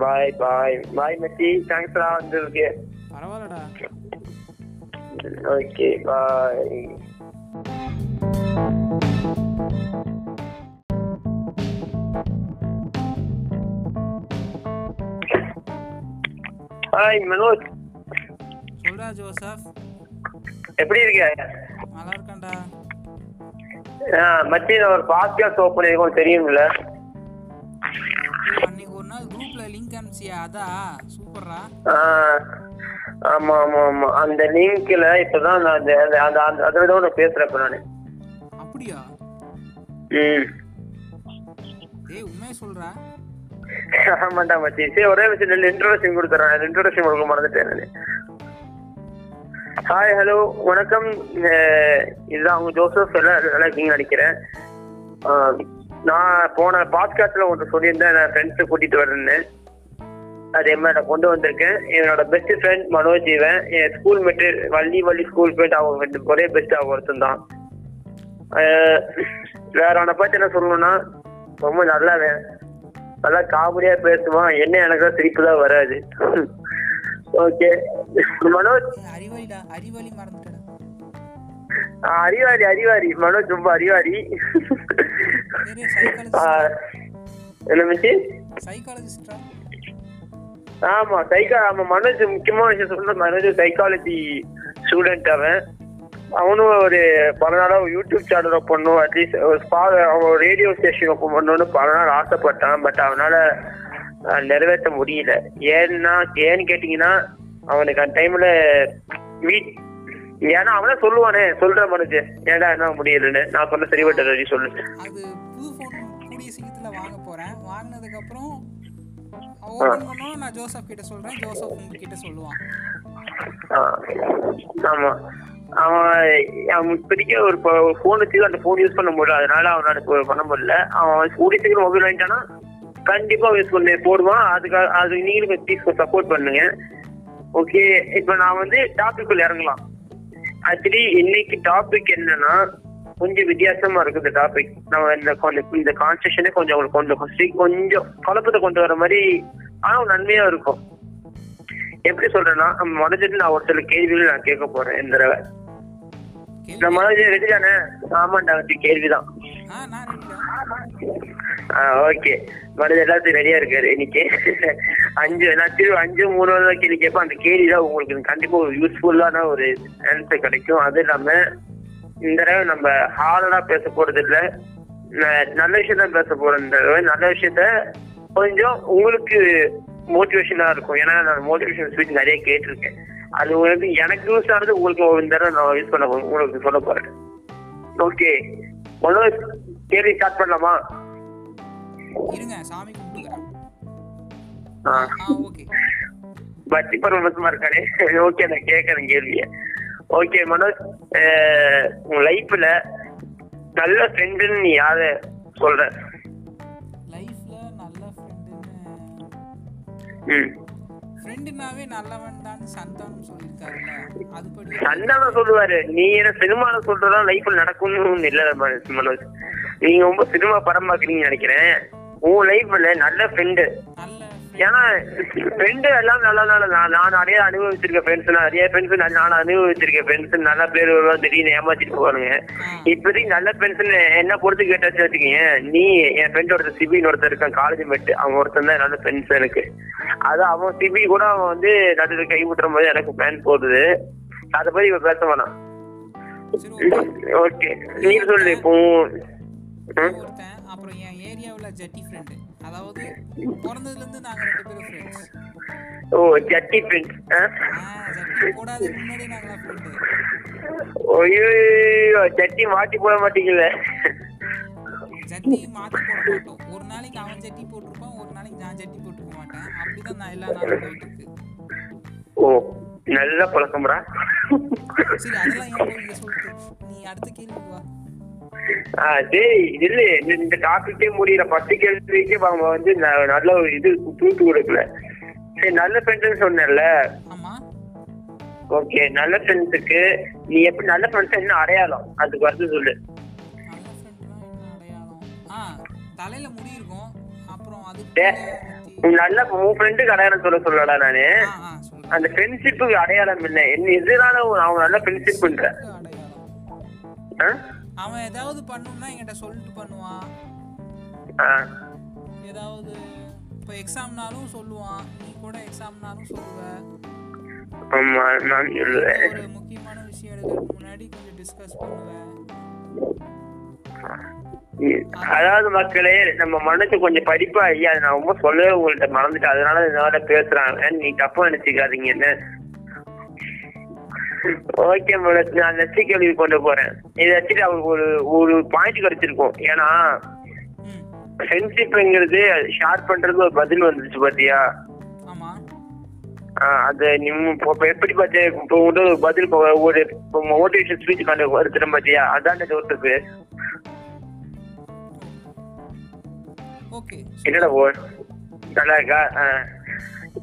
பாய் பாய் பாய் மெஸ்ஸி தேங்க்ஸ்டா வந்திருக்கு. பரவாயில்லடா. ஓகே பாய் ஹாய் மனோஜ் சொல்றா ஜோசப். எப்படி இருக்க நல்லா இருக்கேன்டா. நான் ஒரு பாட்காஸ்ட் ஓப்பன் பண்ணிருக்கோம் தெரியும்ல. அன்னைக்கு ஒரு நாள் குரூப்ல லிங்க் அனுப்பிச்சியா? அதா? சூப்பர்ரா. ஆமா ஆமா ஆமா. அந்த லிங்க்ல இப்பதான் நான் அந்த அந்த- அதுல தான் நான் பேசுறேன் இப்ப நானு. அப்படியா? ம். ஏய் உண்மையை சொல்றா. ஆமாண்டா மச்சி. சரி ஒரே விஷயம் ரெண்டு இன்ட்ரோடக்ஷன் கொடுத்துறேன். இன்ட்ரோடக்ஷன் கொடுக்க மறந்துட்டேன் ஹாய் ஹலோ வணக்கம். இதுதான் அவங்க ஜோசப். எல்லாம் நல்லா இருக்கீங்கன்னு நினைக்கிறேன். நான் போன பாட்காஸ்ட்ல ஒன்று சொல்லியிருந்தேன். நான் ஃப்ரெண்ட்ஸை கூட்டிட்டு வரேன்னு. அதே மாதிரி நான் கொண்டு வந்திருக்கேன். என்னோட பெஸ்ட் ஃப்ரெண்ட் மனோஜ் இவன். என் school mate Valli Valli school friend அவங்க ரெண்டு ஒரே பெஸ்ட் அவங்க ஒருத்தன் தான். வேற அவனை பார்த்து என்ன சொல்லணும்னா ரொம்ப நல்லாவேன். நல்லா காமெடியா பேசுவான் என்ன எனக்கு சிரிப்பு தான் வராது. ஓகே. மனோஜ்? அறிவாரி அறிவாரி மனோஜ் ரொம்ப அறிவாரி என்ன மிச்சி? ஆமா சைக்கா ஆமா மனோஜ் முக்கியமான விஷயம் சொல்ற மனோஜ் சைக்காலஜி ஸ்டூடெண்ட் அவன். அவனும் ஒரு பல நாளா ஒரு யூடியூப் சேனல் பண்ணும் அட்லீஸ்ட் ஒரு ஸ்பா அவன் ரேடியோ ஸ்டேஷன் ஓப்பன் பண்ணணும்னு பல நாள் ஆசைப்பட்டான் பட் அவனால நிறைவேற்ற முடியல. ஏன்னா ஏன்னு கேட்டீங்கன்னா அவனுக்கு அந்த டைம்ல வீட் ஏன்னா அவனே சொல்லுவானே சொல்ற மனுஜ் ஏன்டா என்ன முடியலன்னு. நான் சொன்ன சரிபட்ட சொல்லு. அது புது ஃபோன் கூடிய சீக்கிரத்தில் வாங்க போகிறேன் வாங்கினதுக்கப்புறம் ஓப்பன் பண்ணோம் நான் ஜோசப் கிட்ட சொல்கிறேன் ஜோசப் உங்ககிட்ட சொல்லுவான். ஆமா. அவன் அவன் இப்போதைக்கு ஒரு ஃபோன் வச்சு அந்த ஃபோன் யூஸ் பண்ண முடியல. அதனால அவனால இப்போ பண்ண முடியல. அவன் கூடிய சீக்கிரம் மொபைல் வாங்கிட்டானா கண்டிப்பா யூஸ் பண்ணி போடுவான். அதுக்காக அது நீங்களும் ப்ளீஸ் சப்போர்ட் பண்ணுங்க. ஓகே இப்போ நான் வந்து டாபிக் இறங்கலாம். ஆக்சுவலி இன்னைக்கு டாபிக் என்னன்னா கொஞ்சம் வித்தியாசமா இந்த டாபிக் நம்ம இந்த con- இந்த கான்ஸ்டியூஷனே கொஞ்சம் அவங்களுக்கு கொண்டு கொஞ்சம் கொஞ்சம் குழப்பத்தை கொண்டு வர மாதிரி ஆனா நன்மையா இருக்கும். எப்படி சொல்றேன்னா நம்ம மனதில் நான் ஒரு சில கேள்விகள் நான் கேட்க போறேன் இந்த தடவை. நம்ம ரெடி தானே? ஆமாண்டா கேள்விதான். ஓகே. மனது எல்லாத்தையும் ரெடியா இருக்காரு இன்னைக்கு. அஞ்சு திரு அஞ்சு மூணு தான் கேள்வி கேட்பேன். அந்த கேள்வி தான் உங்களுக்கு கண்டிப்பா ஒரு யூஸ்ஃபுல்லான ஒரு ஆன்சர் கிடைக்கும். அது இல்லாம இந்த தடவை நம்ம ஹார்டா பேச போறது இல்ல. நல்ல விஷயம் தான் பேச போறோம் இந்த தடவை. நல்ல விஷயத்த கொஞ்சம் உங்களுக்கு மோட்டிவேஷனா இருக்கும். ஏன்னா நான் மோட்டிவேஷன் ஸ்பீச் நிறைய கேட்டிருக்கேன். அது உங்களுக்கு எனக்கு யூஸ் ஆனது உங்களுக்கு இந்த தடவை நான் யூஸ் பண்ண உங்களுக்கு சொல்ல போறேன். ஓகே மனோஜ் கேள்வி ஸ்டார்ட் பண்ணலாமா? இருங்க சாமி கும்பிட்டுக்கிறேன். ஓகே பக்தி பரவசமா இருக்கானே. ஓகே நான் கேட்கறேன் கேள்விய. ஓகே மனோஜ் உன் லைஃப்ல நல்ல ஃப்ரெண்டுன்னு நீ யார? சொல்ற நல்ல ஃப்ரெண்டுன்னு ம். ஃப்ரெண்டுனாவே நல்லவன் தான் சந்தானம் சொல்லியிருக்காருல்ல அதுபடி சந்தானம் சொல்லுவாரு. நீ என்ன சினிமால சொல்றதா லைஃப்ல நடக்கும்னு இல்ல மனோஜ். நீங்க ரொம்ப சினிமா படம் பாக்குறீங்கன்னு நினைக்கிறேன். உன் லைஃப்ல நல்ல ஃப்ரெண்டு நல்ல ஏன்னா ஃப்ரெண்டு எல்லாம் நல்லா நல்ல நான் நான் நிறைய அனுபவிச்சிருக்க ஃப்ரெண்ட்ஸ் நிறைய ஃப்ரெண்ட்ஸ் நான் அனுபவிச்சிருக்கேன் ஃப்ரெண்ட்ஸ் நல்ல பேர் வருவாங்க திடீர்னு ஏமாத்திட்டு போவானுங்க. இப்போதைக்கு நல்ல ஃப்ரெண்ட்ஸ் என்ன பொறுத்து கேட்டாச்சு வச்சுக்கீங்க. நீ என் ஃப்ரெண்ட் ஒருத்தர் சிபின்னு ஒருத்தர் இருக்கான் காலேஜ் மெட்டு அவன் ஒருத்தன் தான் நல்ல ஃப்ரெண்ட்ஸ் எனக்கு. அது அவன் சிபி கூட அவன் வந்து நடுவில் கை விட்டுற போது எனக்கு பிளான் போடுது. அதை பத்தி இப்ப பேச வேணாம் ஓகே. நீ சொல்லு இப்போ அப்புறம் என் ஏரியாவில் ஜட்டி ஃப்ரெண்டு அதாவது ரெண்டு பேரும் ஃப்ரெண்ட்ஸ் ஓ ஜட்டி ஃப்ரெண்ட்ஸ் ஜட்டி போடாத முன்னாடி நாங்களாம் ஃப்ரெண்டு ஐயோ ஜட்டி மாட்டி போட மாட்டீங்கல்ல ஜட்டி மாற்றி போட மாட்டோம். ஒரு நாளைக்கு அவன் ஜட்டி போட்டிருப்பான் ஒரு நாளைக்கு நான் ஜட்டி போட்டுக்க மாட்டேன். அப்படிதான் நான் எல்லா நாளும் போயிட்டு இருக்கு ஓ நல்ல பழக்கம்டா. சரி அதெல்லாம் ஏன் நீ அடுத்த கேள்வி வா. டேய் இல்ல இந்த- டாபிக்கே முடியல. பத்து கேள்விக்கே அவங்க வந்து நல்ல ஒரு இது தூத்து கொடுக்கல. சரி நல்ல ஃப்ரெண்ட்ஸ் சொன்னேன்ல. ஓகே நல்ல ஃப்ரெண்ட்ஸுக்கு நீ எப்படி நல்ல ஃப்ரெண்ட்ஸ் என்ன அடையாளம்? அதுக்கு வந்து சொல்லு. ஃப்ரெண்ட்னா தலையில முடி இருக்கும். அப்புறம் உன் நல்ல உன் ஃப்ரெண்டுக்கு அடையாளம் சொல்ல சொல்லடா நானு. அந்த ஃப்ரெண்ட்ஷிப்புக்கு அடையாளம் என்ன? என்ன ஒரு- அவன் நல்ல ஃப்ரெண்ட்ஷிப் பண்ற அடையாளம். ஆ? அவன் ஏதாவது பண்ணணும்னா என்கிட்ட சொல்லிட்டு பண்ணுவான். ஏதாவது இப்போ எக்ஸாம்னாலும் சொல்லுவான். நீ கூட எக்ஸாம்னாலும் சொல்லுவ. ஒரு முக்கியமான விஷயம் எடுக்கிறதுக்கு முன்னாடி கொஞ்சம் டிஸ்கஸ் பண்ணுவேன் அதாவது மக்களே நம்ம மனசு கொஞ்சம் படிப்பா ஐயா நான் ரொம்ப சொல்லவே உங்கள்ட்ட மறந்துட்டேன். அதனால இதனால பேசுறாங்க. நீ தப்பா நினைச்சுக்காதீங்க. என்ன? ஓகே மேடம் நான் நெக்ஸ்ட் கேள்வி கொண்டு போறேன். இதை வச்சுட்டு அவருக்கு ஒரு ஒரு பாயிண்ட் கிடைச்சிருக்கும். ஏன்னா ஃப்ரெண்ட்ஷிப்ங்கிறது ஷேர் பண்றது ஒரு பதில் வந்துச்சு பாத்தியா? அது நீ மு- இப்போ இப்போ எப்படி பார்த்து இப்போ ஒரு பதில் ஒரு மோட்டிவேஷன் ஸ்பீச் கண்டு வருத்துறேன் பாத்தியா? அதான் ஓகே என்னடா போ நல்லா இருக்கா.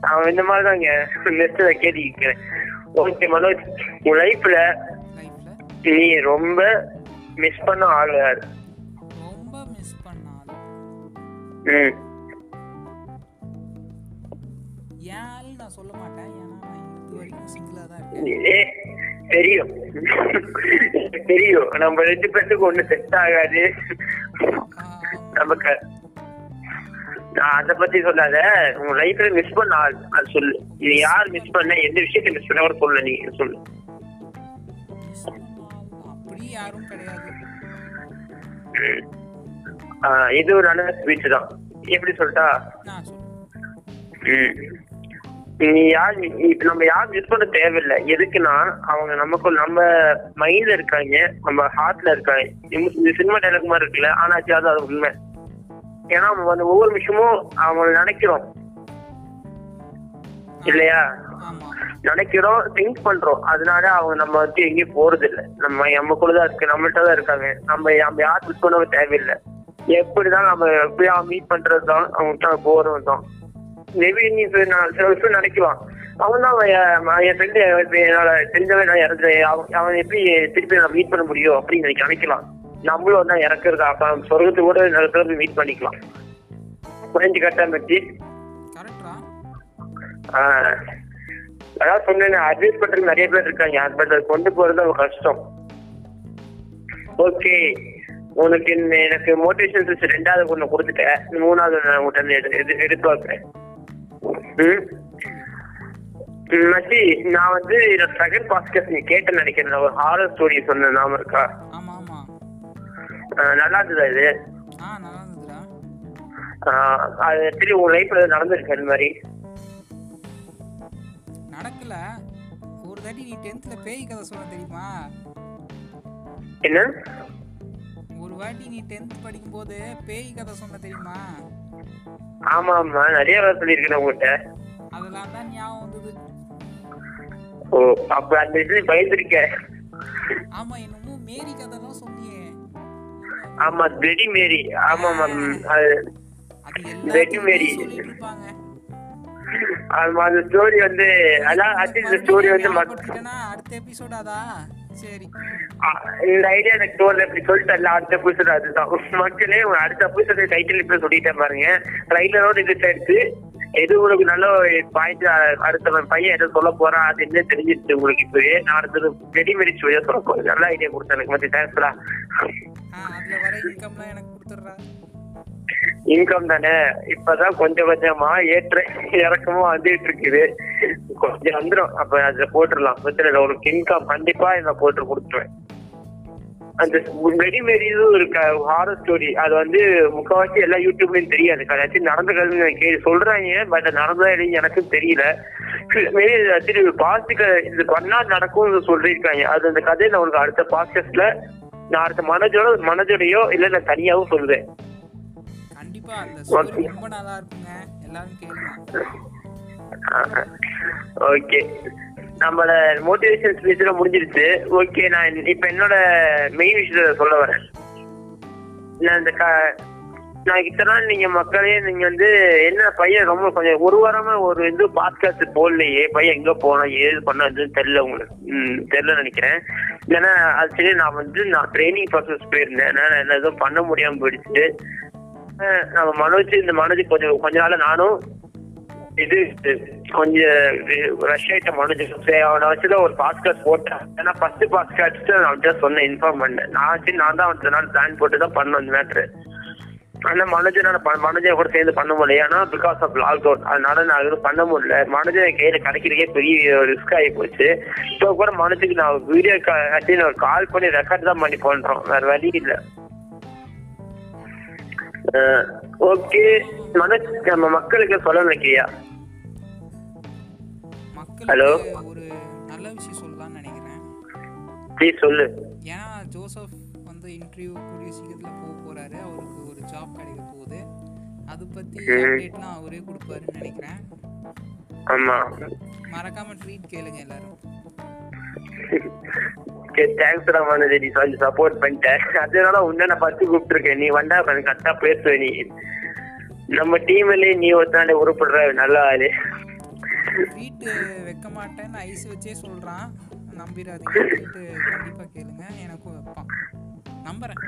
அவன் இந்த மாதிரி தாங்க நெக்ஸ்ட் கேள்வி கேட்கிறேன். ஓகே மனோஜ் உன் லைஃப்ல நீ ரொம்ப மிஸ் பண்ண ஆள் யார்? ரொம்ப மிஸ் பண்ண ஆள்? நான் சொல்ல மாட்டேன். ஏன்னா நான் இது வரைக்கும் சிங்கிளா தான் இருக்கேன். தெரியும். தெரியும். நம்ம ரெண்டு பேருக்கு ஒண்ணு செட் ஆகாது. நமக்கு அத பத்தி சொல்லாத. உன் லைஃப்ல மிஸ் பண்ண அது சொல்லு. இது யார் மிஸ் பண்ண எந்த விஷயத்த மிஸ் பண்ண கூட சொல்லு நீ சொல்லு. யாரும் கிடையாது. இது ஒரு நல்ல ஸ்பீச் தான். எப்படி சொல்லிட்டா. நீ யார் இப்ப நம்ம யாரும் மிஸ் பண்ண தேவையில்லை. எதுக்குன்னா அவங்க நமக்கு நம்ம மைண்ட்ல இருக்காங்க நம்ம ஹார்ட்ல இருக்காங்க. இந்த சினிமா டைலாக் மாதிரி இருக்குல்ல ஆனா அது அது உண்மை. ஏன்னா வந்து ஒவ்வொரு விஷயமும் அவங்க நினைக்கிறோம். இல்லையா? நினைக்கிறோம் திங்க் பண்றோம். அதனால அவங்க நம்ம வந்து எங்கேயும் போறது இல்ல நம்ம நமக்குள்ளதான் இருக்கு. நம்மள்ட்ட தான் இருக்காங்க. நம்ம நம்ம யார் மிஸ் பண்ணவும் தேவையில்லை. எப்படிதான் நம்ம எப்படியா மீட் பண்றது தான் அவங்ககிட்ட போறது தான் மேபி நீ சில நா- சில விஷயம் நினைக்கலாம். அவன் தான் அவன் என் ஃப்ரெண்டு என்னால தெரிஞ்சவன் நான் இறந்து அவன் அவன் எப்படி திருப்பி நான் மீட் பண்ண முடியும் அப்படின்னு நினைக்கலாம். நம்மளும் தான் இறக்குறது அப்ப சொர்க்கத்து கூட நடக்கிறது மீட் பண்ணிக்கலாம். புரிஞ்சு கட்டா கரெக்டா ஆஹ் அதான் சொன்னேன் அட்வைஸ் பண்றதுக்கு நிறைய பேர் இருக்காங்க. பட் அது கொண்டு போறது அவங்க கஷ்டம். ஓகே உனக்கு எனக்கு மோட்டிவேஷன் ஸ்பீச் ரெண்டாவது ஒண்ணு கொடுத்துட்டேன். மூணாவது நான் உங்கள்கிட்ட எடு- எடு- எடுத்து வைக்கிறேன் மச்சி நான் வந்து செகண்ட் பாஸ்கஸ் நீ கேட்டேன்னு நினைக்கிறேன். நான் ஒரு ஹாரர் ஸ்டோரி சொன்னேன் நாம இருக்கா? நல்லா இருந்ததா இது? ஆ நல்லா இருந்ததுடா அது எப்படி உன் லைஃப்ல நடந்திருக்கு அந்த மாதிரி? நடக்கல. ஒரு தாட்டி நீ டென்த்ல பேய் கதை சொல்ல தெரியுமா? என்ன? ஒரு வாட்டி நீ டென்த் படிக்கும்போது பேய் கதை சொன்ன தெரியுமா? ஆமா ஆமா. நிறைய வேலை சொல்லியிருக்கேன் உங்ககிட்ட அதெல்லாம் தான் ஞாபகம் வந்தது. ஓ அப்ப அந்த இதுல பயந்துருக்கேன். ஆமா என்னமோ மேரி கதை தான் சொன்னியே ஆமா பிளடி மேரி ஆமா மேம் சொல்லிட்டு இருப்பாங்க ஆமா அந்த ஸ்டோரி வந்து அதான் அது இந்த ஸ்டோரி வந்து அடுத்த எபிசோட் அதா சரி. ஆ, இந்த ஐடியா எனக்கு தோணல இப்படி சொல்லிட்டல அடுத்த புதுசு அதுதான். மக்களே அடுத்த புதுசு டைட்டில் இப்ப சொல்லிட்டேன் பாருங்க. ட்ரைலரோட இது எடுத்து எது உங்களுக்கு நல்ல பாயிண்ட் அடுத்த பையன் எதை சொல்ல போறான் அது என்ன தெரிஞ்சிருச்சு உங்களுக்கு இப்பவே? நான் அடுத்தது ரெடிமேடி ஸ்டோரியா சொல்ல போறேன். நல்ல ஐடியா கொடுத்தேன் எனக்கு. மத்தி தேங்க்ஸ்டா இன்கம் தானே? இப்பதான் கொஞ்சம் கொஞ்சமா ஏற்ற இறக்கமா வந்துட்டு இருக்குது. கொஞ்சம் வந்துடும் அப்ப அதுல போட்டுடலாம். பிரச்சனை இல்லை உனக்கு இன்கம் கண்டிப்பா இதை போட்டு கொடுத்துருவேன். அந்த ரெடிமேட் இதுவும் இருக்கு? ஹாரர் ஸ்டோரி அது வந்து முக்கால்வாசி எல்லா யூடியூப்லயும் தெரியாது. கதாச்சும் நடந்த கதை கே சொல்றாங்க பட் நடந்தா இல்லைன்னு எனக்கும் தெரியல. சரி பாஸ்டிக்க இது பண்ணா நடக்கும்னு சொல்லியிருக்காங்க. அது அந்த கதையை நான் உனக்கு அடுத்த பாஸ்டர்ஸ்ல நான் அடுத்த மனஜோட மனஜோடையோ இல்ல நான் தனியாவும் சொல்லுவேன் கண்டிப்பா அந்த ஸ்டோரி ரொம்ப நல்லா இருக்குங்க. எல்லாரும் கேளுங்க. ஓகே நம்மளோட மோட்டிவேஷன் ஸ்பீச்ல முடிஞ்சிருச்சு. ஓகே நான் இப்ப என்னோட மெயின் விஷயத்த சொல்ல வரேன். நான் இந்த க- நான் இத்தனை நாள் நீங்க மக்களே நீங்க வந்து என்ன பையன் ரொம்ப கொஞ்சம் ஒரு வாரமா ஒரு இது பாட்காஸ்ட் போடலையே பையன் எங்க போனா ஏது பண்ணதுன்னு தெரியல உங்களுக்கு. ம் தெரியல நினைக்கிறேன். ஏன்னா ஆக்சுவலி நான் வந்து நான் ட்ரைனிங் ப்ராசஸ் போயிருந்தேன். நான் என்ன எதுவும் பண்ண முடியாம போயிடுச்சு. நம்ம மனோஜ் இந்த மனோஜ் கொஞ்சம் கொஞ்ச நாள் நானும் இது இது. கொஞ்சம் ரஷ் ஆயிட்ட மனோஜ் சரி, அவனை வச்சுதான் ஒரு பாஸ்கார்ட் போட்டேன். ஏன்னா ஃபர்ஸ்ட் பாஸ்கார்ட் நான் அவன்கிட்ட சொன்னேன் இன்ஃபார்ம் பண்ணேன் நான் சரி நான் தான் அவன் நாள் பிளான் போட்டு தான் பண்ணோம் இந்த மேட்ரு ஆனா மனோஜ் நான் மனோஜை கூட சேர்ந்து பண்ண முடியல. ஏன்னா பிகாஸ் ஆஃப் லாக் அதனால நான் எதுவும் பண்ண முடியல. மனோஜ் கையில கிடைக்கிறதுக்கே பெரிய ரிஸ்க் ஆகி போச்சு. இப்போ கூட மனோஜுக்கு நான் வீடியோ ஆக்சுவலி ஒரு கால் பண்ணி ரெக்கார்ட் தான் பண்ணி பண்றோம். வேற வழி இல்லை. ஓகே மனோஜ் நம்ம மக்களுக்கு சொல்ல நினைக்கிறியா மக்களுக்கு ஒரு நல்ல விஷயம் சொல்லலாம்னு நினைக்கிறேன். ப்ளீஸ் சொல்லு. ஏன்னா ஜோசப் வந்து இன்டர்வியூ கூடிய சீக்கிரத்தில் போக போறாரு. அவருக்கு ஒரு ஜாப் கிடைக்க போகுது. அது பத்தி. அப்டேட்லாம் அவரே கொடுப்பாருன்னு நினைக்கிறேன். ஆமா. மறக்காம ட்வீட் கேளுங்க எல்லாரும். தேங்க்ஸ்டா மனோஜ். நீ கொஞ்சம் சப்போர்ட் பண்ணிட்டேன் அதனால உன்னை நான் ஃபர்ஸ்ட் கூப்பிட்டுருக்கேன். நீ வந்தா கரெக்டா பேசுவ நீ. நம்ம டீம்லயே நீ ஒருத்தாண்ட உருப்படுற நல்ல ஆளு. வீட்டு வைக்க மாட்டேன்னு ஐஸ் வச்சே சொல்றான். நம்பிடாதீங்க ட்வீட் கண்டிப்பா கேளுங்க. எனக்கும் வைப்பான். நம்புறேன்.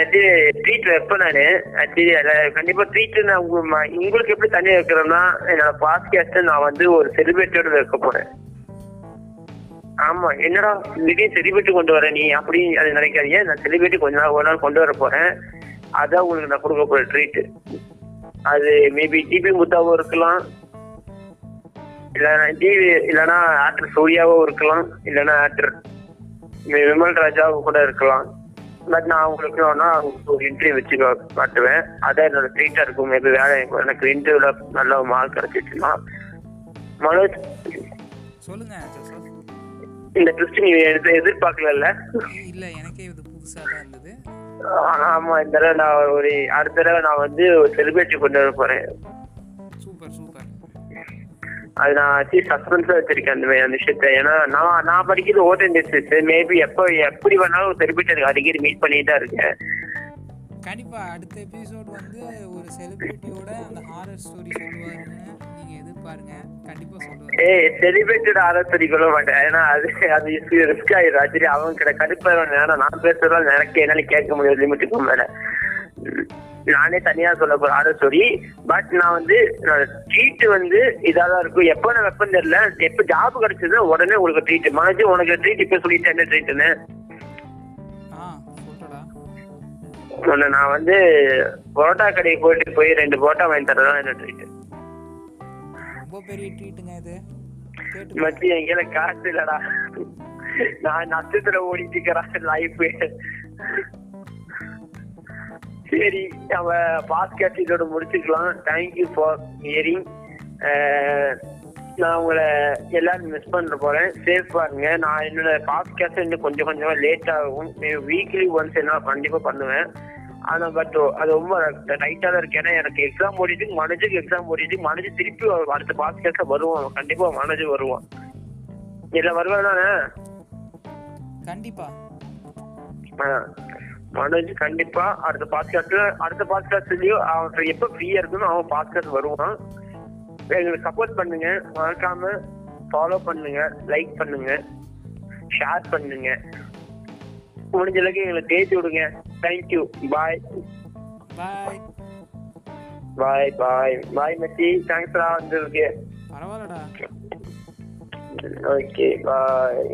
அது ட்ரீட் வைப்பேன் நான். ஆக்சுவலி கண்டிப்பா ட்ரீட் நான் உங்களுக்கு எப்படி தண்ணி வைக்கிறேன்னா என்னோட பாட்காஸ்ட் நான் வந்து ஒரு செலிபிரிட்டியோட வைக்க போறேன். ஆமா என்னடா திடீர்னு செலிபிரிட்டி கொண்டு வர நீ? அப்படி அது நினைக்காதீங்க. நான் செலிபிரிட்டி கொஞ்ச நாள் ஒரு நாள் கொண்டு வர போறேன். அதான் உங்களுக்கு நான் கொடுக்க போற ட்ரீட் அது மேபி டிபி முத்தாவும் இருக்கலாம். இல்லைன்னா டிவி இல்லைன்னா ஆக்டர் சூர்யாவும் இருக்கலாம். இல்லைன்னா ஆக்டர் விமல் ராஜாவும் கூட இருக்கலாம். பட் நான் உங்களுக்கு வேணா ஒரு இன்டர்வியூ வச்சு காட்டுவேன். அதான் என்னோட ட்ரீட்டா இருக்கும். மேபி வேலை எனக்கு இன்டர்வியூல நல்ல மார்க் கிடைச்சிச்சுன்னா. மனோஜ் சொல்லுங்க இந்த ட்விஸ்ட் நீ எதிர் எதிர்பார்க்கல இல்ல எனக்கே இது புதுசா தான் இருந்தது. ஆமா இந்த தடவை நான் ஒரு அடுத்த தடவை நான் வந்து ஒரு செலிபிரிட்டி கொண்டு வர போறேன். Super super. அது நான் வச்சு சஸ்பென்ஸா வச்சிருக்கேன் அந்த அந்த விஷயத்த. ஏன்னா நான் நான் படிக்கிறது ஓட்டன் டிஸ்ட்ரிக்ட் மேபி எப்போ எப்படி வேணாலும் செலிபிரிட்டி அடிக்கடி மீட் பண்ணிட்டு தான் இருக்கேன். கண்டிப்பா அடுத்த எபிசோட் வந்து ஒரு செலிபிரிட்டியோட அந்த ஹாரர் ஸ்டோரி சொல்லுவாருன்னு எதிர்பாருங்க கண்டிப்பா சொல்லுவாரு. ஏய் செலிபிரிட்டட் ஆரம்பி கொள்ள மாட்டேன். ஏன்னா அது அது ரிஸ்க் ஆயிடும் ஆக்சுவலி அவங்க கிட்ட கடுப்பாயிரும் ஏன்னா நான் பேசுறதால எனக்கு என்னால கேட்க முடியாது லிமிட்டுக்கும் மேல. நானே தனியா சொல்ல போறேன் ஆரோ ஸ்டோரி பட் நான் வந்து ட்ரீட் வந்து இதா தான் இருக்கும். எப்போ நான் வெப்பன் தெரியல. எப்போ ஜாப் கிடைச்சதுன்னா உடனே உங்களுக்கு ட்ரீட் மனசு உனக்கு ட்ரீட் இப்ப சொல்லிட்டு என்ன ட்ரீட்னு நான் வந்து பரோட்டா கடைக்கு போயிட்டு போய் ரெண்டு பரோட்டா வாங்கி தரதான் என்ன ட்ரீட் பெரிய ட்ரீட்டுங்க இது. மச்சி எங்கேயில காசு இல்லடா. நான் நட்சத்திர ஓடிட்டு இருக்கிறேன் லைஃப் சரி நம்ம பாஸ்கெட் இதோட முடிச்சுக்கலாம். தேங்க்யூ ஃபார் ஹியரிங் நான் உங்களை எல்லாரும் மிஸ் பண்ண போறேன். சேஃப் பாருங்க நான் என்னோட பாஸ்கெட் இன்னும் கொஞ்சம் கொஞ்சமா லேட் ஆகும். வீக்லி ஒன்ஸ் என்ன கண்டிப்பா பண்ணுவேன். ஆனா பட் அது ரொம்ப டைட்டா தான் இருக்கு. ஏன்னா எனக்கு எக்ஸாம் ஓடிட்டு மனோஜுக்கு எக்ஸாம் ஓடிட்டு மனோஜ் திருப்பி அடுத்த பாஸ்கெட்ல வருவான். கண்டிப்பா மனோஜ் வருவான். இல்ல வருவான் தானே? கண்டிப்பா. மனோஜ் கண்டிப்பா அடுத்த பாட்காஸ்ட்ல அடுத்த பாட்காஸ்ட்லயும் அவன் எப்ப ஃப்ரீயா இருக்கணும் அவன் பாட்காஸ்ட் வருவான். எங்களுக்கு சப்போர்ட் பண்ணுங்க. மறக்காம ஃபாலோ பண்ணுங்க லைக் பண்ணுங்க ஷேர் பண்ணுங்க. முடிஞ்ச அளவுக்கு எங்களுக்கு தேய்ச்சி விடுங்க. தேங்க்யூ பாய் பாய் பாய் பாய் பாய் மெஸ்ஸி தேங்க்ஸ்டா வந்ததுக்கு பரவாயில்லடா. Okay bye